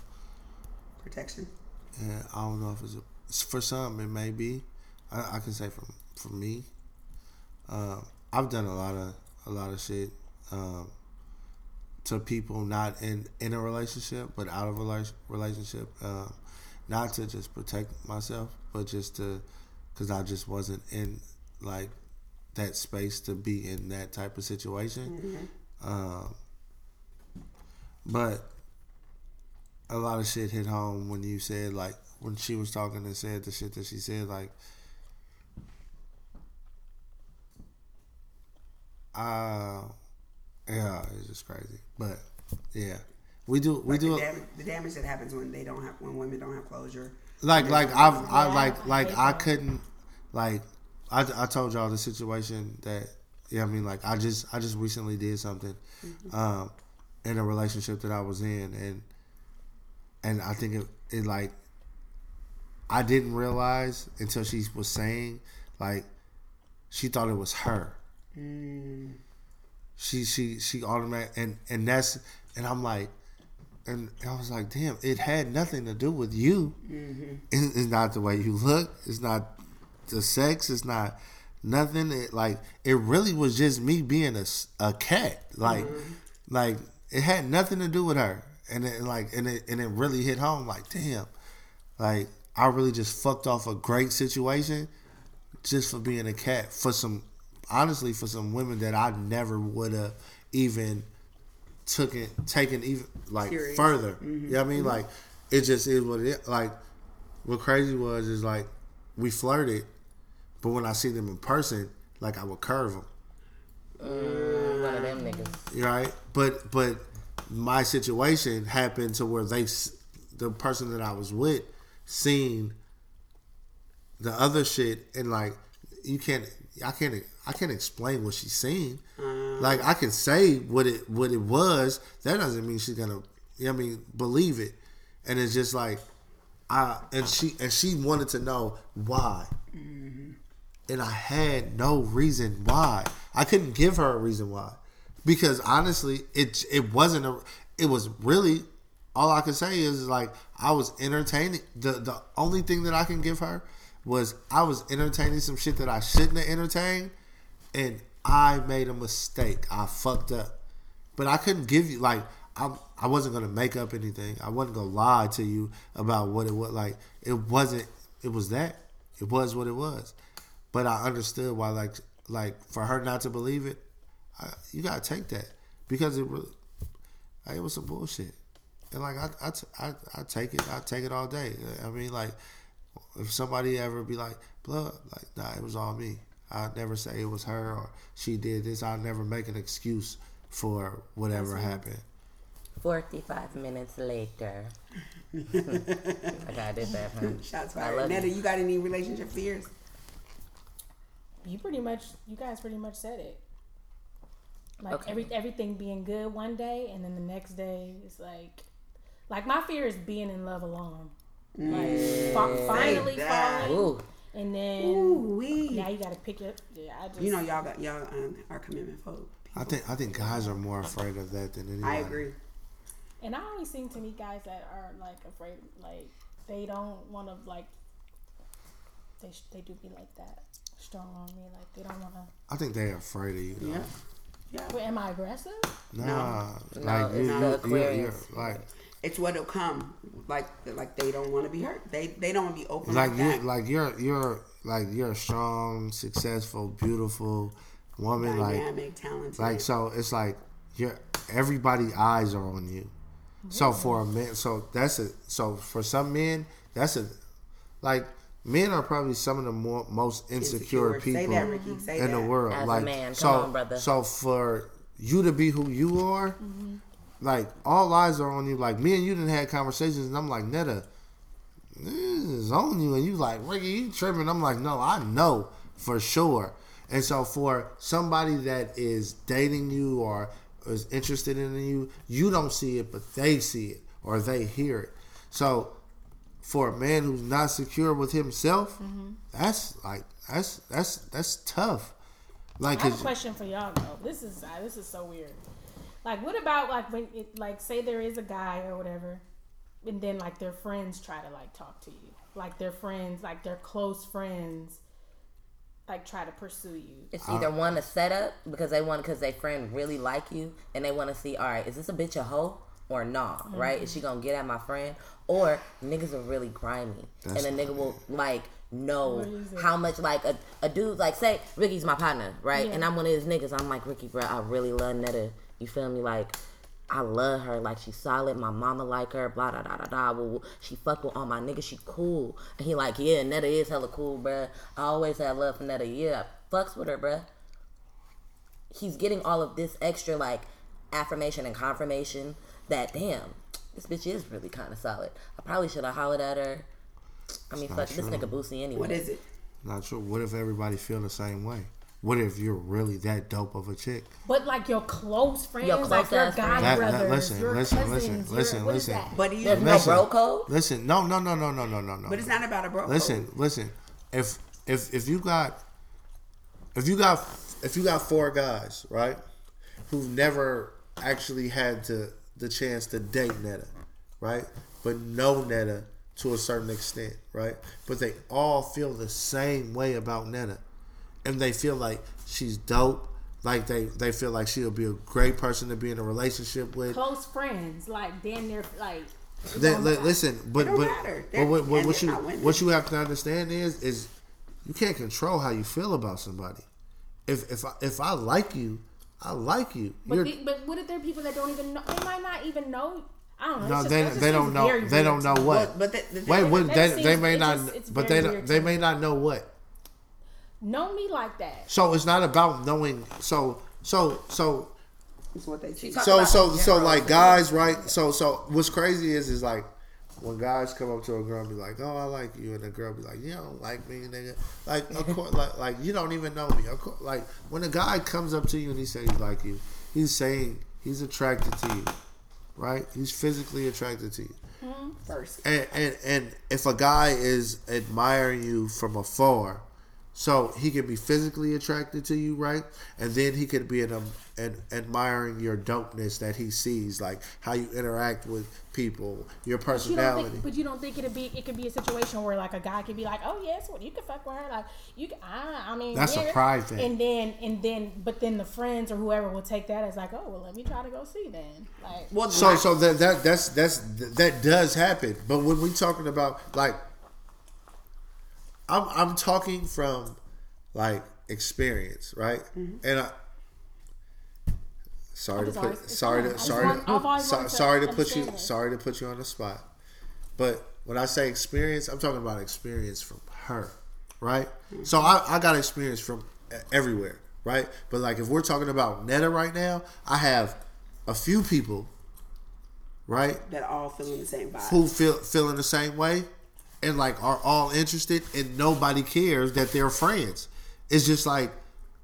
Protection. Yeah, I don't know if it's, a, for some. It may be. I, I can say from for me. Um, I've done a lot of a lot of shit um, to people not in in a relationship, but out of a relationship. Um, not to just protect myself, but just to because I just wasn't in like that space to be in that type of situation. Um, but a lot of shit hit home when you said like when she was talking and said the shit that she said like uh yeah it's just crazy. But yeah we do we Like the, do the damage that happens when they don't have when women don't have closure. like like I've I like like I couldn't like I, I told y'all the situation that yeah I mean like I just I just recently did something um in a relationship that I was in and and I think it, it like I didn't realize until she was saying like she thought it was her Mm. she she she automatic and and that's and I'm like and I was like damn it had nothing to do with you. Mm-hmm. It's, it's not the way you look. It's not the sex. It's not nothing. It like it really was just me being a, a cat. Like mm-hmm. like it had nothing to do with her. And it like and it and it really hit home. Like damn. Like I really just fucked off a great situation just for being a cat for some honestly for some women that I never would have even took it taken even like Serious. further. You mm-hmm. know what I mean? Mm-hmm. Like it just is what it is. Like what crazy was is like we flirted, but when I see them in person, like I would curve them. Mm, one of them niggas. right? But but my situation happened to where they, the person that I was with, seen the other shit and like you can't, I can't, I can't explain what she's seen. Mm. Like I can say what it what it was. That doesn't mean she's gonna, you know I mean, believe it. And it's just like, I and she and she wanted to know why mm-hmm. and I had no reason why. I couldn't give her a reason why, because honestly, it it wasn't a. It was really all I could say is like I was entertaining. The the only thing that I can give her was I was entertaining some shit that I shouldn't have entertained, and I made a mistake. I fucked up, but I couldn't give you like I I wasn't gonna make up anything. I wasn't gonna lie to you about what it was like. It wasn't. It was that. It was what it was. But I understood why like like for her not to believe it, I, you gotta take that because it like, it was some bullshit. And like I, I, t- I, I take it, I take it all day. I mean, like if somebody ever be like, "Blood," like nah, it was all me. I'd never say it was her or she did this. I'd never make an excuse for whatever happened. 45 minutes later. (laughs) I got did that, huh? Shots fired. love Netta, you. you got any relationship fears? You pretty much, you guys pretty much said it. Like Okay. every everything being good one day, and then the next day it's like, like my fear is being in love alone. Like fa- mm. finally falling, Ooh. And then Ooh wee. now you got to pick up. Yeah, I just You know y'all got y'all um, are commitment folk. I think I think guys are more afraid of that than anybody. I agree. And I always seem to meet guys that are like afraid, like they don't want to like. They sh- they do be like that, strong on me. Like they don't want to. I think they're afraid of you. Though. Yeah. Yeah. Wait, am I aggressive? Nah, No, like it's you, the you, you're, Aquarius. you're like It's what'll come. Like like they don't want to be hurt. They they don't want to be open like like, you that. like you're you're like you're a strong, successful, beautiful woman. Like Dynamic, talented. like so it's like you're everybody eyes are on you. So for a man, so that's a so for some men that's a like men are probably some of the more most insecure, Insecure. people that, Ricky. Say in the world. As a like man, come so on, brother. so for you to be who you are, mm-hmm. Like all eyes are on you. Like me and you didn't have conversations, and I'm like Netta, this is on you, and you like Ricky, you tripping? I'm like, no, I know for sure. And so for somebody that is dating you or is interested in you, you don't see it, but they see it or they hear it. So for a man who's not secure with himself, that's like that's that's that's tough. Like, I have a question for y'all though. This is uh, this is so weird. Like, what about like when it like say there is a guy or whatever, and then like their friends try to like talk to you, like their friends, like their close friends, like try to pursue you. It's either uh, one a setup because they want because their friend really like you and they want to see, all right, is this a bitch a hoe or nah, right? Is she mm-hmm. gonna get at my friend or niggas are really grimy That's and a nigga will like know What is it? how much like a, a dude like say Ricky's my partner, right? Yeah. And I'm one of his niggas. I'm like Ricky, bro, I really love Netta. You feel me? Like. I love her, like she's solid. My mama like her, blah da da da da. Well, she fuck with all my niggas. She cool, and he like, yeah, Netta is hella cool, bruh. I always had love for Netta. Yeah, I fucks with her, bruh he's getting all of this extra like affirmation and confirmation that damn, this bitch is really kind of solid. I probably should have hollered at her. I mean, fuck not this nigga Boosie anyway. what is it? not sure. What if everybody feel the same way? What if you're really that dope of a chick? But like your close friends, Your like your ass guy friends. That- that- brothers, listen, your listen, cousins, listen, your, listen, what is listen. that? But do you? There's Listen. no bro code. Listen, no, no, no, no, no, no, no, no. But it's not about a bro. Listen, listen. If if if you got if you got if you got four guys, right, who've never actually had to the chance to date Netta, right, but know Netta to a certain extent, right, but they all feel the same way about Netta, and they feel like she's dope. Like they, they feel like she'll be a great person to be in a relationship with. close friends, like damn near like. Li- li- listen, but but, but what, what, what you what you have to understand is is you can't control how you feel about somebody. If if I, if I like you, I like you. But, the, but what if there are people that don't even know? They might not even know. I don't know. no, just- they they don't know very they don't know what. But, but the, the Wait, what, that they, seems- they may not, just- but very they weird they may not know what. Know me like that. So it's not about knowing. So so so It's what they see. Talk so about so in so like guys, right? So so what's crazy is is like when guys come up to a girl and be like, "Oh, I like you," and the girl be like, "You don't like me, nigga." Like of course, (laughs) like like you don't even know me. Of course, like when a guy comes up to you and he says he like you, he's saying he's attracted to you, right? He's physically attracted to you. Mm-hmm. First, And, and and if a guy is admiring you from afar, So he could be physically attracted to you, right? And then he could be an, um, an admiring your dopeness that he sees, like how you interact with people, your But you don't personality. think, but you don't think it'd be it could be a situation where like a guy could be like, oh yes, well you can fuck with her, like you, can, I, I mean, That's a yeah. pride thing. And then and then, but then the friends or whoever will take that as like, oh well, let me try to go see then, like. Well, So so that that that's that's that does happen. But when we talking about like I'm I'm talking from like experience, right? Mm-hmm. And I sorry to put sorry to sorry to, so, sorry to put you sorry to put you on the spot. But when I say experience, I'm talking about experience from her, right? Mm-hmm. So I, I got experience from everywhere, right? But like if we're talking about Netta right now, I have a few people, right, that all feeling the same vibe. who feel feeling the same way and like are all interested and nobody cares that they're friends. It's just like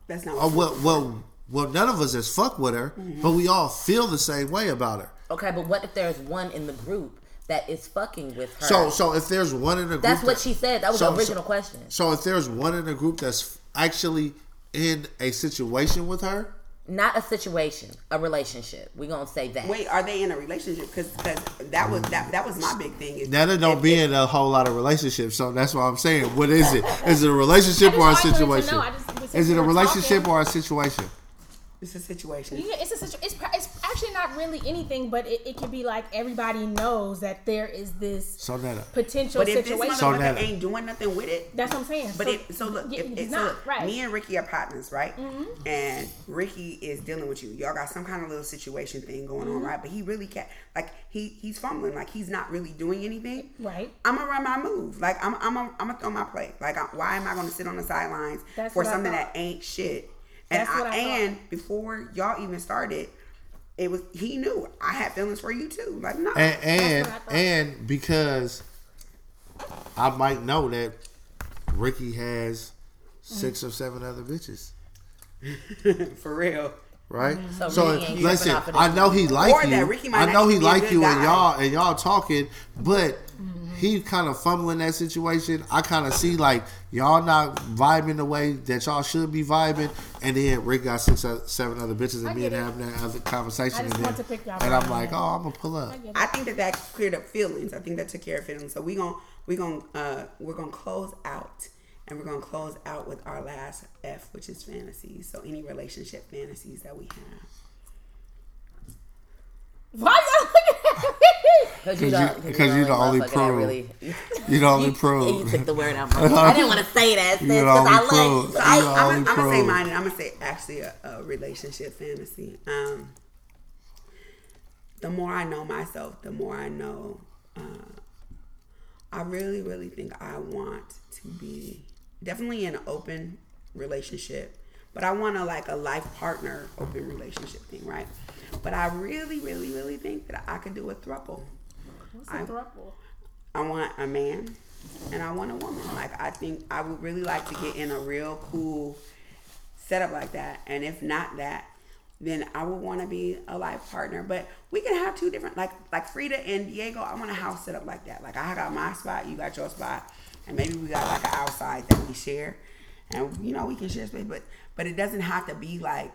That's not. oh what well well well none of us has fucked with her, mm-hmm. but we all feel the same way about her. Okay, but what if there's one in the group that is fucking with her? So so if there's one in the group that's what that- she said. That was so- the original so- question. So if there's one in the group that's actually in a situation with her, Not a situation, a relationship. We're gonna say that. Wait, are they in a relationship? Because that was that that was my big thing. Is Netta don't if- be if- in a whole lot of relationships, so that's why I'm saying, what is it? (laughs) Is it a relationship or a just wanted to situation? know. I just- since Is it a relationship talking- or a situation? It's a situation. Yeah, it's a situ- it's, it's actually not really anything, but it, it could be like everybody knows that there is this So Netta. Uh, potential But if this situation. So motherfucker Netta- uh, ain't doing nothing with it, That's what I'm saying. But it, so look, yeah, if, he's if, so look, right. me and Ricky are partners, right? Mm-hmm. And Ricky is dealing with you. Y'all got some kind of little situation thing going Mm-hmm. on, right? But he really can't. Like he he's fumbling. Like he's not really doing anything. Right. I'm gonna run my move. Like I'm I'm gonna, I'm gonna throw my play. Like I, why am I gonna sit on the sidelines That's for something that ain't shit? And That's what I thought. and before y'all even started, it was he knew I had feelings for you too. Like no, And and, what I thought. and because I might know that Ricky has six or seven other bitches, (laughs) for real. right? Mm-hmm. So So, listen, tripping off of I know he like Or that you. Ricky might I know he like good you, and y'all and y'all talking, but mm-hmm. He kind of fumbling that situation. I kind of see like y'all not vibing the way that y'all should be vibing, and then Rick got six, or seven other bitches, and me and having that other conversation, I just and, want then, to pick y'all and I'm like, oh, I'm gonna pull up. I. I think that that cleared up feelings. I think that took care of feelings. So we gon' we gon' uh we're gonna close out, and we're gonna close out with our last F, which is fantasies. So any relationship fantasies that we have. Why y'all looking at me? Because you, you- the- 'cause because you the only (laughs) pro. Really, You the only pro. You took the word out. My (laughs) I didn't want to say that You sis, the 'cause I only pro. like. So You I, the I'm, only I'm gonna say mine, and I'm gonna say actually a, a relationship fantasy. Um, the more I know myself, the more I know. Uh, I really, really think I want to be definitely an open relationship, but I want to like a life partner open relationship thing, right? But I really, really, really think that I could do a throuple. What's I- a throuple? I want a man and I want a woman. Like I think I would really like to get in a real cool setup like that. And if not that, then I would want to be a life partner. But we can have two different like like Frida and Diego. I want a house set up like that. Like I got my spot, you got your spot, and maybe we got like an outside that we share, and you know we can share space. But but it doesn't have to be like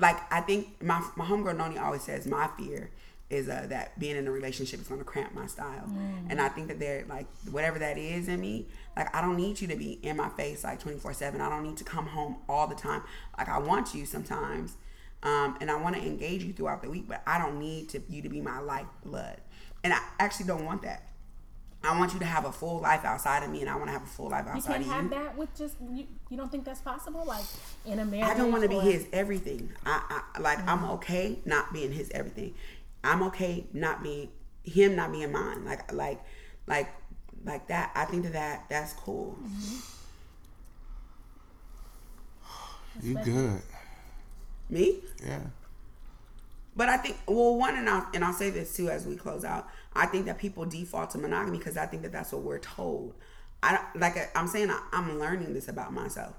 like I think my my homegirl Noni always says my fear is uh, that being in a relationship is going to cramp my style, and I think that they're like whatever that is in me. Like I don't need you to be in my face like twenty four seven. I don't need to come home all the time. Like I want you sometimes, um, and I want to engage you throughout the week, but I don't need to you to be my lifeblood, and I actually don't want that. I want you to have a full life outside of me, and I want to have a full life outside of You outside can't of you. have that with just you. You don't think that's possible? Like in a marriage? I don't want to be his everything. I, I like I'm mm-hmm. okay not being his everything. I'm okay not being him not being mine. Like like like like that. I think that, that that's cool. Mm-hmm. You good? Me? Yeah. But I think well one and I'll and I'll say this too as we close out. I think that people default to monogamy because I think that that's what we're told. I like I'm saying I, I'm learning this about myself.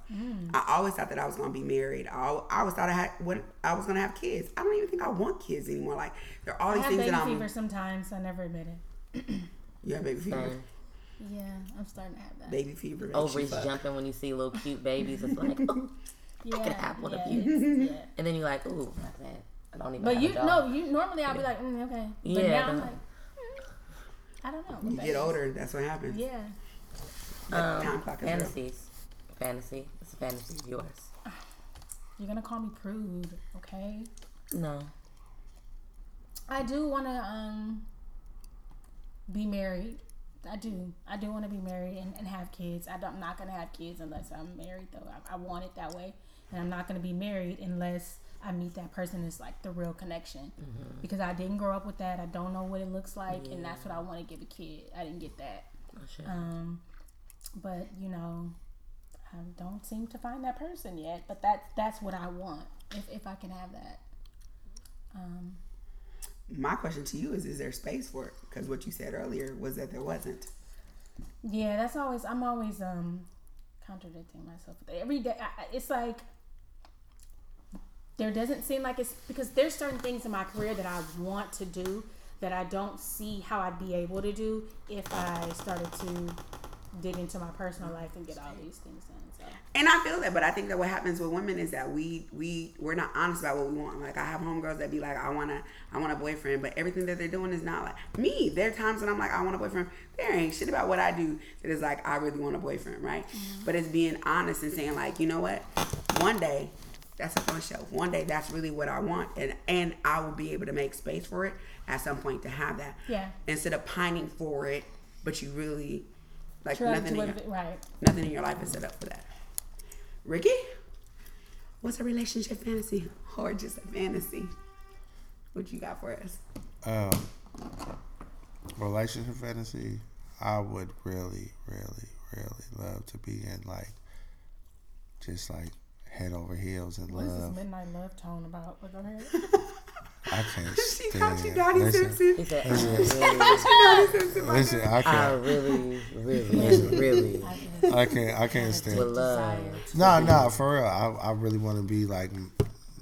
I always thought that I was gonna be married. I, I always thought I had what I was gonna have kids. I don't even think I want kids anymore. Like there are all I these things baby that I'm. fever sometimes. I never admit it. (clears throat) Yeah, baby fever. Yeah, I'm starting to have that. Baby fever. Ovaries jumping when you see little cute babies. It's like, (laughs) oh, yeah, can have one of yeah, you. (laughs) yeah. and then you're like, ooh, not bad. I don't even. But have you a dog. no, you normally I'll be like, mm, okay. But Yeah, now I'm like, mm, I don't know. You get older, that's what happens. Yeah. That time Um, clock is real. fantasies, fantasy. It's a fantasy of yours. (sighs) You're gonna call me prude, okay? No. I do want to um be married. I do. I do want to be married and, and have kids. I don't, I'm not gonna have kids unless I'm married, though. I, I want it that way, and I'm not gonna be married unless I meet that person is like the real connection. Because I didn't grow up with that. I don't know what it looks like, and that's what I want to give a kid. I didn't get that. Oh. Um, but you know, I don't seem to find that person yet. But that's that's what I want. If if I can have that. Um, My question to you is: Is there space for it? Because what you said earlier was that there wasn't. Yeah, that's always. I'm always um contradicting myself every day. I, I- it's like there doesn't seem like it's because there's certain things in my career that I want to do that I don't see how I'd be able to do if I started to dig into my personal life and get all these things done. So And I feel that, but I think that what happens with women is that we we we're not honest about what we want. Like I have homegirls that be like, I wanna I want a boyfriend, but everything that they're doing is not like me. There are times when I'm like, I want a boyfriend. There ain't shit about what I do that is like I really want a boyfriend, right? Mm-hmm. But it's being honest and saying like, you know what? One day that's up on the shelf. One day that's really what I want, and and I will be able to make space for it at some point to have that. Yeah. Instead of pining for it, but you really like try nothing in your, it right. Nothing in your life is set up for that. Ricky, what's a relationship fantasy or just a fantasy? What you got for us? Um, relationship fantasy. I would really, really, really love to be in like, just like head over heels in What is this love. midnight love tone about? But go ahead. (laughs) I can't She called you stand. Donnie Listen, Simpson. He said, She I called you Donnie Simpson. listen. I really, I can't. I really, really, really I can't. I can't would stand. love. No, no, for real. I, I really want to be like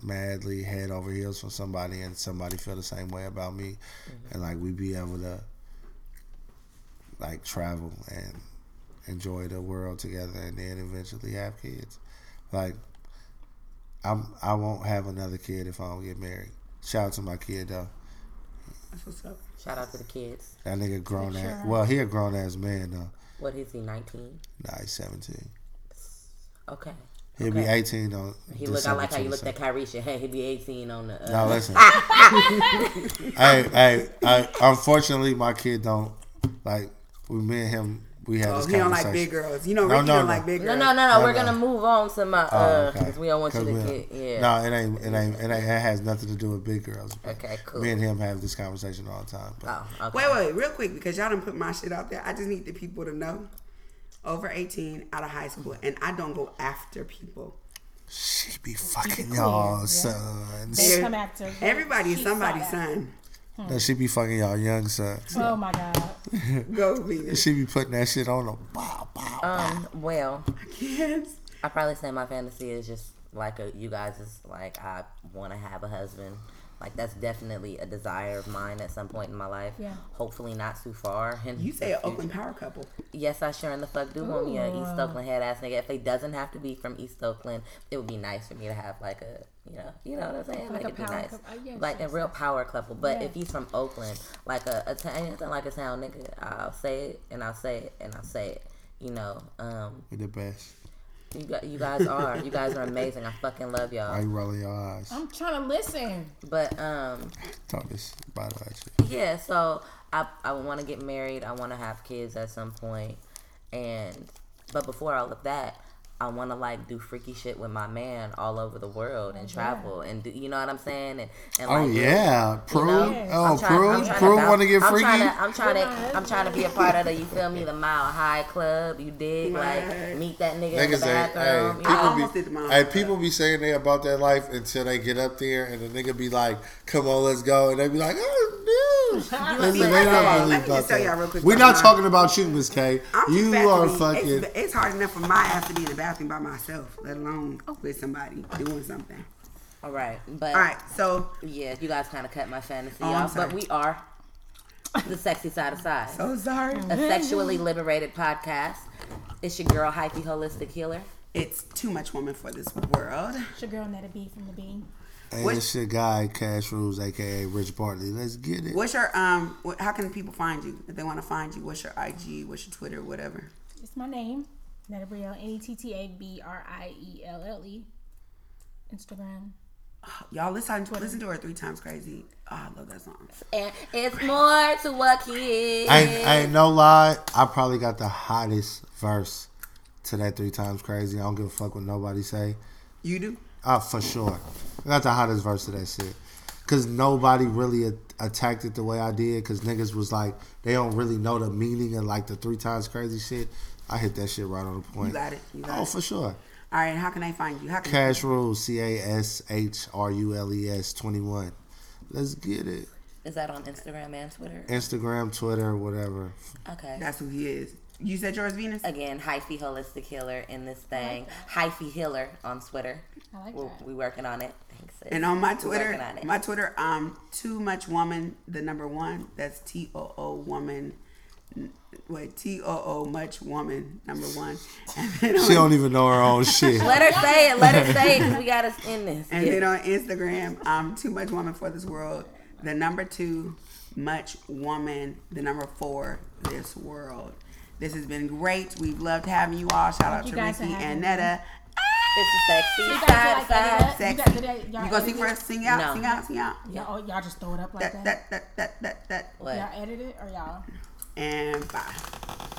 madly head over heels for somebody, and somebody feel the same way about me, mm-hmm. and like we be able to like travel and enjoy the world together, and then eventually have kids. Like I'm, I won't have another kid if I don't get married. Shout out to my kid though. That's what's up. Shout out to the kids. That nigga grown Sure. ass. Well, he a grown ass man though. What is he? 19. Nah, he's seventeen. Okay. He'll be eighteen on. He look. I December like how you looked at Kyrie. Hey, he'll be 18 on the. Uh, Now listen. (laughs) hey, hey, I, unfortunately, my kid don't like. We, me and him, we had Oh, this he don't conversation. like big girls. You know, No, Ricky no, don't no. like big No, girls. no, no, no. No, We're no. gonna move on to my Oh, uh, okay. because we don't want you 'Cause to get yeah. No, it ain't. It ain't. It ain't. It has nothing to do with big girls. Okay, cool. Me and him have this conversation all the time. But Oh, okay. Wait, wait, real quick, because y'all didn't put my shit out there. I just need the people to know. Over 18, out of high school, and I don't go after people. she be fucking y'all yeah. sons. They come after. Everybody is She somebody's saw that. she be fucking y'all young sons. Oh my god. (laughs) Go, Venus. She be putting that shit on them. Bow, bow. Um. Well, Yes. I probably say my fantasy is just like a, you guys is like I want to have a husband. Like that's definitely a desire of mine at some point in my life. Yeah. Hopefully not too far. And You say an Oakland power couple. Yes, I sure in the fuck do want me a Ooh. East Oakland head ass nigga. If it doesn't have to be from East Oakland, it would be nice for me to have like a you know you know what I'm saying? Like a it'd be power nice. couple. Uh, yes, like yes, a real yes. power couple. But Yeah. if he's from Oakland, like a, a town anything like a town nigga, I'll say it and I'll say it and I'll say it. You know, um, We the best. you got you guys are you guys are amazing. I fucking love y'all. you rolling your eyes? I'm trying to listen. But um, Talk this about that shit. yeah, so I I want to get married. I want to have kids at some point, and but before all of that, I want to like do freaky shit with my man all over the world and travel and do you know what I'm saying? And, and Oh like, yeah, Prue. know, oh, I'm Prue. Prue want to get I'm freaky. Trying to, I'm trying With to, I'm trying to be a part of the, you feel me, the Mile High Club. You dig? Like meet that nigga in the Niggas say, hey, bathroom. you people know? almost be, did the hey, people be saying they about their life until they get up there, and the nigga be like, "Come on, let's go," and they be like, "Oh no." Listen, they Let don't me believe just about tell y'all that. real quick We're not talking about you, Miss K. I'm You are fucking. It's, it's hard enough for my ass to be in the bathroom by myself, let alone with somebody doing something. All right, but All right, so yeah, you guys kind of cut my fantasy Oh, off, but we are. the sexy side of size. So sorry. a sexually liberated podcast. It's your girl, Hyphy Holistic Healer. It's too much woman for this world. It's your girl Netta B from the Bean. And What- it's your guy, Cash Rules, aka Rich Bartley. Let's get it. What's your um? What, how can people find you if they want to find you? What's your IG? What's your Twitter? Whatever. It's my name, Netta Brielle, N E T T A B R I E L L E. Instagram. Y'all listen to listen to her three times crazy. Oh, I love that song. And it's more to what kids. I ain't, I ain't no lie. I probably got the hottest verse to that three times crazy. I don't give a fuck what nobody say. You do? Uh, for sure. I got the hottest verse to that shit. Cause nobody really a- attacked it the way I did. Cause niggas was like, they don't really know the meaning of like the three times crazy shit. I hit that shit right on the point. You got it. You got it. Oh, it. for sure. All right. How can I find you? How can Cash Rules, C A S H R U L E S 21. Let's get it. Is that on Instagram and Twitter? Instagram, Twitter, whatever. Okay. That's who he is. You said yours, Venus. Again, Hyphy Holistic Healer in this thing. Hyphy Healer on Twitter. I like We're, that. we working on it. Thanks. sis. And on my Twitter, on my Twitter, um, too much woman, the number one. That's T O O woman. N- Wait, T O O much woman number one. And (laughs) then on, She don't even know her own shit. (laughs) Let her say it. Let her say it we got us in this. and Yeah. then on Instagram, um, too much woman for this world. The number two, much woman. The number four, this world. This has been great. We've loved having you all. Shout out to Ricky and me. Netta. It's a sexy You guys side like side. Sexy. You got- did that- y'all You gonna sing edit for it? us? Sing out, No. sing out, sing out. Y'all, oh, y'all just throw it up like That, that. that, that, that, that, that. What? Y'all edit it or y'all? and bye.